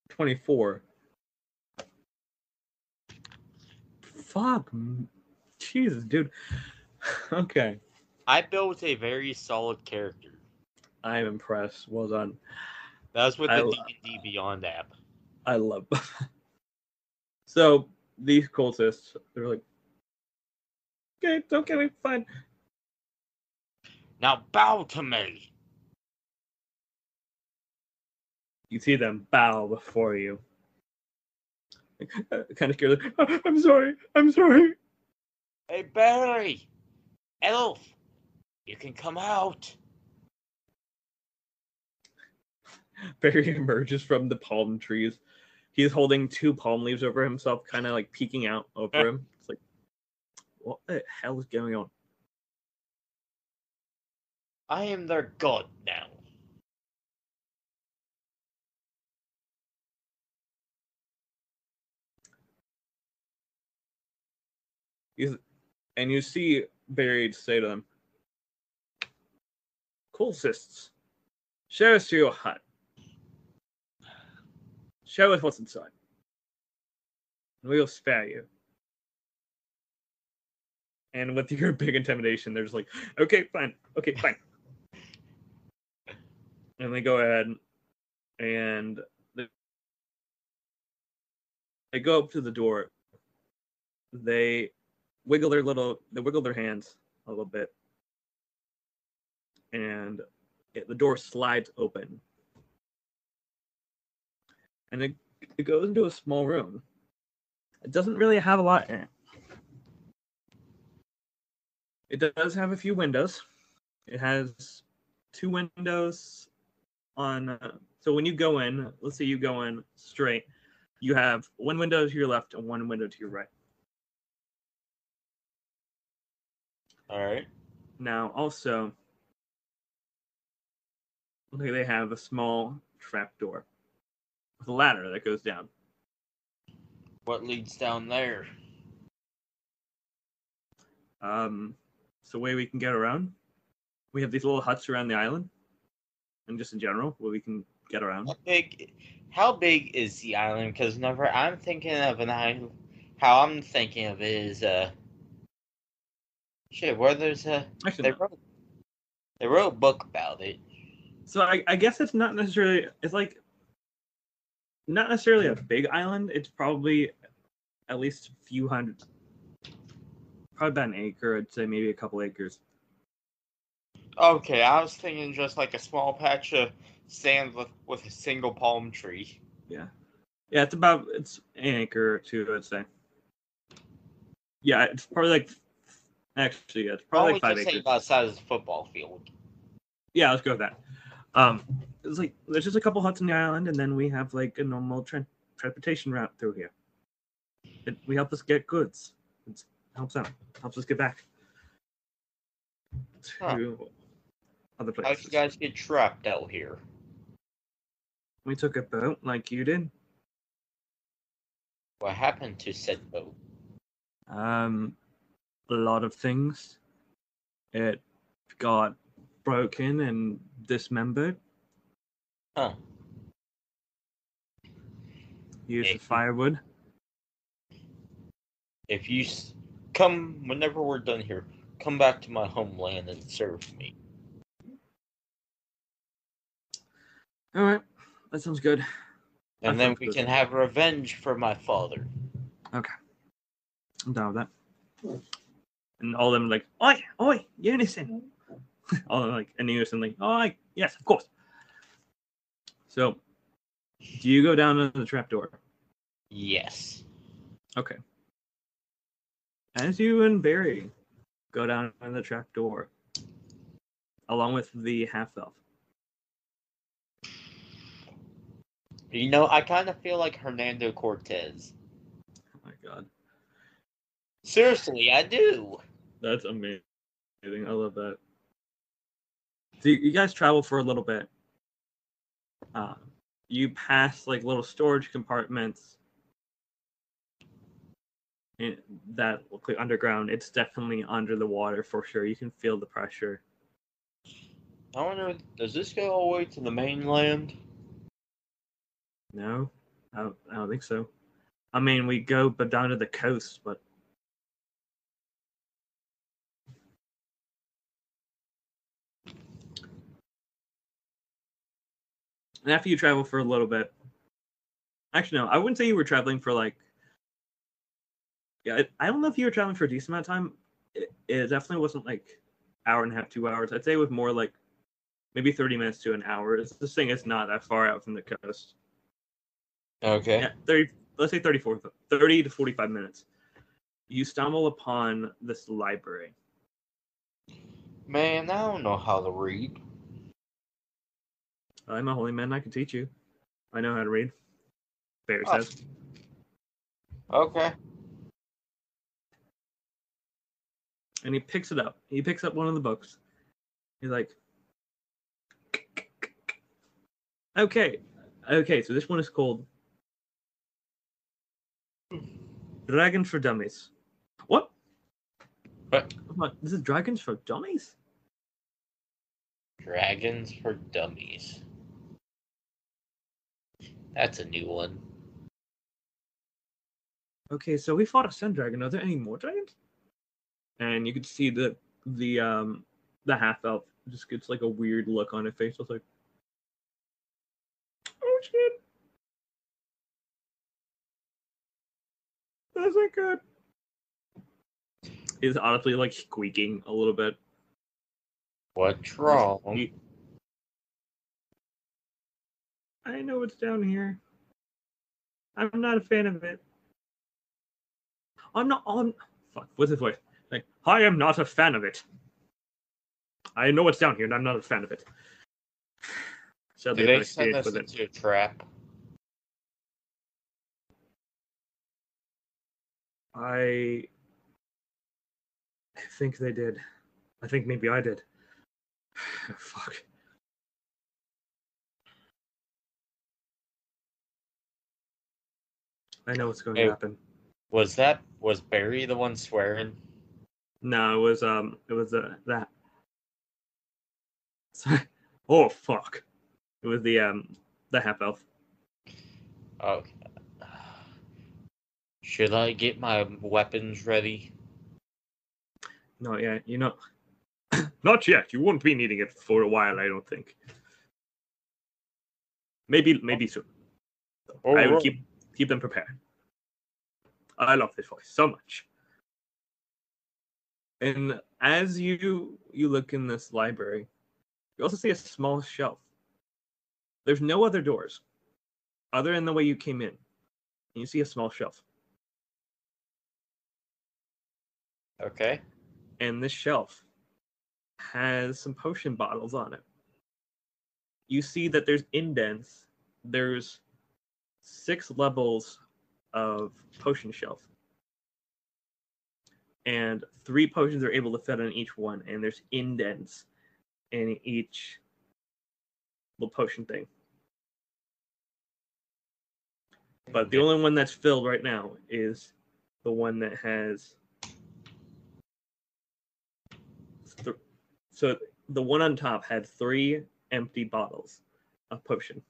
24. Fuck. Jesus, dude. (laughs) okay. I built a very solid character. I am impressed. Well done. That was with the lo- D&D Beyond app. I love. (laughs) so these cultists, they're like, okay, it's okay, we fine. Now bow to me. You see them bow before you. (laughs) kind of scared. Ah, I'm sorry. I'm sorry. Hey Barry, Elf, you can come out. (laughs) Barry emerges from the palm trees. He's holding two palm leaves over himself, kind of like peeking out over uh. him. It's like, what the hell is going on? I am their god now. And you see Barry say to them, Cultists. Show us your hut. Show us what's inside. And we'll spare you. And with (laughs) your big intimidation, they're just like, okay, fine. Okay, fine. (laughs) and they go ahead and they, they go up to the door. They wiggle their little they wiggle their hands a little bit. And it, the door slides open. And it, it goes into a small room. It doesn't really have a lot in it. It does have a few windows. It has two windows on uh, so when you go in let's say you go in straight you have one window to your left and one window to your right All right. Now, also, okay, they have a small trapdoor with a ladder that goes down. What leads down there? Um, it's a way we can get around. We have these little huts around the island, and just in general, where we can get around. How big? How big is the island? Because whenever I'm thinking of an island, how I'm thinking of it is uh, shit. Where there's a Actually, they no. wrote they wrote a book about it. so I, I guess it's not necessarily. It's like not necessarily a big island. It's probably at least a few hundred, probably about an acre. I'd say maybe a couple acres. Okay, I was thinking just like a small patch of sand with with a single palm tree. Yeah, yeah, it's about it's an acre or two, I'd say. Yeah, it's probably like actually, yeah, it's probably like five was just saying acres. about the size of football field. Yeah, let's go with that. Um, it's like there's just a couple huts on the island, and then we have like a normal tra- transportation route through here. It, we help us get goods. It helps out. Helps us get back to Huh. other How'd you guys get trapped out here? We took a boat like you did. What happened to said boat? Um, a lot of things. It got broken and dismembered. Huh. Used the firewood. If you s- come whenever we're done here, come back to my homeland and serve me. All right, that sounds good. And That then we good. can have revenge for my father. Okay, I'm down with that. And all of them like, oi, oi, unison. (laughs) all of them like in unison, like, oi, yes, of course. So, do you go down to the trapdoor? Yes. Okay. As you and Barry go down in the trapdoor, along with the half elf. You know, I kind of feel like Hernando Cortez. Oh my god, Seriously, I do. that's amazing! I love that. So you, guys travel for a little bit. Uh, you pass like little storage compartments in that look like underground. It's definitely under the water for sure. You can feel the pressure. I wonder, does this go all the way to the mainland? No, I don't, I don't think so. I mean, we go but down to the coast, but and after you travel for a little bit, actually, no, I wouldn't say you were traveling for like. Yeah, I, don't know if you were traveling for a decent amount of time. It, it definitely wasn't like hour and a half, two hours. I'd say it was more like maybe thirty minutes to an hour. It's- This thing is not that far out from the coast. Okay. Yeah, 30, let's say 34, 30 to 45 minutes. You stumble upon this library. Man, I don't know how to read. Uh, I'm a holy man, I can teach you. I know how to read. Bear Oh. says. Okay. And he picks it up. He picks up one of the books. He's like, okay, okay, so this one is called Dragon for Dummies. What? What? What? This is Dragons for Dummies? Dragons for Dummies. That's a new one. Okay, so we fought a sun dragon. Are there any more dragons? And you could see the the um the half elf just gets like a weird look on her face. I was like, oh shit, that's not good. Is honestly like squeaking a little bit. What's wrong? He- I know it's down here. I'm not a fan of it. I'm not on. Fuck, what's his voice? Like, I am not a fan of it. I know it's down here, and I'm not a fan of it. Sadly, Did they send us into a trap? I I think they did. I think maybe I did. (sighs) Fuck. I know what's going Hey. to happen. Was that was Barry the one swearing? No, it was um, it was uh, that. Oh fuck! It was the um, the half elf. Okay. Should I get my weapons ready? Not yet. You know, (coughs) not yet. You won't be needing it for a while. I don't think. Maybe, maybe soon. I will keep keep them prepared. I love this voice so much. And as you you look in this library, you also see a small shelf. There's no other doors, other than the way you came in. And you see a small shelf, Okay. and this shelf has some potion bottles on it. You see that there's indents. There's six levels of potion shelf. And three potions are able to fit on each one, and there's indents in each little potion thing. But the only one that's filled right now is the one that has. Th- so the one on top had three empty bottles of potion,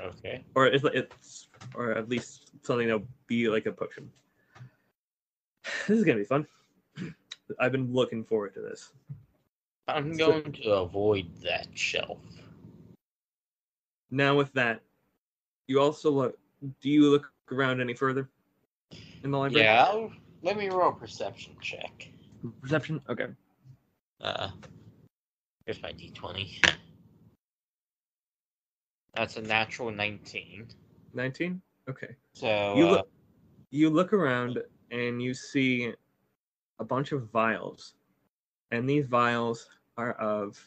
Okay. or it's, it's or at least something that'll be like a potion. (sighs) This is gonna be fun. (clears throat) I've been looking forward to this. I'm So- going to avoid that shelf. Now with that, you also look. Do you look around any further in the library? Yeah, I'll, let me roll a perception check. Perception. Okay. Uh, here's my d20. That's a natural 19. Nineteen. Okay. So, You uh, look. You look around and you see a bunch of vials, and these vials are of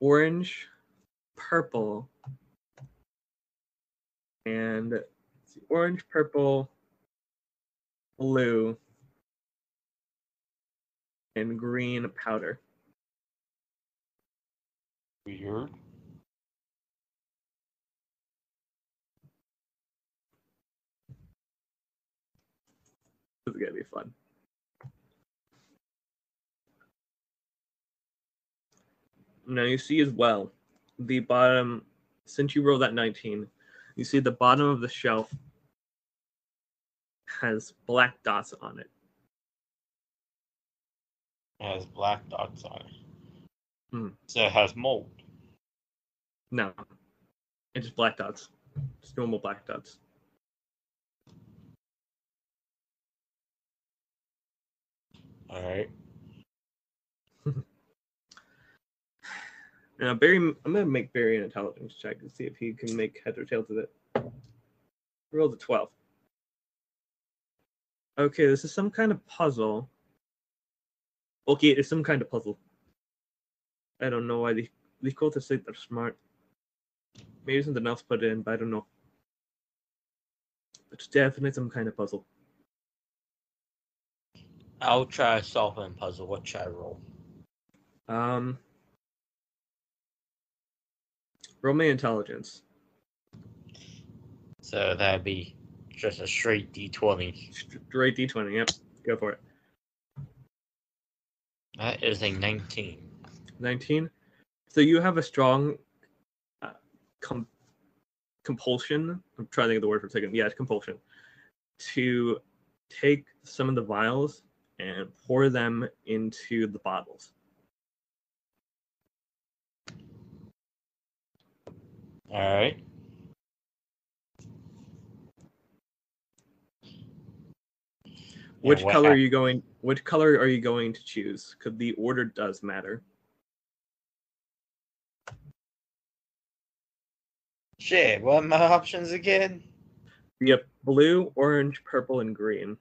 orange, purple, and let's orange, purple, blue, and green powder. weird. Is gonna be fun. Now you see as well the bottom. Since you rolled that 19, you see the bottom of the shelf has black dots on it. It has black dots on it. Hmm. So it has mold. No, it's just black dots. Just normal black dots. All right. (laughs) Now Barry, I'm gonna make Barry an intelligence check and see if he can make heads or tails of it. Rolled a 12. Okay, this is some kind of puzzle. Okay, it's some kind of puzzle. I don't know why the these cultists think they're smart. Maybe something else put in, but I don't know. It's definitely some kind of puzzle. I'll try a solving puzzle. What should I roll? Um, roll me intelligence. So that'd be just a straight D20. Straight d20. Yep, go for it. That is a 19. 19 so you have a strong uh, com- compulsion i'm trying to think of the word for a second yeah it's compulsion to take some of the vials and pour them into the bottles All right. which And what color are you going which color are you going to choose because the order does matter Shit, what are my options again? yep blue orange purple and green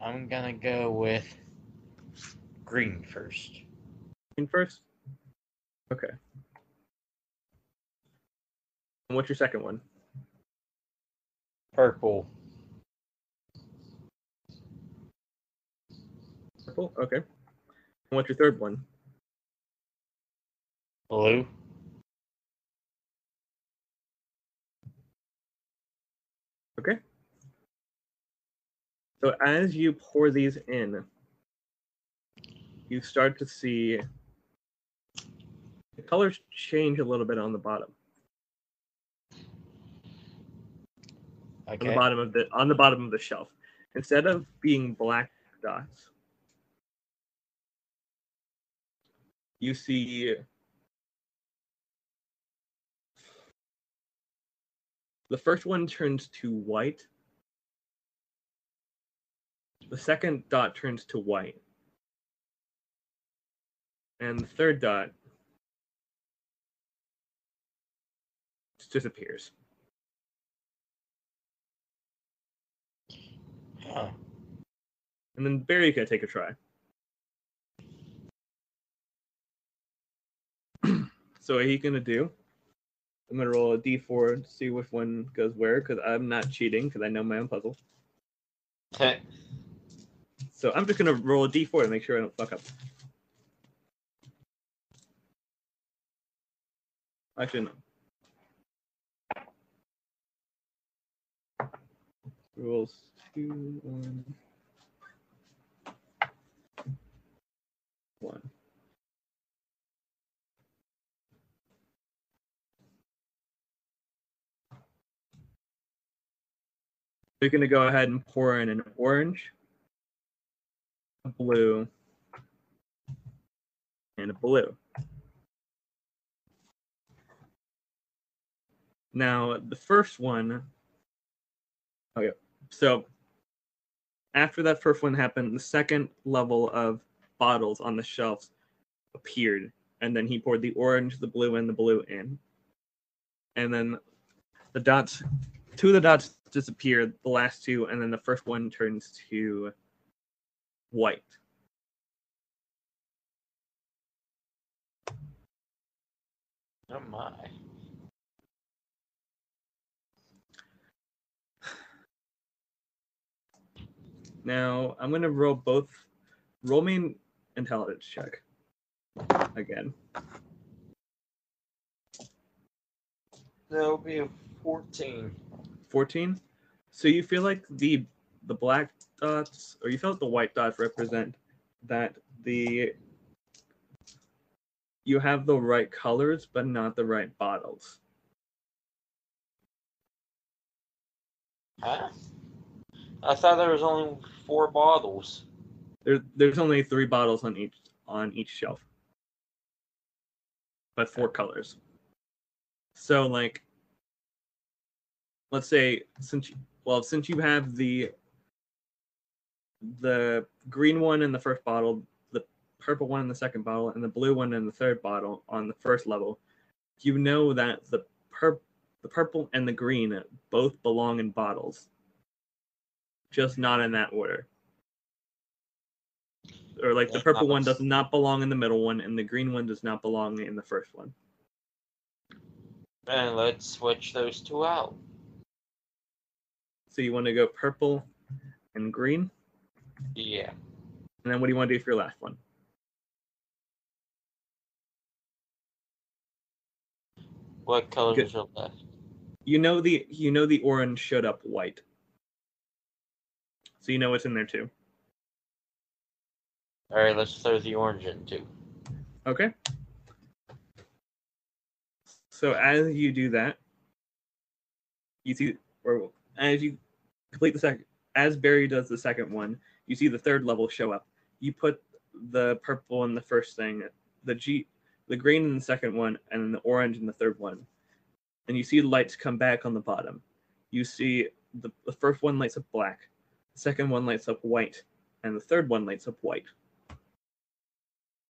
I'm gonna go with green first. green first okay and what's your second one Purple. purple okay and what's your third one Blue. Okay. So as you pour these in, you start to see the colors change a little bit on the bottom. On the bottom of the on the bottom of the shelf. Instead of being black dots, you see the first one turns to white. The second dot turns to white. And the third dot just disappears. Huh. And then Barry can take a try. (clears throat) so what he's gonna do? I'm gonna roll a d4 to see which one goes where, because I'm not cheating, because I know my own puzzle. Okay. So I'm just gonna roll a d4 to make sure I don't fuck up. Actually, no. Rolls two, one, one. You're gonna go ahead and pour in an orange, a blue, and a blue. Now, the first one, okay, so after that first one happened, the second level of bottles on the shelves appeared, and then he poured the orange, the blue, and the blue in. And then the dots, two of the dots disappear, the last two, and then the first one turns to white. Oh my. Now I'm gonna roll both. Roll me intelligence check again. That would be a 14. 14 so you feel like the the black dots or you felt the white dots represent that the you have the right colors but not the right bottles Huh? I thought there was only four bottles. there, there's only three bottles on each on each shelf but four colors so like let's say since you, well since you have the the green one in the first bottle the purple one in the second bottle and the blue one in the third bottle on the first level you know that the pur- the purple and the green both belong in bottles just not in that order. Or like the purple one does not belong in the middle one and the green one does not belong in the first one. And let's switch those two out. so you want to go purple and green Yeah. and then what do you want to do for your last one What color Good. are left? you know the you know the orange showed up white so you know what's in there too All right, let's throw the orange in too. okay so as you do that you see or as you complete the second as barry does the second one you see the third level show up. You put the purple in the first thing the g the green in the second one and the orange in the third one. And you see the lights come back on the bottom. You see the, the first one lights up black the second one lights up white and the third one lights up white